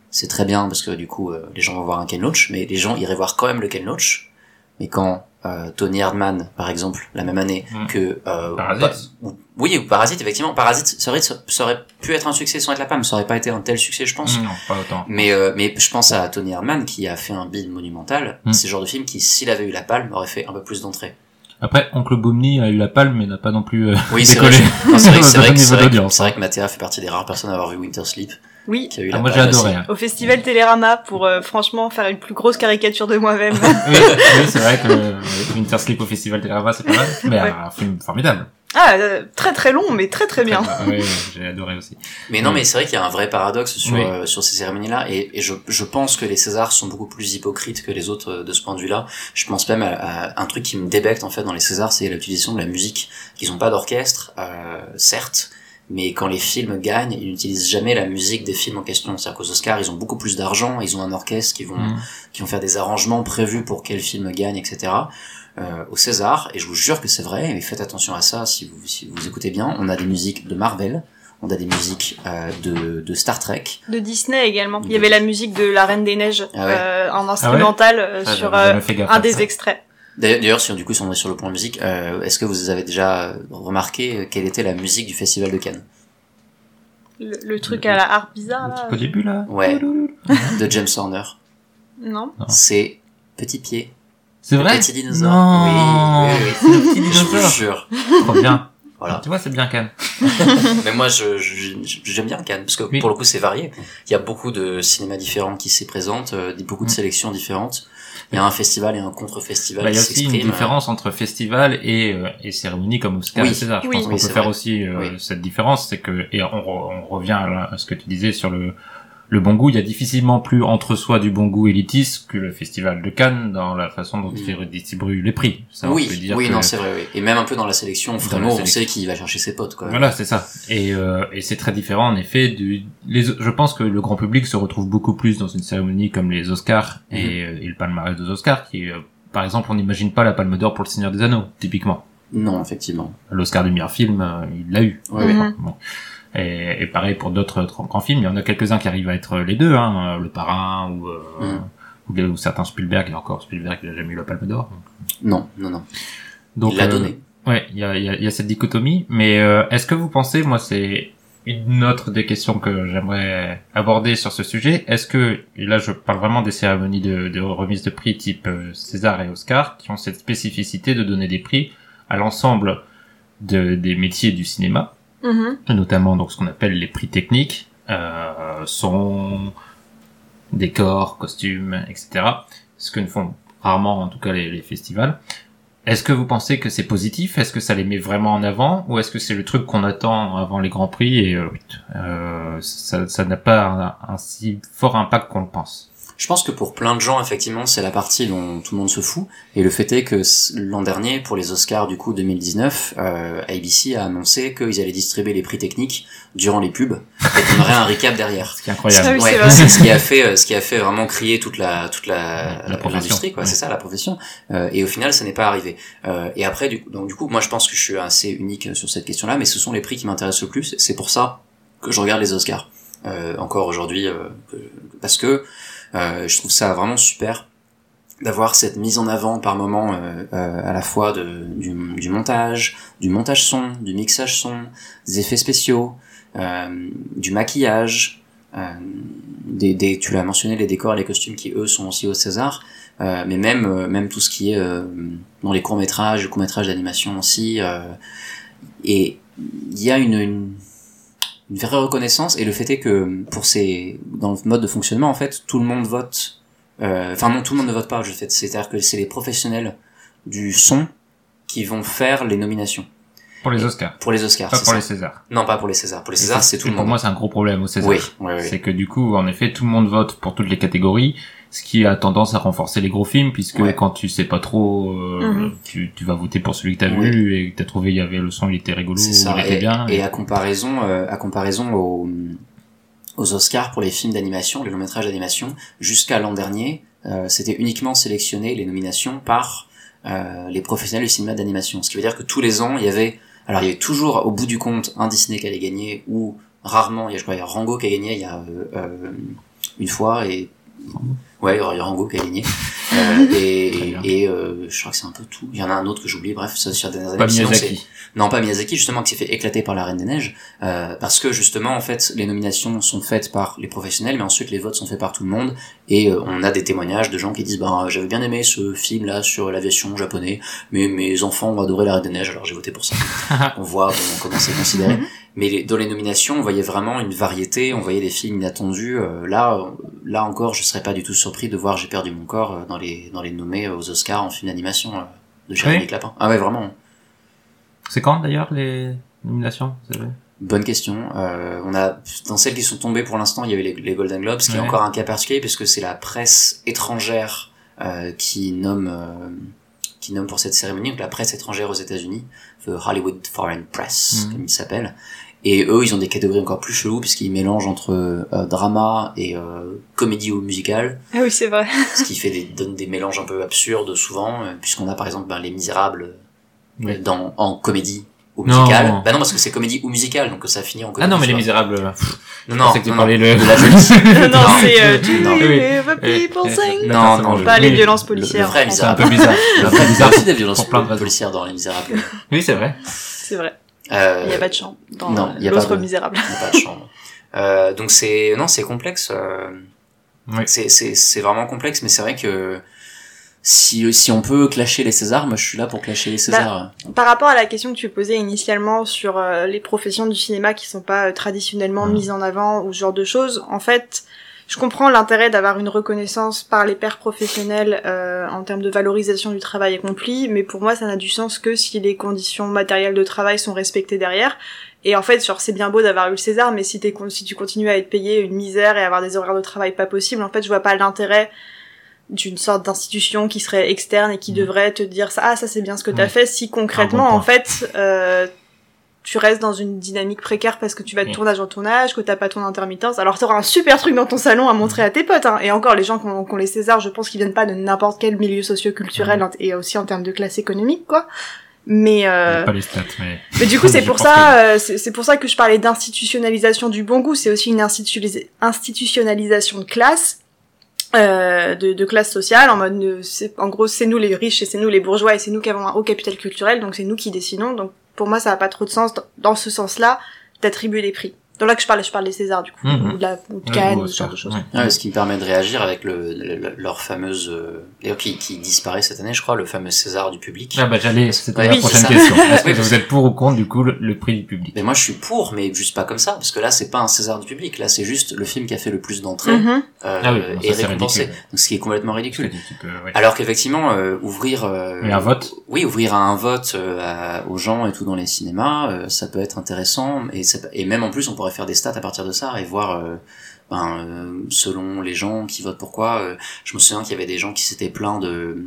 c'est très bien parce que du coup euh, les gens vont voir un Ken Loach mais les gens iraient voir quand même le Ken Loach mais quand euh, Tony Erdman par exemple la même année Mm. que euh, Parasite. Pa- ou- oui ou Parasite effectivement Parasite ça aurait, ça aurait pu être un succès sans être la palme ça aurait pas été un tel succès je pense Mm, Non, pas autant. mais euh, mais je pense à Tony Herman qui a fait un bid monumental. Mm. C'est le genre de film qui, s'il avait eu la palme, aurait fait un peu plus d'entrées. Après, Oncle Boomni a eu la palme, mais n'a pas non plus euh, Oui, décollé. C'est vrai, que- (laughs) c'est vrai, vrai, vrai que Mathéa fait partie des rares personnes à avoir vu Winter Sleep, Oui, qui a eu Ah, la moi j'ai adoré. aussi. hein. au festival Télérama pour euh, franchement faire une plus grosse caricature de moi-même. (laughs) oui, oui, c'est vrai que euh, Winter Sleep au Festival Télérama, c'est pas mal, mais Ouais. un film formidable. ah, euh, très très long, mais très très bien. Ah, oui, j'ai adoré aussi. Mais non, Mm. mais c'est vrai qu'il y a un vrai paradoxe sur, Oui. euh, sur ces cérémonies-là, et, et je, je pense que les Césars sont beaucoup plus hypocrites que les autres euh, de ce point de vue-là. Je pense même à, à un truc qui me débecte en fait dans les Césars, c'est l'utilisation de la musique. Ils ont pas d'orchestre, euh, certes, mais quand les films gagnent, ils n'utilisent jamais la musique des films en question. C'est-à-dire qu'aux Oscars, ils ont beaucoup plus d'argent, ils ont un orchestre qui vont Mm. qui vont faire des arrangements prévus pour quel film gagne, etc. Euh, au César, et je vous jure que c'est vrai, et faites attention à ça si vous, si vous écoutez bien, on a des musiques de Marvel, on a des musiques euh, de, de Star Trek, De Disney également. Il y avait la musique de La Reine des Neiges Ah ouais. euh, en instrumental euh, Ah, sur euh, un des ça. extraits. D'ailleurs, si du coup, si on est sur le point musique, euh, est-ce que vous avez déjà remarqué euh, quelle était la musique du Festival de Cannes? Le, le truc à la harpe bizarre Le là. au début, là. Ouais, de James Horner. Non. Non. C'est Petit Pied, C'est vrai? petit dinosaure. Non. Oui, oui, oui. C'est le petit Je vous dinosaure. jure. Trop bien. Voilà. Tu vois, c'est bien Cannes. (laughs) Mais moi, je, je- je- j'aime bien Cannes parce que Oui. pour le coup, c'est varié. Il y a beaucoup de cinémas différents qui s'y présentent, euh, beaucoup de Mm. sélections différentes. Il y a un festival et un contre-festival Bah, il y a aussi une s'expriment. différence entre festival et, euh, et cérémonie comme Oscar Oui. et César. Je Oui. pense qu'on Oui, peut faire vrai. aussi euh, Oui. cette différence, c'est que et on, re- on revient à, la- à ce que tu disais sur le le bon goût. Il y a difficilement plus entre soi du bon goût élitiste que le festival de Cannes dans la façon dont Mm. il redistribue les prix. Ça, on peut Oui, dire oui, que- non, c'est vrai, oui. Et même un peu dans la sélection, vraiment, on sait qui va chercher ses potes, quoi. Voilà, c'est ça. Et, euh, et c'est très différent en effet. Du, les, je pense que le grand public se retrouve beaucoup plus dans une cérémonie comme les Oscars Mhm. et, euh, et le palmarès des Oscars, qui, est, euh, par exemple, on n'imagine pas la Palme d'Or pour le Seigneur des Anneaux, typiquement. Non, effectivement. L'Oscar du meilleur film, euh, il l'a eu. Ouais. Mhm. Bon. Et, et pareil pour d'autres tr- grands films, il y en a quelques-uns qui arrivent à être les deux, hein, euh, Le Parrain ou, euh, Mhm. ou, ou certains Spielberg, et encore Spielberg, il a jamais eu la Palme d'Or. Non, non, non. Donc, Il l'a euh, donné. Ouais, il y a, y, a, y a cette dichotomie, mais euh, est-ce que vous pensez, moi c'est une autre des questions que j'aimerais aborder sur ce sujet, est-ce que, et là je parle vraiment des cérémonies de, de remise de prix type César et Oscar, qui ont cette spécificité de donner des prix à l'ensemble de, des métiers du cinéma, Mhm. notamment donc ce qu'on appelle les prix techniques, euh, son, décors, costumes, etc. Ce que ne font rarement en tout cas les, festivals. Est-ce que vous pensez que c'est positif? Est-ce que ça les met vraiment en avant? Ou est-ce que c'est le truc qu'on attend avant les grands prix et euh, euh, ça n'a pas un, un si fort impact qu'on le pense? Je pense que pour plein de gens, effectivement, c'est la partie dont tout le monde se fout. Et le fait est que l'an dernier, pour les Oscars du coup 2019, euh, ABC a annoncé qu'ils allaient distribuer les prix techniques durant les pubs et qu'on aurait un recap derrière. (laughs) C'est incroyable. Ah oui, Ouais, c'est ce qui a fait, euh, ce qui a fait vraiment crier toute la toute la La profession. l'industrie, quoi. Ouais. C'est ça, la profession. Euh, et au final, ça n'est pas arrivé. Euh, et après, du coup, donc du coup, moi, je pense que je suis assez unique sur cette question-là, mais ce sont les prix qui m'intéressent le plus. C'est pour ça que je regarde les Oscars euh, encore aujourd'hui, euh, parce que euh, je trouve ça vraiment super d'avoir cette mise en avant par moment euh, euh, à la fois de, du, du montage, du montage son, du mixage son, des effets spéciaux, euh, du maquillage, euh, des, des, tu l'as mentionné, les décors et les costumes qui eux sont aussi au César, euh, mais même euh, même tout ce qui est euh, dans les courts métrages, les courts métrages d'animation aussi, euh, et il y a une, une une vraie reconnaissance et le fait est que pour ces dans le mode de fonctionnement en fait tout le monde vote euh, enfin non tout le monde ne vote pas je fait c'est-à-dire que c'est les professionnels du son qui vont faire les nominations Pour les Oscars. pour les Oscars Pas pour ça les Césars. non pas pour les Césars pour les Césars c'est tout le Pour monde moi, c'est un gros problème au César. oui oui oui C'est que du coup, en effet, tout le monde vote pour toutes les catégories, ce qui a tendance à renforcer les gros films, puisque Ouais. quand tu sais pas trop, euh, Mhm. tu, tu vas voter pour celui que t'as Oui. vu et que t'as trouvé il y avait le son, il était rigolo, ça il était et, bien. et à comparaison euh, à comparaison aux aux Oscars pour les films d'animation les longs métrages d'animation jusqu'à l'an dernier euh, c'était uniquement sélectionné les nominations par euh, les professionnels du cinéma d'animation ce qui veut dire que tous les ans il y avait alors il y avait toujours au bout du compte un Disney qui allait gagner ou rarement il y a je crois il y a Rango qui a gagné il y a euh, euh, une fois et ouais il y a Rango qui a gagné (laughs) euh, et, et euh, je crois que c'est un peu tout il y en a un autre que j'oublie bref ça sur dernières Pas années Sinon, c'est- Miyazaki. non, pas Miyazaki, justement, qui s'est fait éclater par la Reine des Neiges, euh, parce que justement, en fait, les nominations sont faites par les professionnels, mais ensuite les votes sont faits par tout le monde, et euh, on a des témoignages de gens qui disent, bah, j'avais bien aimé ce film-là sur l'aviation japonais, mais mes enfants ont adoré la Reine des Neiges, alors j'ai voté pour ça. (laughs) on voit bon, comment c'est considéré. Mais les- dans les nominations, on voyait vraiment une variété, on voyait des films inattendus. euh, là, là encore, je serais pas du tout surpris de voir J'ai perdu mon corps euh, dans les dans les nommés aux Oscars en film d'animation euh, de Jérémy Oui. Clapin. Ah ouais, vraiment. C'est quand d'ailleurs les nominations Bonne question. Euh, on a dans celles qui sont tombées pour l'instant, il y a eu les, les Golden Globes, qui est encore un cas particulier puisque c'est la presse étrangère euh, qui nomme euh, qui nomme pour cette cérémonie, donc la presse étrangère aux États-Unis, the Hollywood Foreign Press, Mhm. comme il s'appelle. Et eux, ils ont des catégories encore plus cheloues puisqu'ils mélangent entre euh, drama et euh, comédie ou musicale, Ah oui, c'est vrai. (laughs) ce qui fait des, donne des mélanges un peu absurdes souvent, euh, puisqu'on a par exemple ben, Les Misérables Oui. euh, dans en comédie ou Non. musicale. Bah non, parce que c'est comédie ou musicale, donc ça finit en comédie. Ah non, mais les. Misérables. euh, Non, non, pensais que tu non, parlais non. le. De la (laughs) jolie. non, c'est euh, Non. Oui. Eh, eh, Non, c'est non, bon, Pas les violences Le policières. vrai en C'est un peu bizarre. (laughs) C'est un peu Il y a bizarre. aussi des violences policières dans Les Misérables. Oui, c'est vrai. C'est vrai. Euh, Il n'y a pas de chant dans non, a l'autre pas de- misérable. il y a pas de chambre. Euh, donc c'est non, c'est complexe. euh, Oui. C'est c'est c'est vraiment complexe, mais c'est vrai que si si on peut clasher les Césars, moi je suis là pour clasher les Césars. Par rapport à la question que tu posais initialement sur euh, les professions du cinéma qui sont pas euh, traditionnellement Mhm. mises en avant ou ce genre de choses, en fait, je comprends l'intérêt d'avoir une reconnaissance par les pairs professionnels euh, en termes de valorisation du travail accompli, mais pour moi ça n'a du sens que si les conditions matérielles de travail sont respectées derrière. Et en fait, genre c'est bien beau d'avoir eu le César, mais si, si tu continues à être payé une misère et avoir des horaires de travail pas possibles, en fait, je vois pas l'intérêt d'une sorte d'institution qui serait externe et qui Mhm. devrait te dire ça, ah ça c'est bien ce que t'as Ouais. fait, si concrètement bon en fait euh, tu restes dans une dynamique précaire parce que tu vas de Oui. tournage en tournage, que t'as pas ton intermittence. Alors t'auras un super truc dans ton salon à montrer à tes potes. Hein. Et encore les gens qui ont, les Césars, je pense qu'ils viennent pas de n'importe quel milieu socio-culturel en- et aussi en termes de classe économique quoi. Mais euh, Pas les stats, mais. (laughs) mais du coup, c'est (laughs) pour ça, euh, c'est pour ça que je parlais d'institutionnalisation du bon goût. C'est aussi une institutionnalisa- institutionnalisation de classe, euh, de, classe sociale, en mode, euh, en gros, c'est nous les riches et c'est nous les bourgeois et c'est nous qui avons un haut capital culturel, donc c'est nous qui décidons. Donc pour moi, ça n'a pas trop de sens dans, ce sens-là d'attribuer les prix. Dans là que je parle, je parle des Césars du coup, Mhm. ou de, la, ou de Cannes, ou ce genre de choses. ouais. Ah ouais, ce qui me permet de réagir avec le, le- le- leur fameuse euh, d'ailleurs qui, qui disparaît cette année, je crois, le fameux César du public. Ah bah j'allais, c'était Oui, la c'est prochaine question. Est-ce que Oui, vous êtes pour ou contre du coup le, le prix du public? Mais moi je suis pour, mais juste pas comme ça, parce que là c'est pas un César du public, là c'est juste le film qui a fait le plus d'entrées Mhm. euh, Ah oui, bon, et récompensé. Donc ce qui est complètement ridicule. Ouais. Alors qu'effectivement, euh, ouvrir euh, Mais un vote oui, ouvrir à un vote euh, à- aux gens et tout dans les cinémas, euh, ça peut être intéressant et, ça peut- et même en plus on pourrait pourrait faire des stats à partir de ça et voir euh, ben, euh, selon les gens qui votent pourquoi. euh, je me souviens qu'il y avait des gens qui s'étaient plaints de.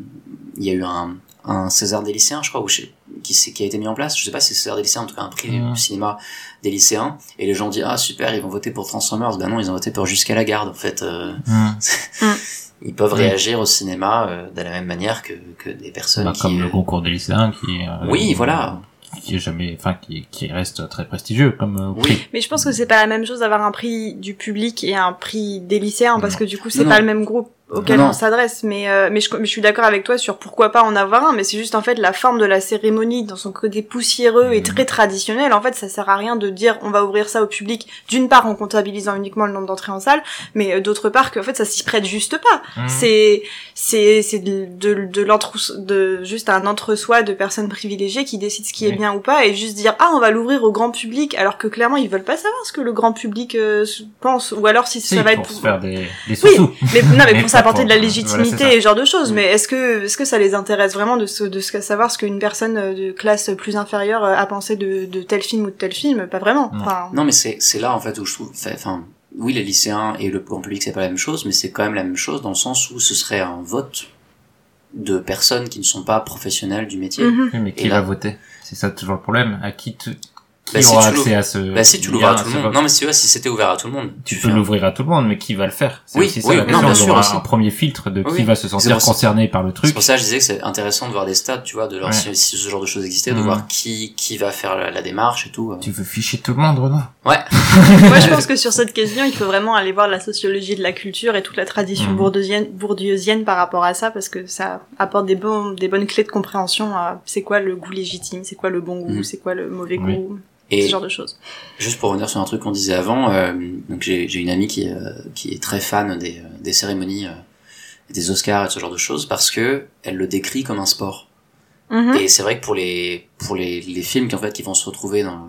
Il y a eu un, un César des lycéens, je crois, ou je sais- qui, a été mis en place. Je sais pas si c'est César des lycéens, en tout cas un prix du cinéma des lycéens. Et les gens disent ah super, ils vont voter pour Transformers. Ben non, ils ont voté pour Jusqu'à la garde. En fait, euh, (laughs) ils peuvent réagir au cinéma de la même manière que, que des personnes Bah, qui. comme le concours des lycéens qui Oui, voilà. Qui est jamais enfin qui qui reste très prestigieux comme euh, Oui. prix. Mais je pense que c'est pas la même chose d'avoir un prix du public et un prix des lycéens parce Non. que du coup c'est pas non. le même groupe auquel Non. on s'adresse. Mais euh, mais je, mais je suis d'accord avec toi sur pourquoi pas en avoir un. Mais c'est juste en fait la forme de la cérémonie dans son côté poussiéreux et Mhm. très traditionnel. En fait, ça sert à rien de dire on va ouvrir ça au public. D'une part en comptabilisant uniquement le nombre d'entrées en salle, mais euh, d'autre part qu'en fait ça s'y prête juste pas. Hmm. C'est c'est c'est de de, de l'entre de juste un entre-soi de personnes privilégiées qui décident ce qui est bien ou pas et juste dire ah on va l'ouvrir au grand public alors que clairement ils veulent pas savoir ce que le grand public euh, pense ou alors si Si, ça va pour être se faire des des Oui, mais non mais pour (laughs) s'apporter de la légitimité voilà, et ce genre de choses mais est-ce que est-ce que ça les intéresse vraiment de se, de se savoir ce qu'une personne euh, de classe plus inférieure euh, a pensé de, de tel film ou de tel film? Pas vraiment Non. enfin Non, mais c'est c'est là en fait où je trouve. Enfin, oui, les lycéens et le grand public c'est pas la même chose, mais c'est quand même la même chose dans le sens où ce serait un vote de personnes qui ne sont pas professionnels du métier. mhm. Oui, mais qui Et là- va voter? C'est ça toujours le problème. À qui tu qui Bah, si aura tu accès à ce Bah si tu l'ouvres à tout le monde. Non, mais si tu vois, si c'était ouvert à tout le monde, tu peux l'ouvrir à tout le monde, mais qui va le faire? C'est Oui, aussi ça oui, la non, bien Il y sûr aura aussi. un premier filtre de Oui, qui va se C'est sentir ça- concerné par le C'est truc. pour ça que je disais que c'est intéressant de voir des stats, tu vois, de leur, Ouais. si, si ce genre de choses existait, de voir qui qui va faire la, la démarche et tout. euh. Tu veux ficher tout le monde, Renoir Ouais. (laughs) Moi, je pense que sur cette question, il faut vraiment aller voir la sociologie de la culture et toute la tradition Mhm. bourdieusienne, bourdieusienne par rapport à ça, parce que ça apporte des, bons, des bonnes clés de compréhension à c'est quoi le goût légitime, c'est quoi le bon goût, Mhm. c'est quoi le mauvais goût, Et ce genre de choses. Juste pour revenir sur un truc qu'on disait avant, euh, donc j'ai j'ai une amie qui, est, euh, qui est très fan des, euh, des cérémonies, euh, des Oscars et ce genre de choses parce que elle le décrit comme un sport. Mhm. Et c'est vrai que pour les pour les, les films qui en fait qui vont se retrouver dans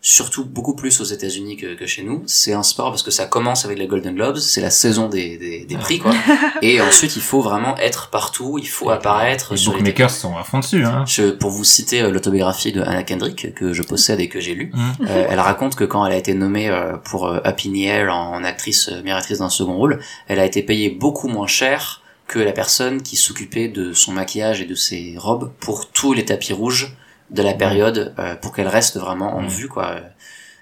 surtout beaucoup plus aux États-Unis que, que chez nous, c'est un sport parce que ça commence avec les Golden Globes, c'est la saison des, des, des prix quoi. (laughs) et ensuite il faut vraiment être partout, il faut apparaître Les bookmakers sont à fond dessus. Hein. je, pour vous citer euh, l'autobiographie de Anna Kendrick que je possède et que j'ai lu, Mhm. euh, elle raconte que quand elle a été nommée euh, pour the Air en actrice actrice d'un second rôle, elle a été payée beaucoup moins cher que la personne qui s'occupait de son maquillage et de ses robes pour tous les tapis rouges de la période euh, pour qu'elle reste vraiment en Mhm. vue quoi.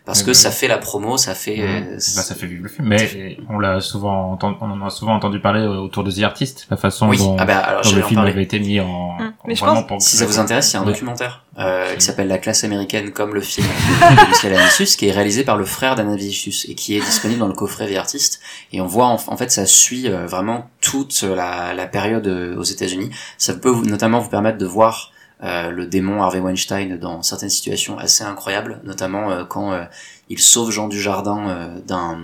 Parce Mhm. que ça fait la promo, ça fait euh, Bah, ça fait vivre le film. Mais on l'a souvent entendu, on en a souvent entendu parler autour de The Artist, la façon oui. dont, Ah bah alors dont je le film parler. avait été mis en, Mm. Mais je vraiment pense- pour Si ça vous intéresse, il y a un Ouais. documentaire euh, Mm. qui s'appelle La classe américaine comme le film (laughs) de Michel qui est réalisé par le frère d'Anna Vicius et qui est disponible dans le coffret The Artist. Et on voit en, en fait ça suit euh, vraiment toute la, la période euh, aux États-Unis. Ça peut vous- notamment vous permettre de voir euh, le démon Harvey Weinstein dans certaines situations assez incroyables, notamment euh, quand euh, il sauve Jean Dujardin d'un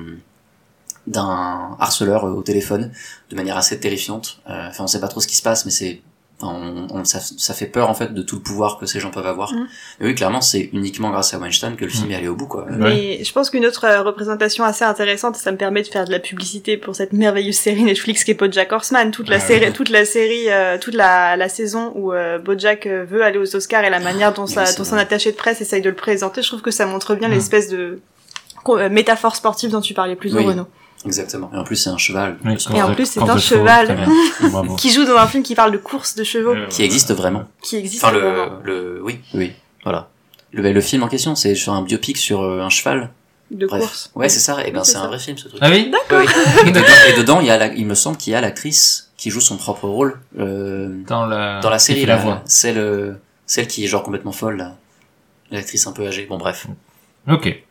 d'un harceleur au téléphone de manière assez terrifiante. Enfin, on sait pas trop ce qui se passe, mais c'est on, on- ça, ça fait peur en fait de tout le pouvoir que ces gens peuvent avoir. Mhm. Mais oui, clairement, c'est uniquement grâce à Weinstein que le film Mhm. est allé au bout, quoi. Ouais. Mais je pense qu'une autre euh, représentation assez intéressante, et ça me permet de faire de la publicité pour cette merveilleuse série Netflix qui est BoJack Horseman, toute la Ah, série, toute la série, euh, toute la, la saison où euh, BoJack veut aller aux Oscars et la manière dont, sa, son attaché de presse essaye de le présenter, je trouve que ça montre bien Mhm. l'espèce de métaphore sportive dont tu parlais plus tôt, Oui. Renaud. Exactement. Et en plus, c'est un cheval. Oui, Et en plus, c'est un chevaux, cheval. (laughs) Qui joue dans un film qui parle de course de chevaux, qui existe vraiment. qui existe Enfin, vraiment. le, le, oui, oui, voilà. Le, le film en question, c'est sur un biopic sur euh, un cheval. de Bref. course. Ouais, c'est ça. Et ben, Oui, c'est c'est un vrai film, ce truc. Ah oui oui. (laughs) Et dedans, il y a la, il me semble qu'il y a l'actrice qui joue son propre rôle, euh, Dans la, dans la série, la voix. Celle, celle qui est genre complètement folle, là. L'actrice un peu âgée. Bon, bref. Ok.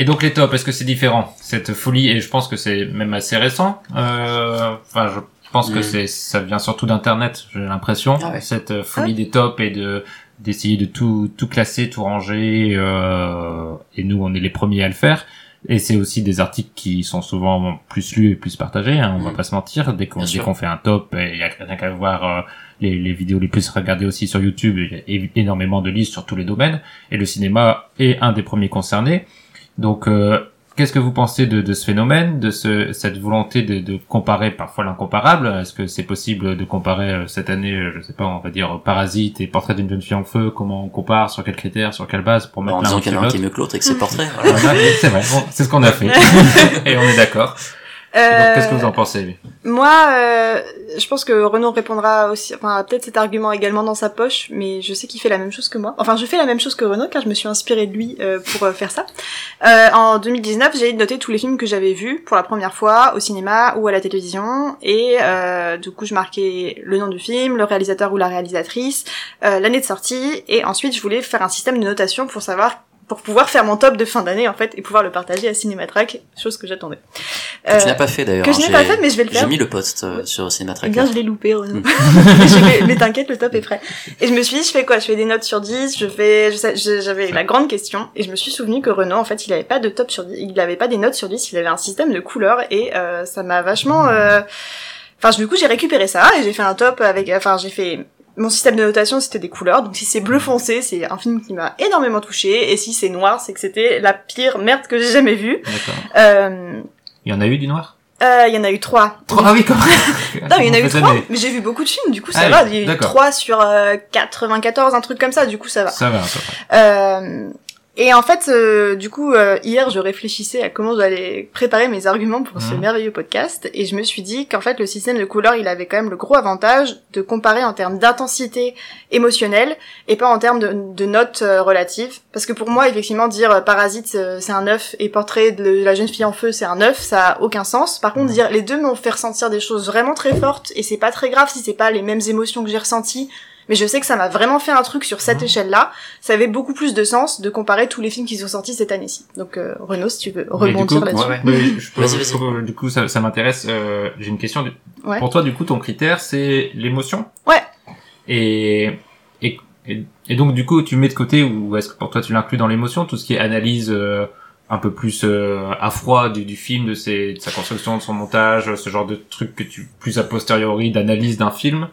Et donc les tops, est-ce que c'est différent cette folie? Et je pense que c'est même assez récent. Euh, Enfin, je pense que Mm. c'est ça vient surtout d'internet. J'ai l'impression Ah ouais. cette euh, folie des tops et de d'essayer de tout tout classer, tout ranger. Euh, et nous, on est les premiers à le faire. Et c'est aussi des articles qui sont souvent plus lus et plus partagés. Hein, on va Mm. pas se mentir. Dès qu'on dès qu'on fait un top, il y a rien qu'à voir euh, les, les vidéos les plus regardées aussi sur YouTube. Il y a énormément de listes sur tous les domaines. Et le cinéma est un des premiers concernés. Donc, euh, qu'est-ce que vous pensez de, de ce phénomène, de ce, cette volonté de, de comparer parfois l'incomparable? Est-ce que c'est possible de comparer euh, cette année, euh, je sais pas, on va dire Parasite et Portrait d'une jeune fille en feu? Comment on compare? Sur quels critères? Sur quelle base? Pour mettre En l'un qui est mieux que l'autre et que c'est portrait. (laughs) Voilà, C'est vrai, bon, c'est ce qu'on a fait. (laughs) Et on est d'accord. Euh, Qu'est-ce que vous en pensez Moi, euh, je pense que Renaud répondra aussi, enfin peut-être cet argument également dans sa poche, mais je sais qu'il fait la même chose que moi. Enfin, je fais la même chose que Renaud car je me suis inspirée de lui euh, pour euh, faire ça. Euh, en 2019, j'ai noté tous les films que j'avais vus pour la première fois au cinéma ou à la télévision, et euh, du coup, je marquais le nom du film, le réalisateur ou la réalisatrice, euh, l'année de sortie, et ensuite, je voulais faire un système de notation pour savoir pour pouvoir faire mon top de fin d'année en fait et pouvoir le partager à Cinématrack, chose que j'attendais. Que tu n'as pas fait d'ailleurs. que je n'ai pas fait, mais je vais le faire. J'ai mis le post euh, sur Eh Cinématrack. bien, je l'ai loupé, Renaud. Mm. (laughs) Je mais t'inquiète, le top est prêt. Et je me suis dit, je fais quoi? Je fais des notes sur 10, je fais, je je- j'avais la grande question, et je me suis souvenu que Renaud, en fait, il avait pas de top sur 10, il avait pas des notes sur 10, il avait un système de couleurs, et euh, ça m'a vachement... euh, Enfin, du coup, j'ai récupéré ça, et j'ai fait un top avec... Enfin, j'ai fait... Mon système de notation, c'était des couleurs, donc si c'est bleu foncé, c'est un film qui m'a énormément touché, et si c'est noir, c'est que c'était la pire merde que j'ai jamais vue. Euh, Il y en a eu du noir? euh, Il y en a eu trois. Trois Ah oui, quand même (laughs) Non, il y en a eu trois, mais j'ai vu beaucoup de films, du coup ça Ah va. oui, Il y a eu. 3 sur euh, 94, un truc comme ça, du coup ça va. Ça va, peu près. Euh, et en fait, euh, du coup, euh, hier, je réfléchissais à comment j'allais préparer mes arguments pour ce Mhm. merveilleux podcast, et je me suis dit qu'en fait, le système de couleurs, il avait quand même le gros avantage de comparer en termes d'intensité émotionnelle et pas en termes de, de notes euh, relatives. Parce que pour moi, effectivement, dire euh, Parasite, euh, c'est un 9, et Portrait de la jeune fille en feu, c'est un 9, ça a aucun sens. Par contre, dire les deux m'ont fait ressentir des choses vraiment très fortes, et c'est pas très grave si c'est pas les mêmes émotions que j'ai ressenties, mais je sais que ça m'a vraiment fait un truc sur cette Mhm. échelle-là. Ça avait beaucoup plus de sens de comparer tous les films qui sont sortis cette année-ci. Donc euh, Renaud, si tu veux rebondir là-dessus. ouais, ouais. Peux- du coup, ça, ça m'intéresse. Euh, J'ai une question. Du- Ouais. Pour toi, du coup, ton critère, c'est l'émotion. Ouais. Et, et et et donc, du coup, tu mets de côté ou est-ce que pour toi, tu l'inclus dans l'émotion tout ce qui est analyse euh, un peu plus euh, à froid du, du film, de, ses, de sa construction, de son montage, ce genre de truc que tu plus a posteriori d'analyse d'un film?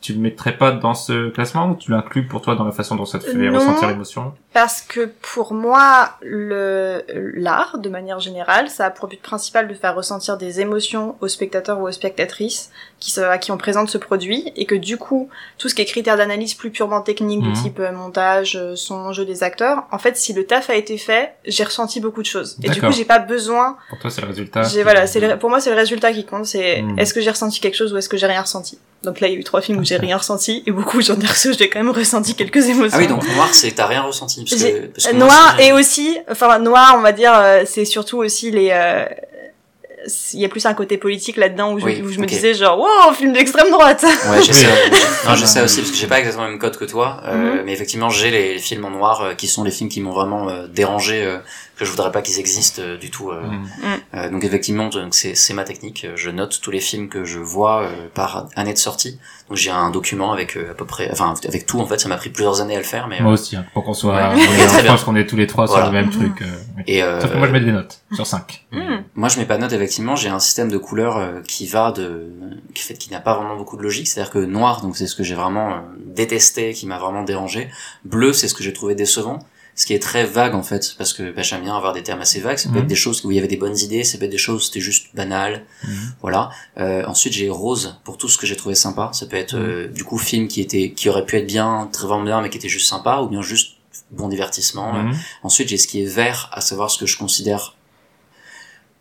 Tu le mettrais pas dans ce classement ou tu l'inclus pour toi dans la façon dont ça te fait Non. ressentir l'émotion Parce que pour moi, le l'art, de manière générale, ça a pour but principal de faire ressentir des émotions aux spectateurs ou aux spectatrices qui se, à qui on présente ce produit, et que du coup, tout ce qui est critères d'analyse plus purement technique, Mhm. du type euh, montage, euh, son, jeu des acteurs, en fait, si le taf a été fait, j'ai ressenti beaucoup de choses. Et du coup, j'ai pas besoin Pour toi, c'est le résultat. Qui- voilà, c'est le- pour moi c'est le résultat qui compte. C'est Mm. est-ce que j'ai ressenti quelque chose ou est-ce que j'ai rien ressenti. Donc là il y a eu trois films où j'ai rien ressenti et beaucoup où j'en ai reçu, j'ai quand même ressenti quelques émotions. Ah oui, donc noir, c'est t'as rien ressenti. Parce que, parce que moi noir et aussi, enfin noir on va dire, euh, c'est surtout aussi les. euh, il y a plus un côté politique là-dedans où je, Oui, où je me disais genre wow film d'extrême droite. Ouais, ça. (laughs) Non, j'ai ça aussi parce que j'ai pas exactement le même code que toi, euh, Mhm. mais effectivement j'ai les, films en noir euh, qui sont les films qui m'ont vraiment euh, dérangé, euh, que je voudrais pas qu'ils existent euh, du tout. euh. Mm. Euh, donc effectivement, donc c'est c'est ma technique. Je note tous les films que je vois euh, par année de sortie. Donc j'ai un document avec euh, à peu près, enfin avec tout en fait. Ça m'a pris plusieurs années à le faire, mais Moi aussi, hein, pour qu'on soit, Ouais. je (laughs) pense qu'on est tous les trois Voilà. sur le même Mhm. truc. euh, oui. et euh, Sauf que moi, je mets des notes sur 5. Mm. Moi, je mets pas de note, effectivement, j'ai un système de couleurs euh, qui va de, qui fait qui n'a pas vraiment beaucoup de logique. C'est-à-dire que noir, donc c'est ce que j'ai vraiment euh, détesté, qui m'a vraiment dérangé. Bleu, c'est ce que j'ai trouvé décevant. Ce qui est très vague, en fait, parce que bah, j'aime bien avoir des termes assez vagues. Ça peut Mhm. être des choses où il y avait des bonnes idées, ça peut être des choses où c'était juste banal. Mhm. Voilà. Euh, ensuite, j'ai rose pour tout ce que j'ai trouvé sympa. Ça peut être, Mhm. euh, du coup, film qui était, qui aurait pu être bien, très bien, mais qui était juste sympa, ou bien juste bon divertissement. Mhm. Ensuite, j'ai ce qui est vert, à savoir ce que je considère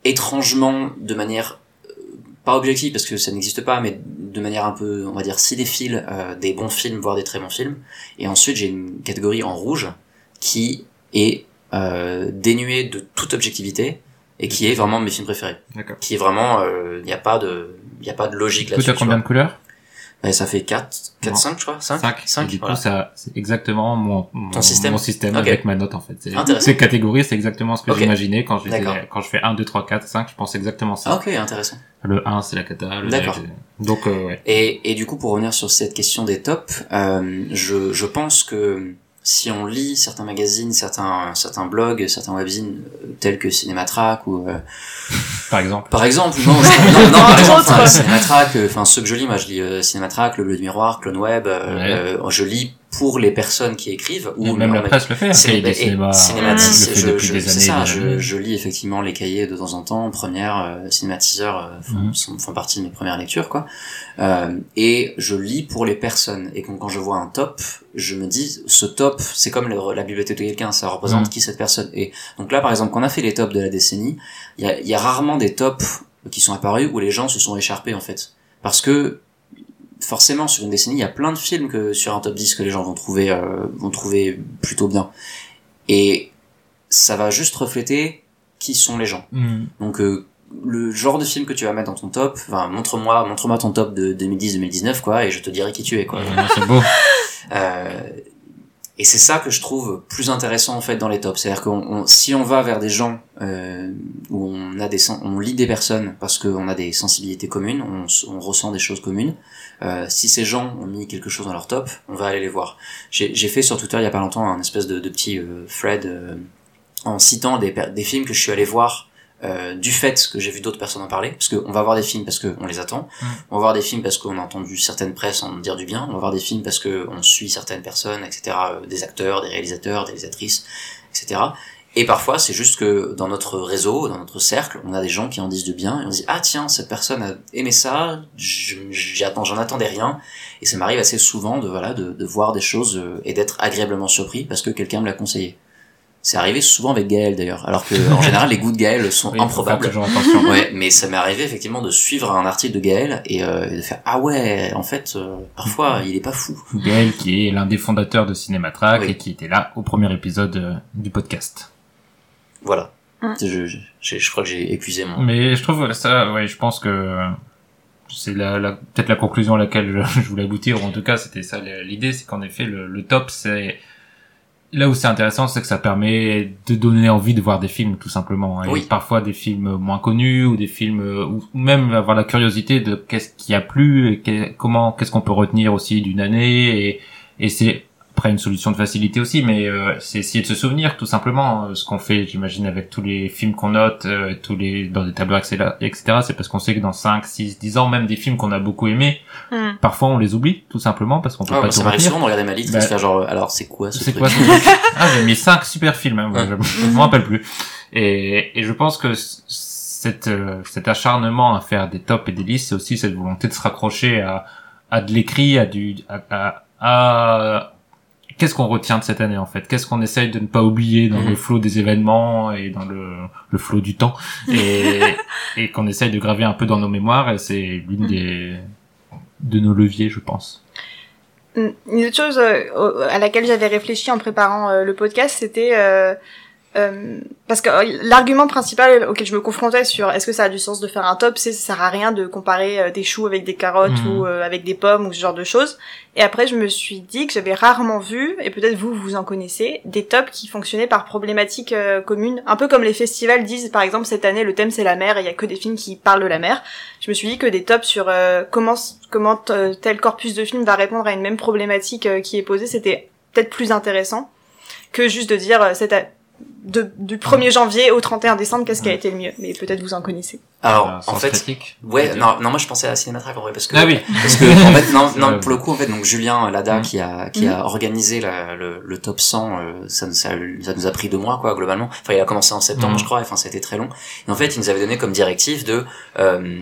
étrangement, de manière euh, pas objective parce que ça n'existe pas, mais de manière un peu, on va dire, cinéphile, euh, des bons films, voire des très bons films. Et ensuite, j'ai une catégorie en rouge qui est euh, dénuée de toute objectivité et qui est vraiment mes films préférés. D'accord. Qui est vraiment, il n'y a pas de, il a pas de logique là-dessus. t'as combien de couleurs Et ça fait 4, 4, Non. 5, je crois 5 5. 5, du coup, ça, c'est exactement mon, mon, Ton système mon système avec ma note, en fait. Ces catégories, c'est exactement ce que j'imaginais quand je quand fais 1, 2, 3, 4, 5, je pense exactement ça. Ah, ok, intéressant. Le 1, c'est la cata. le D'accord. Donc, euh, ouais. Et, et du coup, pour revenir sur cette question des tops, euh, je, je pense que si on lit certains magazines, certains, certains blogs, certains webzines euh, tels que Cinématrack ou euh, Par exemple. par exemple, non, je- non, non, (laughs) par exemple, enfin. Cinématrack, euh, enfin ceux que je lis, moi je lis euh, Cinématrack, Le Bleu du Miroir, Clone Web, euh, Ouais. euh, je lis pour les personnes qui écrivent ou même la presse le fait, hein, c'est cahier des et- cinémas, cinéma- le c'est- fait je, je- c'est ça, je, je lis effectivement les cahiers de temps en temps. Première, euh, cinématiseurs euh, font, Mhm. sont- font partie de mes premières lectures, quoi. Euh, et je lis pour les personnes. Et quand, quand je vois un top, je me dis, ce top, c'est comme le- la bibliothèque de quelqu'un, ça représente Mhm. qui cette personne. Et donc là, par exemple, quand on a fait les tops de la décennie, il y a, il y a rarement des tops qui sont apparus où les gens se sont écharpés, en fait. Parce que forcément sur une décennie il y a plein de films que sur un top 10 que les gens vont trouver euh, vont trouver plutôt bien et ça va juste refléter qui sont les gens Mm. donc euh, le genre de film que tu vas mettre dans ton top enfin montre-moi montre-moi ton top de 2010-2019 quoi et je te dirai qui tu es quoi Ouais, c'est beau. (laughs) euh, et c'est ça que je trouve plus intéressant en fait dans les tops, c'est-à-dire que si on va vers des gens euh, où on a des on lit des personnes parce qu'on a des sensibilités communes, on, on ressent des choses communes. Euh, si ces gens ont mis quelque chose dans leur top, on va aller les voir. J'ai fait sur Twitter il y a pas longtemps un espèce de, de petit euh, thread euh, en citant des, des films que je suis allé voir euh, du fait que j'ai vu d'autres personnes en parler, parce qu'on va voir des films parce qu'on les attend, Mm. on va voir des films parce qu'on a entendu certaines presses en dire du bien, on va voir des films parce qu'on suit certaines personnes, etc., euh, des acteurs, des réalisateurs, des réalisatrices, etc. Et parfois, c'est juste que dans notre réseau, dans notre cercle, on a des gens qui en disent du bien, et on se dit, ah tiens, cette personne a aimé ça, je- j'y attends- j'en attendais rien, et ça m'arrive assez souvent de, voilà, de, de voir des choses euh, et d'être agréablement surpris parce que quelqu'un me l'a conseillé. C'est arrivé souvent avec Gaël d'ailleurs, alors que en général les goûts de Gaël sont Oui, improbables. toujours attention. Ouais, mais ça m'est arrivé effectivement de suivre un article de Gaël et euh, de faire ah ouais, en fait euh, parfois il est pas fou. Gaël, qui est l'un des fondateurs de Cinématrack Oui. et qui était là au premier épisode euh, du podcast. Voilà. Mm. Je, je, je, je crois que j'ai épuisé mon. Mais je trouve ça, ouais, je pense que c'est la, la- peut-être la conclusion à laquelle je, (laughs) je voulais aboutir, ou en tout cas c'était ça l'idée, c'est qu'en effet le, le top c'est là où c'est intéressant, c'est que ça permet de donner envie de voir des films tout simplement, et Oui. parfois des films moins connus ou des films euh, ou même avoir la curiosité de qu'est-ce qui a plu, et que- comment qu'est-ce qu'on peut retenir aussi d'une année, et, et c'est après une solution de facilité aussi, mais euh, c'est essayer de se souvenir tout simplement euh, ce qu'on fait, j'imagine, avec tous les films qu'on note, euh, tous les dans des tableaux Excel, etc. C'est parce qu'on sait que dans 5, 6, 10 ans, même des films qu'on a beaucoup aimés, Hmm. parfois on les oublie tout simplement parce qu'on peut Ah, pas moi, tout ça m'arrive retenir. souvent de regarder ma liste Bah, et de faire genre alors c'est quoi ce C'est truc quoi ce truc? Ah, j'ai mis 5 super films, hein, je, (laughs) je m'en rappelle plus. Et, et je pense que cette, euh, cet acharnement à faire des tops et des listes, c'est aussi cette volonté de se raccrocher à, à de l'écrit, à du, à, à, à- qu'est-ce qu'on retient de cette année en fait? Qu'est-ce qu'on essaye de ne pas oublier dans Mhm. le flot des événements et dans le, le flot du temps? Et, (laughs) et qu'on essaye de graver un peu dans nos mémoires et c'est l'une des de nos leviers, je pense. Une autre chose euh, à laquelle j'avais réfléchi en préparant euh, le podcast, c'était euh, parce que euh, l'argument principal auquel je me confrontais sur est-ce que ça a du sens de faire un top, c'est ça sert à rien de comparer euh, des choux avec des carottes Mhm. ou avec des pommes ou ce genre de choses. Et après, je me suis dit que j'avais rarement vu, et peut-être vous vous en connaissez, des tops qui fonctionnaient par problématique commune, un peu comme les festivals disent. Par exemple, cette année, le thème c'est la mer, et il y a que des films qui parlent de la mer. Je me suis dit que des tops sur comment tel corpus de film va répondre à une même problématique qui est posée, c'était peut-être plus intéressant que juste de dire cette de, du 1er janvier au 31 décembre qu'est-ce qui a été le mieux? Mais peut-être vous en connaissez. Alors Euh, en fait critique. ouais non non moi je pensais à Cinématrack en vrai parce que Ah oui. parce que en fait non (laughs) non pour le coup en fait donc Julien Lada Mhm. qui a qui a organisé la, le, le top 100 euh, ça, nous- ça ça nous a pris deux mois quoi globalement enfin il a commencé en septembre Mhm. je crois enfin ça a été très long et en fait il nous avait donné comme directive de euh,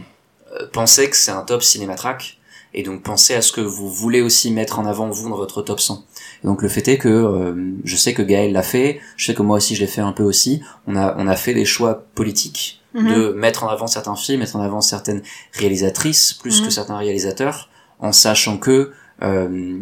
euh, penser que c'est un top Cinématrack et donc pensez à ce que vous voulez aussi mettre en avant vous dans votre top 100 et donc le fait est que euh, je sais que Gaël l'a fait je sais que moi aussi je l'ai fait un peu aussi on a on a fait des choix politiques Mhm. de mettre en avant certains films, mettre en avant certaines réalisatrices plus Mhm. que certains réalisateurs, en sachant que euh,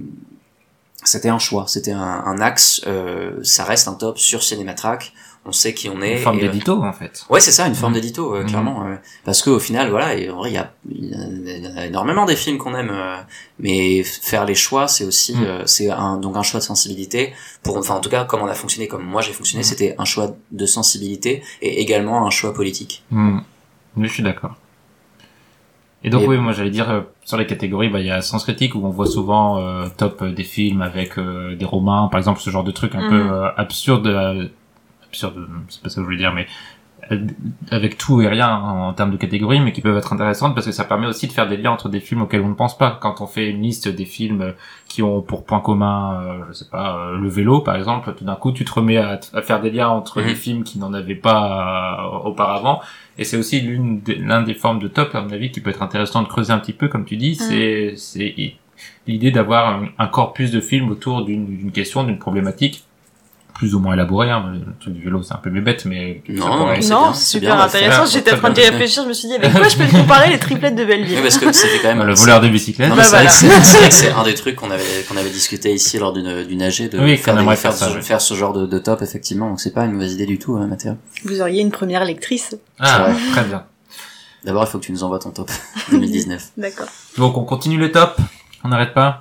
c'était un choix, c'était un, un axe. euh, ça reste un top sur Cinématrack. On sait qui on est. Une forme euh, d'édito en fait. Ouais, c'est ça, une forme Mhm. d'édito, euh, Mhm. clairement. euh, parce que au final, voilà, et en vrai, il y a, y énormément des films qu'on aime, euh, mais faire les choix, c'est aussi, euh, c'est un, donc un choix de sensibilité. Pour, enfin, en tout cas, comme on a fonctionné, comme moi j'ai fonctionné, Mhm. c'était un choix de sensibilité et également un choix politique. Oui, je suis d'accord. Et donc Et- oui, moi j'allais dire euh, sur les catégories, bah il y a Sens Critique où on voit souvent euh, top des films avec euh, des romans, par exemple, ce genre de truc un peu euh, euh, absurde, c'est pas ça que je voulais dire, mais avec tout et rien en, termes de catégories, mais qui peuvent être intéressantes parce que ça permet aussi de faire des liens entre des films auxquels on ne pense pas. Quand on fait une liste des films qui ont pour point commun, euh, je sais pas, euh, le vélo par exemple, tout d'un coup tu te remets à, faire des liens entre Mhm. des films qui n'en avaient pas euh, auparavant. Et c'est aussi l'une des, l'un des formes de top, à mon avis, qui peut être intéressant de creuser un petit peu, comme tu dis. Mhm. C'est, c'est l'idée d'avoir un, un corpus de films autour d'une, d'une question, d'une problématique plus ou moins élaborée. Hein. Le truc du vélo, c'est un peu bébête, mais Non, non, c'est super bien, intéressant. J'étais en train d'y réfléchir, je me suis dit, avec quoi je peux comparer les triplettes de Belleville? Oui, (laughs) parce que c'était quand même le voleur de bicyclette. Non, mais Bah, c'est vrai que voilà. vrai que c'est un des trucs qu'on avait qu'on avait discuté ici lors d'une d'une AG de Oui, faire, qu'on des- aimerait faire, faire ça, ce, oui. faire ce genre de, de top effectivement. Donc c'est pas une mauvaise idée du tout, hein, Mathéo. Vous auriez une première lectrice. Ah, très bien. D'abord, il faut que tu nous envoies ton top (laughs) 2019. D'accord. Donc on continue les tops. On n'arrête pas.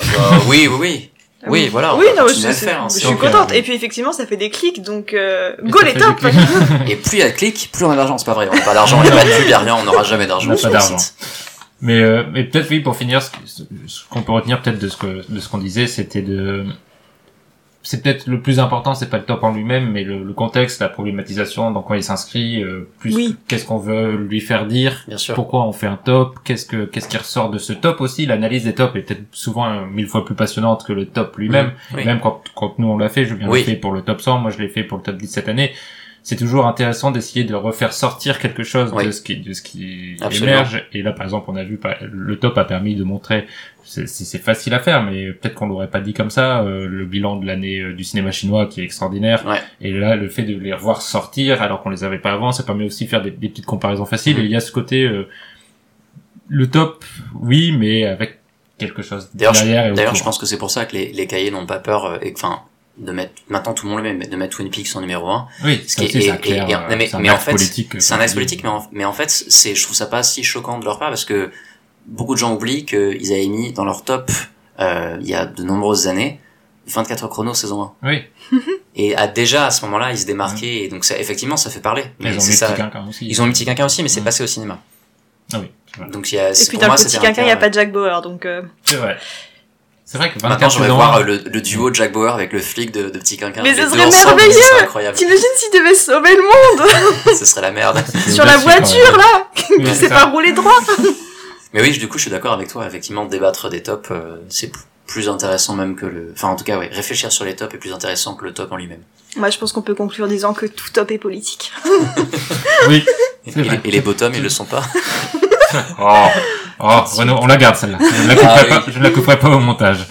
Euh, oui, oui, oui. Oui, voilà, on Oui, non, je, faire, hein, je suis contente. euh, Et puis effectivement, ça fait des clics, donc euh, (laughs) Et go les clics. Et plus il y a de clics, plus on a d'argent. C'est pas vrai, on n'a pas d'argent, (laughs) il n'y a pas de pub, il rien, on n'aura jamais On d'argent n'a sur pas le site. Mais, euh, mais peut-être oui pour finir, ce, ce- ce qu'on peut retenir peut-être de ce que de ce qu'on disait, c'était de c'est peut-être le plus important, c'est pas le top en lui-même, mais le, le contexte, la problématisation, dans quoi il s'inscrit, euh, plus Oui. qu'est-ce qu'on veut lui faire dire, Bien sûr. pourquoi on fait un top, qu'est-ce que qu'est-ce qui ressort de ce top aussi. L'analyse des tops est peut-être souvent euh, mille fois plus passionnante que le top lui-même. Oui. Même quand, quand nous on l'a fait, Julien Oui. l'a fait pour le top 100, moi je l'ai fait pour le top 10 cette année. C'est toujours intéressant d'essayer de refaire sortir quelque chose de ce qui, de ce qui Absolument. émerge. Et là, par exemple, on a vu, le top a permis de montrer, c'est facile à faire, mais peut-être qu'on l'aurait pas dit comme ça, euh, le bilan de l'année euh, du cinéma chinois qui est extraordinaire. Ouais. Et là, le fait de les revoir sortir alors qu'on les avait pas avant, ça permet aussi de faire des, des petites comparaisons faciles. Mhm. Et il y a ce côté, euh, le top, oui, mais avec quelque chose derrière d'ailleurs, je pense que c'est pour ça que les, les cahiers n'ont pas peur, euh, et enfin, de mettre, maintenant tout le monde le met, mais de mettre Twin Peaks en numéro 1. Oui, Ce ça qui est- c'est un clair, et- et- euh, mais- c'est un mais en acte fait, politique. C'est un axe mais en, mais en fait, c'est, je trouve ça pas si choquant de leur part parce que beaucoup de gens oublient qu'ils avaient mis dans leur top, euh, il y a de nombreuses années, 24 heures chrono saison 1. Oui, (laughs) Et à, déjà, à ce moment-là, ils se démarquaient, et donc ça, effectivement, ça fait parler. mais Mais ils ont c'est mis ça. Petit Quinquin aussi. Ils ont mis Petit Quinquin aussi, mais c'est passé au cinéma. Ah oui. Donc il y a, Et c'est- puis pour dans moi, le petit quinquin, il n'y a pas Jack Bauer, donc euh, C'est vrai. C'est vrai que 24 Maintenant, j'aimerais saisons, voir euh, le, le duo Jack Bauer avec le flic de, de Petit Quinquin. Mais ce serait ensemble, merveilleux Ce serait incroyable. t'imagines s'il devait sauver le monde (laughs) Ce serait la merde. sur la quand voiture là, (laughs) qui ça. pas rouler droit. Mais oui, du coup, je suis d'accord avec toi. Effectivement, débattre des tops, euh, c'est plus intéressant même que le... Enfin, en tout cas, oui, réfléchir sur les tops est plus intéressant que le top en lui-même. Moi, je pense qu'on peut conclure en disant que tout top est politique. Oui. Et, les- et les bottoms, ils le sont pas. (laughs) Oh, oh Renaud, on la garde celle-là. Je ne la couperai, Ah, pas, je ne la couperai pas au montage.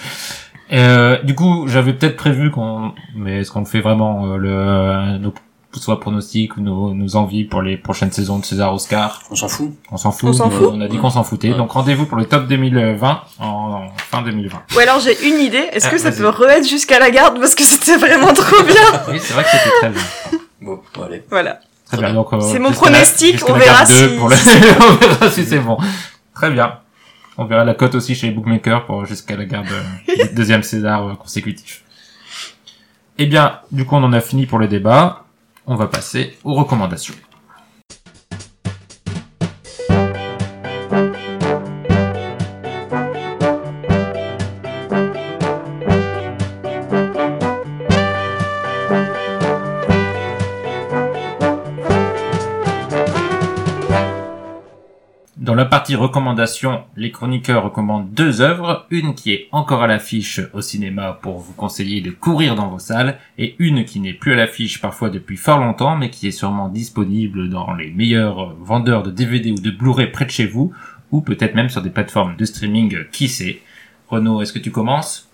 Euh, du coup, j'avais peut-être prévu qu'on, mais est-ce qu'on le fait vraiment euh, le, nos soit pronostics ou nos, nos envies pour les prochaines saisons de César Oscar? On s'en fout. On s'en fout. On s'en mais fout. On a dit qu'on s'en foutait. Ouais. Donc rendez-vous pour le top 2020 en, en fin 2020. Ou alors j'ai une idée, est-ce Ah, que ça vas-y. peut re-être jusqu'à la garde parce que c'était vraiment trop bien? (laughs) Oui, c'est vrai que c'était très bien. Bon, allez. Voilà. Très bien. Donc, euh, C'est mon pronostic, on verra si- pour le- (laughs) on verra si c'est bon. Très bien. On verra la cote aussi chez les bookmakers pour jusqu'à la garde euh, (laughs) du deuxième César euh, consécutif. Eh bien, du coup, on en a fini pour le débat. On va passer aux recommandations. Partie recommandation, les chroniqueurs recommandent deux œuvres, une qui est encore à l'affiche au cinéma pour vous conseiller de courir dans vos salles, et une qui n'est plus à l'affiche parfois depuis fort longtemps, mais qui est sûrement disponible dans les meilleurs vendeurs de DVD ou de Blu-ray près de chez vous, ou peut-être même sur des plateformes de streaming, qui sait. Renaud, est-ce que tu commences?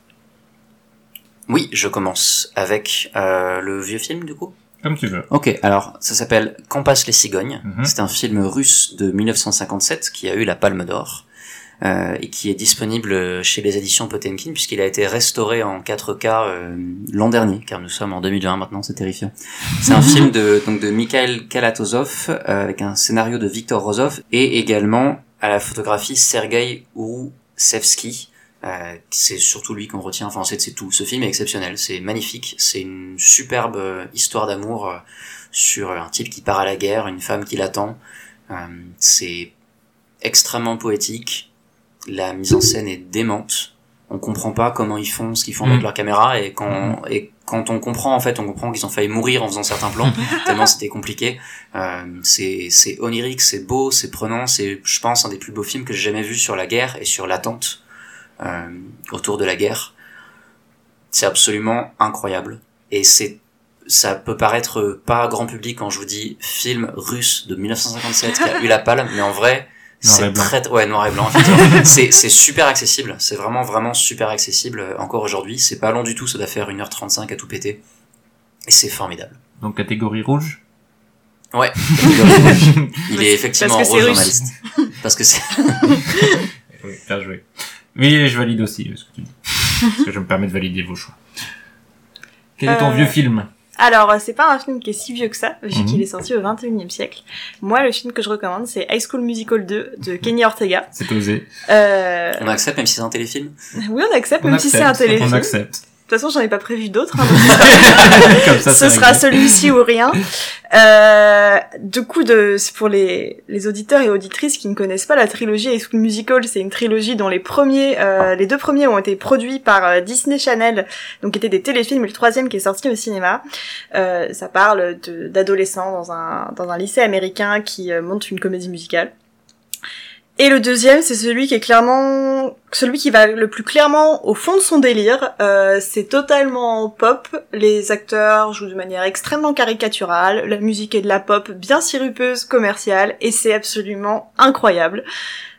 Oui, je commence avec euh, le vieux film, du coup? Comme tu veux. Ok, alors ça s'appelle Quand passent les cigognes. Mhm. C'est un film russe de 1957 qui a eu la Palme d'Or euh, et qui est disponible chez les éditions Potemkin puisqu'il a été restauré en 4K euh, l'an dernier, car nous sommes en 2020 maintenant, c'est terrifiant. C'est un (laughs) film de donc de Mikhail Kalatozov euh, avec un scénario de Viktor Rozov et également à la photographie Sergei Ourousevski. Euh, c'est surtout lui qu'on retient. Enfin, c'est c'est tout. Ce film est exceptionnel. C'est magnifique. C'est une superbe euh, histoire d'amour euh, sur un type qui part à la guerre, une femme qui l'attend. Euh, c'est extrêmement poétique. La mise en scène est démente. On comprend pas comment ils font ce qu'ils font avec Mm. leur caméra et quand et quand on comprend en fait, on comprend qu'ils ont failli mourir en faisant certains plans (laughs) tellement c'était compliqué. Euh, c'est c'est onirique, c'est beau, c'est prenant, c'est je pense un des plus beaux films que j'ai jamais vu sur la guerre et sur l'attente euh, autour de la guerre. C'est absolument incroyable et c'est ça peut paraître pas grand public quand je vous dis film russe de 1957 qui a eu la palme, mais en vrai, c'est très ouais noir et blanc. (laughs) c'est c'est super accessible. C'est vraiment vraiment super accessible euh, encore aujourd'hui. C'est pas long du tout. Ça doit faire 1h35 à tout péter. Et c'est formidable. Donc catégorie rouge? Ouais. (laughs) Il est effectivement Parce que rouge journaliste. Parce que c'est (laughs) Oui, bien joué. Oui, je valide aussi euh, ce que tu dis. Parce que je me permets de valider vos choix. Quel est ton Euh, vieux film Alors, euh, c'est pas un film qui est si vieux que ça, vu Mhm. qu'il est sorti au 21e siècle. Moi, le film que je recommande, c'est High School Musical 2 de Kenny Ortega. C'est osé. Euh... on accepte même si c'est un téléfilm. (laughs) Oui, on accepte, On même si c'est un téléfilm. On accepte. Toute façon, j'en ai pas prévu d'autres. hein, (laughs) Comme ça, ce sera celui-ci ou rien. Euh, du coup, de, c'est pour les, les auditeurs et auditrices qui ne connaissent pas la trilogie High School Musical, c'est une trilogie dont les premiers, euh, les deux premiers ont été produits par euh, Disney Channel, donc étaient des téléfilms, et le troisième qui est sorti au cinéma. Euh, ça parle d'adolescents dans un, dans un lycée américain qui euh, monte une comédie musicale. Et le deuxième, c'est celui qui est clairement, celui qui va le plus clairement au fond de son délire. Euh, c'est totalement pop. Les acteurs jouent de manière extrêmement caricaturale. La musique est de la pop bien sirupeuse, commerciale, et c'est absolument incroyable.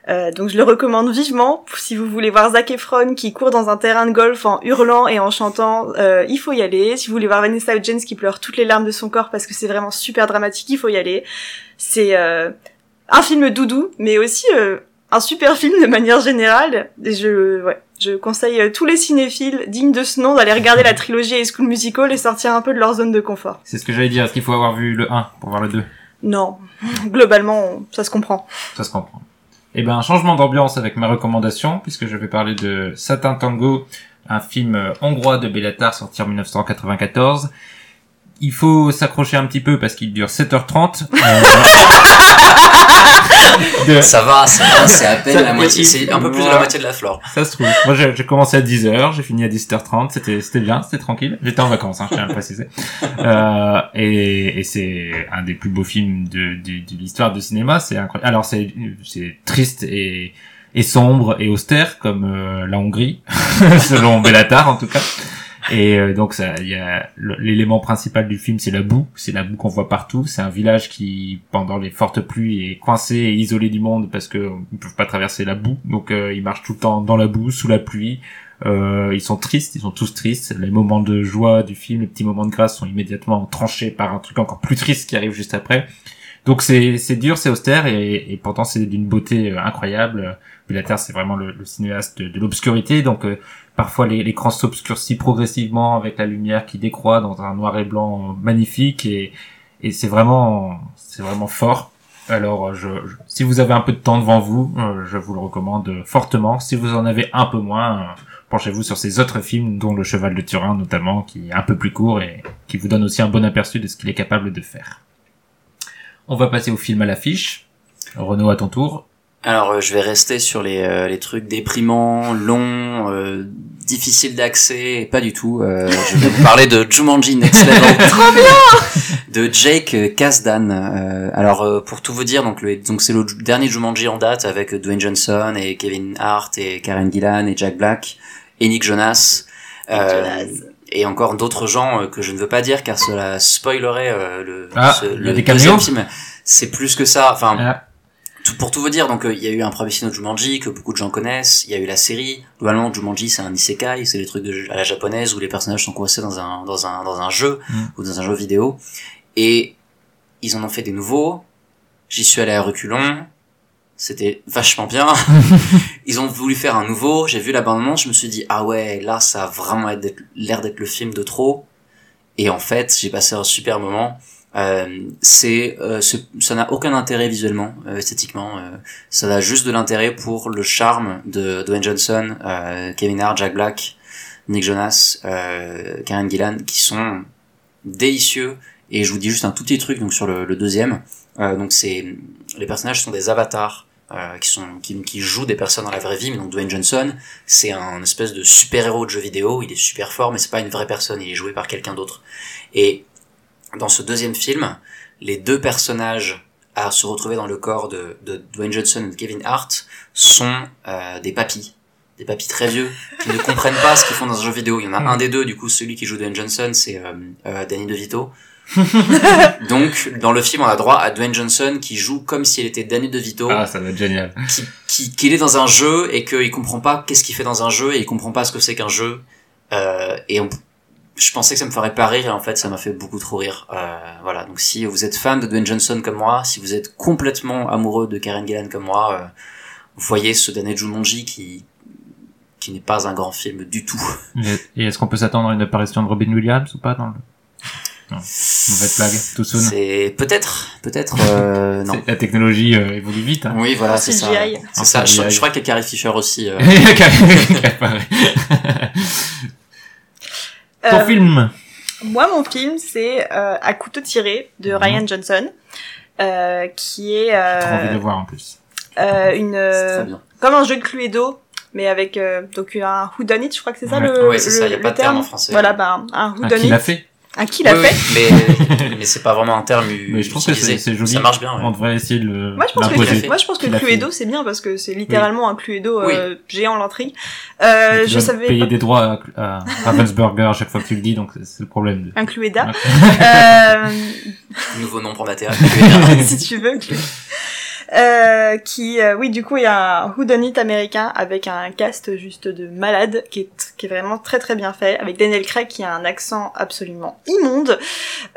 Euh, donc je le recommande vivement. Si vous voulez voir Zac Efron qui court dans un terrain de golf en hurlant et en chantant, euh, il faut y aller. Si vous voulez voir Vanessa Hudgens qui pleure toutes les larmes de son corps parce que c'est vraiment super dramatique, il faut y aller. C'est euh, un film doudou, mais aussi euh, un super film de manière générale. Et je, ouais, je conseille euh, tous les cinéphiles dignes de ce nom d'aller regarder la trilogie High School Musical et sortir un peu de leur zone de confort. C'est ce que j'allais dire. Est-ce qu'il faut avoir vu le 1 pour voir le 2 Non, (laughs) globalement, ça se comprend. Ça se comprend. Eh ben, un changement d'ambiance avec ma recommandation, puisque je vais parler de Satin Tango, un film euh, hongrois de Bellatar sorti en 1994. Il faut s'accrocher un petit peu parce qu'il dure 7h30. (laughs) Euh, de- Ça va, ça va, c'est à peine Ça- la moitié. C'est un peu plus de la moitié de la flore. Ça se trouve. Moi, j'ai j'ai commencé à 10h, j'ai fini à 17h30. C'était, c'était bien, c'était tranquille. J'étais en vacances, hein, je tiens à le préciser. (laughs) Euh, et, et c'est un des plus beaux films de, de, de l'histoire du cinéma. C'est incroyable. Alors, c'est, c'est triste et, et sombre et austère comme euh, la Hongrie, (laughs) selon Bellatar en tout cas. Et euh, donc ça, il y a l'élément principal du film, c'est la boue. C'est la boue qu'on voit partout. C'est un village qui, pendant les fortes pluies, est coincé et isolé du monde parce que ils peuvent pas traverser la boue. Donc euh, ils marchent tout le temps dans la boue, sous la pluie. Euh, ils sont tristes, ils sont tous tristes. Les moments de joie du film, les petits moments de grâce sont immédiatement tranchés par un truc encore plus triste qui arrive juste après. Donc c'est c'est dur, c'est austère et, et pourtant c'est d'une beauté euh, incroyable. Bellatar c'est vraiment le, le cinéaste de, de l'obscurité, donc euh, parfois l'écran s'obscurcit progressivement avec la lumière qui décroît dans un noir et blanc magnifique et, et c'est vraiment c'est vraiment fort. Alors je, je- si vous avez un peu de temps devant vous, euh, je vous le recommande fortement. Si vous en avez un peu moins, euh, penchez-vous sur ces autres films dont Le Cheval de Turin notamment qui est un peu plus court et qui vous donne aussi un bon aperçu de ce qu'il est capable de faire. On va passer au film à l'affiche. Renaud à ton tour. Alors, euh, je vais rester sur les, euh, les trucs déprimants, longs, euh, difficiles d'accès, pas du tout. Euh, je vais vous parler de Jumanji Next Level. (laughs) Trop bien de Jake Kasdan. Euh, alors euh, pour tout vous dire, donc le, donc c'est le dernier Jumanji en date avec Dwayne Johnson et Kevin Hart et Karen Gillan et Jack Black et Nick Jonas. Euh, et encore d'autres gens euh, que je ne veux pas dire car cela spoilerait euh, le, Ah, ce- le deuxième film. C'est plus que ça. Enfin, Ah, tout, pour tout vous dire, donc euh, il y a eu un premier film de Jumanji que beaucoup de gens connaissent. Il y a eu la série. Globalement, Jumanji c'est un isekai, c'est des trucs de, à la japonaise où les personnages sont coincés dans un dans un dans un jeu Mm. ou dans un jeu vidéo. Et ils en ont fait des nouveaux. J'y suis allé à reculons. C'était vachement bien. (laughs) ils ont voulu faire un nouveau. J'ai vu l'abandonnement. Je me suis dit ah ouais, là ça a vraiment l'air d'être le film de trop. Et en fait, j'ai passé un super moment. Euh, c'est euh, ça n'a aucun intérêt visuellement, euh, esthétiquement. euh, ça a juste de l'intérêt pour le charme de Dwayne Johnson, euh, Kevin Hart, Jack Black, Nick Jonas, Karen Gillan, qui sont délicieux. Et je vous dis juste un tout petit truc donc sur le, le deuxième. Donc c'est les personnages sont des avatars qui sont qui, qui jouent des personnes dans la vraie vie. Mais donc Dwayne Johnson, c'est un espèce de super héros de jeu vidéo. Il est super fort, mais c'est pas une vraie personne. Il est joué par quelqu'un d'autre. Et dans ce deuxième film, les deux personnages à se retrouver dans le corps de, de Dwayne Johnson et de Kevin Hart sont euh, des papis des papis très vieux qui ne comprennent pas ce qu'ils font dans un jeu vidéo. Il y en a un des deux, du coup, celui qui joue Dwayne Johnson, c'est euh, euh, Danny DeVito. (laughs) Donc, dans le film, on a droit à Dwayne Johnson qui joue comme s'il était Danny DeVito, Ah, ça va être génial. qui, qui, qu'il est dans un jeu et qu'il comprend pas qu'est-ce qu'il fait dans un jeu et il comprend pas ce que c'est qu'un jeu. Euh, et on, je pensais que ça me ferait pas rire et en fait, ça m'a fait beaucoup trop rire. Euh, voilà. Donc, si vous êtes fan de Dwayne Johnson comme moi, si vous êtes complètement amoureux de Karen Gillan comme moi, euh, vous voyez ce dernier Jumanji qui, qui n'est pas un grand film du tout. Et est-ce qu'on peut s'attendre à une apparition de Robin Williams ou pas dans le... Non. Mauvaise blague, tout soon. C'est peut-être, peut-être, euh, (laughs) non. La technologie euh, évolue vite. Hein. Oui, voilà, c'est ça. CGI. C'est ça. Je, CGI. je crois qu'il y a Carrie Fisher aussi. euh. (laughs) (laughs) Ton Euh, film Moi, mon film, c'est euh, À couteau tiré de Mhm. Ryan Johnson, euh, qui est J'ai trop envie de euh, le voir en plus. euh, une euh, comme un jeu de Cluedo, mais avec euh, donc un whodunit, je crois que c'est ça Ouais. le, Ouais, c'est ça, le- y a le pas de terme terme. en français. Voilà, ben un Ah, qui whodunit. l'a fait? Un qui l'a Oui, fait oui, mais, (laughs) mais c'est pas vraiment un terme Mais je trouve que utilisé. c'est c'est joli. Ça marche bien. ouais. On devrait essayer de le Moi je pense que moi je pense que Cluedo c'est bien parce que c'est littéralement un Cluedo euh, géant l'intrigue. Euh, je savais payer pas. des droits à, à Ravensburger à chaque fois que tu le dis, donc c'est- le problème. de- un Clueda. Euh, Nouveau nom pour ma théâtre. (laughs) (laughs) si tu veux. Clé. Euh, qui, euh, oui, du coup, il y a un whodunit américain avec un cast juste de malade qui est, qui est vraiment très très bien fait, avec Daniel Craig qui a un accent absolument immonde.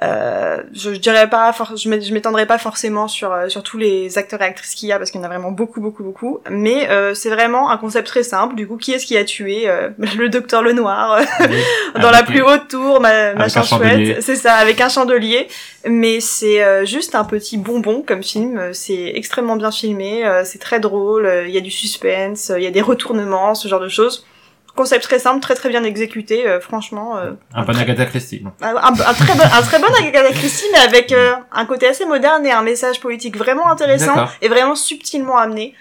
Euh, je, je dirais pas, je m'é- je m'étendrai pas forcément sur euh, sur tous les acteurs et actrices qu'il y a parce qu'il y en a vraiment beaucoup beaucoup beaucoup. Mais euh, c'est vraiment un concept très simple. Du coup, qui est-ce qui a tué euh, (laughs) le docteur Lenoir (laughs) dans la plus le- haute tour, ma, machin chouette. C'est ça, avec un chandelier. Mais c'est euh, juste un petit bonbon comme film. C'est extrêmement bien filmé, euh, c'est très drôle, euh, il y a du suspense, euh, il y a des retournements, ce genre de choses. Concept très simple, très très bien exécuté, euh, franchement. euh, Un bon Agatha Christie. non. un, un- un très bon, un très bon Agatha Christie, mais avec euh, un côté assez moderne et un message politique vraiment intéressant et vraiment subtilement amené.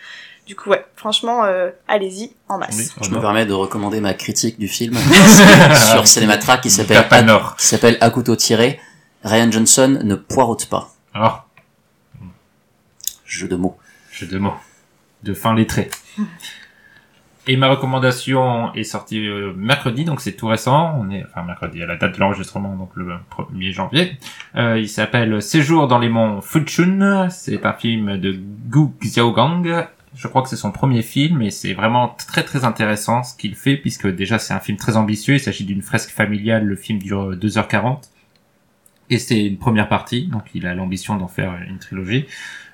Du coup, ouais, franchement, euh, allez-y en masse. Oui, Je me a- permets de recommander ma critique du film (laughs) sur Cinématra qui s'appelle qui s'appelle À couteau tiré. Ryan Johnson ne poireaute pas. Alors, Jeu de mots. jeu de mots. De fin lettré. Et ma recommandation est sortie euh, mercredi, donc c'est tout récent. On est, enfin mercredi à la date de l'enregistrement, donc le 1er janvier. Euh, il s'appelle Séjour dans les monts Fuchun. C'est un film de Gu Xiaogang. Je crois que c'est son premier film et c'est vraiment très très intéressant ce qu'il fait puisque déjà c'est un film très ambitieux. Il s'agit d'une fresque familiale. Le film dure 2h40 et c'est une première partie. Donc il a l'ambition d'en faire une trilogie.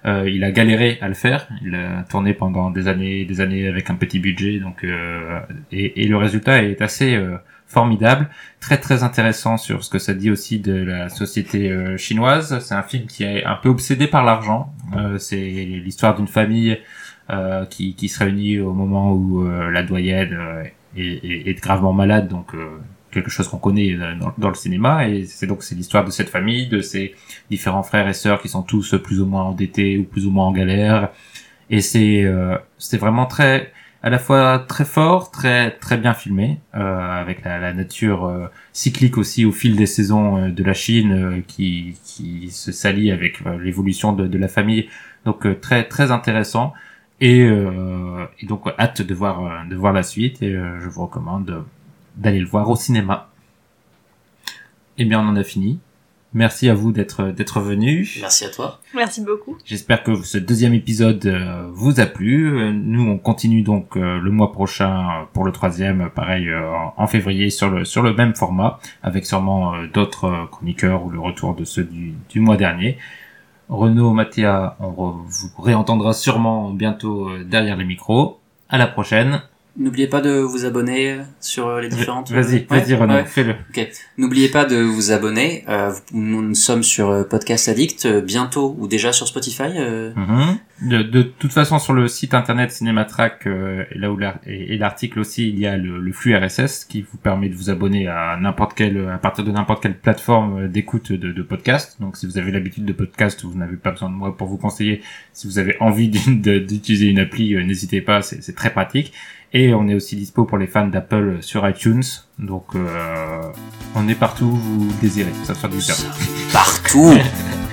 Euh, il a galéré à le faire. Il a tourné pendant des années, des années avec un petit budget. Donc, euh, et, et le résultat est assez euh, formidable, très très intéressant sur ce que ça dit aussi de la société euh, chinoise. C'est un film qui est un peu obsédé par l'argent. Euh, c'est l'histoire d'une famille euh, qui, qui se réunit au moment où la doyenne est, est- est gravement malade, donc quelque chose qu'on connaît dans, le cinéma. Et c'est donc c'est l'histoire de cette famille, de ces différents frères et sœurs qui sont tous plus ou moins endettés ou plus ou moins en galère. Et c'est euh, c'est vraiment très à la fois très fort, très très bien filmé, euh, avec la, nature euh, cyclique aussi au fil des saisons euh, de la Chine euh, qui qui se s'allie avec l'évolution de, la famille. Donc très très intéressant. Et, et donc hâte de voir de voir la suite et je vous recommande d'aller le voir au cinéma. Eh bien on en a fini. Merci à vous d'être d'être venus. Merci à toi. Merci beaucoup. J'espère que ce deuxième épisode euh, vous a plu. Nous, on continue donc euh, le mois prochain pour le troisième, pareil euh, en- février sur le sur le même format, avec sûrement d'autres chroniqueurs ou le retour de ceux du, du mois dernier. Renaud, Mathéa, on re- vous réentendra sûrement bientôt derrière les micros. À la prochaine. N'oubliez pas de vous abonner sur euh, les différentes. Vas-y, Ouais, vas-y Renaud, ouais. fais-le. N'oubliez pas de vous abonner. Euh, nous, sommes sur euh, Podcast Addict euh, bientôt ou déjà sur Spotify. euh, Mhm. De, de toute façon, sur le site internet Cinématrack, euh, et là où et, l'article aussi, il y a le, le, flux RSS qui vous permet de vous abonner à n'importe quelle, à partir de n'importe quelle plateforme euh, d'écoute de, de podcast. Donc, si vous avez l'habitude de podcast, vous n'avez pas besoin de moi pour vous conseiller. Si vous avez envie d'utiliser une appli, euh, n'hésitez pas, c'est très pratique. Et on est aussi dispo pour les fans d'Apple sur iTunes. Donc, euh, on est partout où vous désirez. Ça soit du Partout (laughs)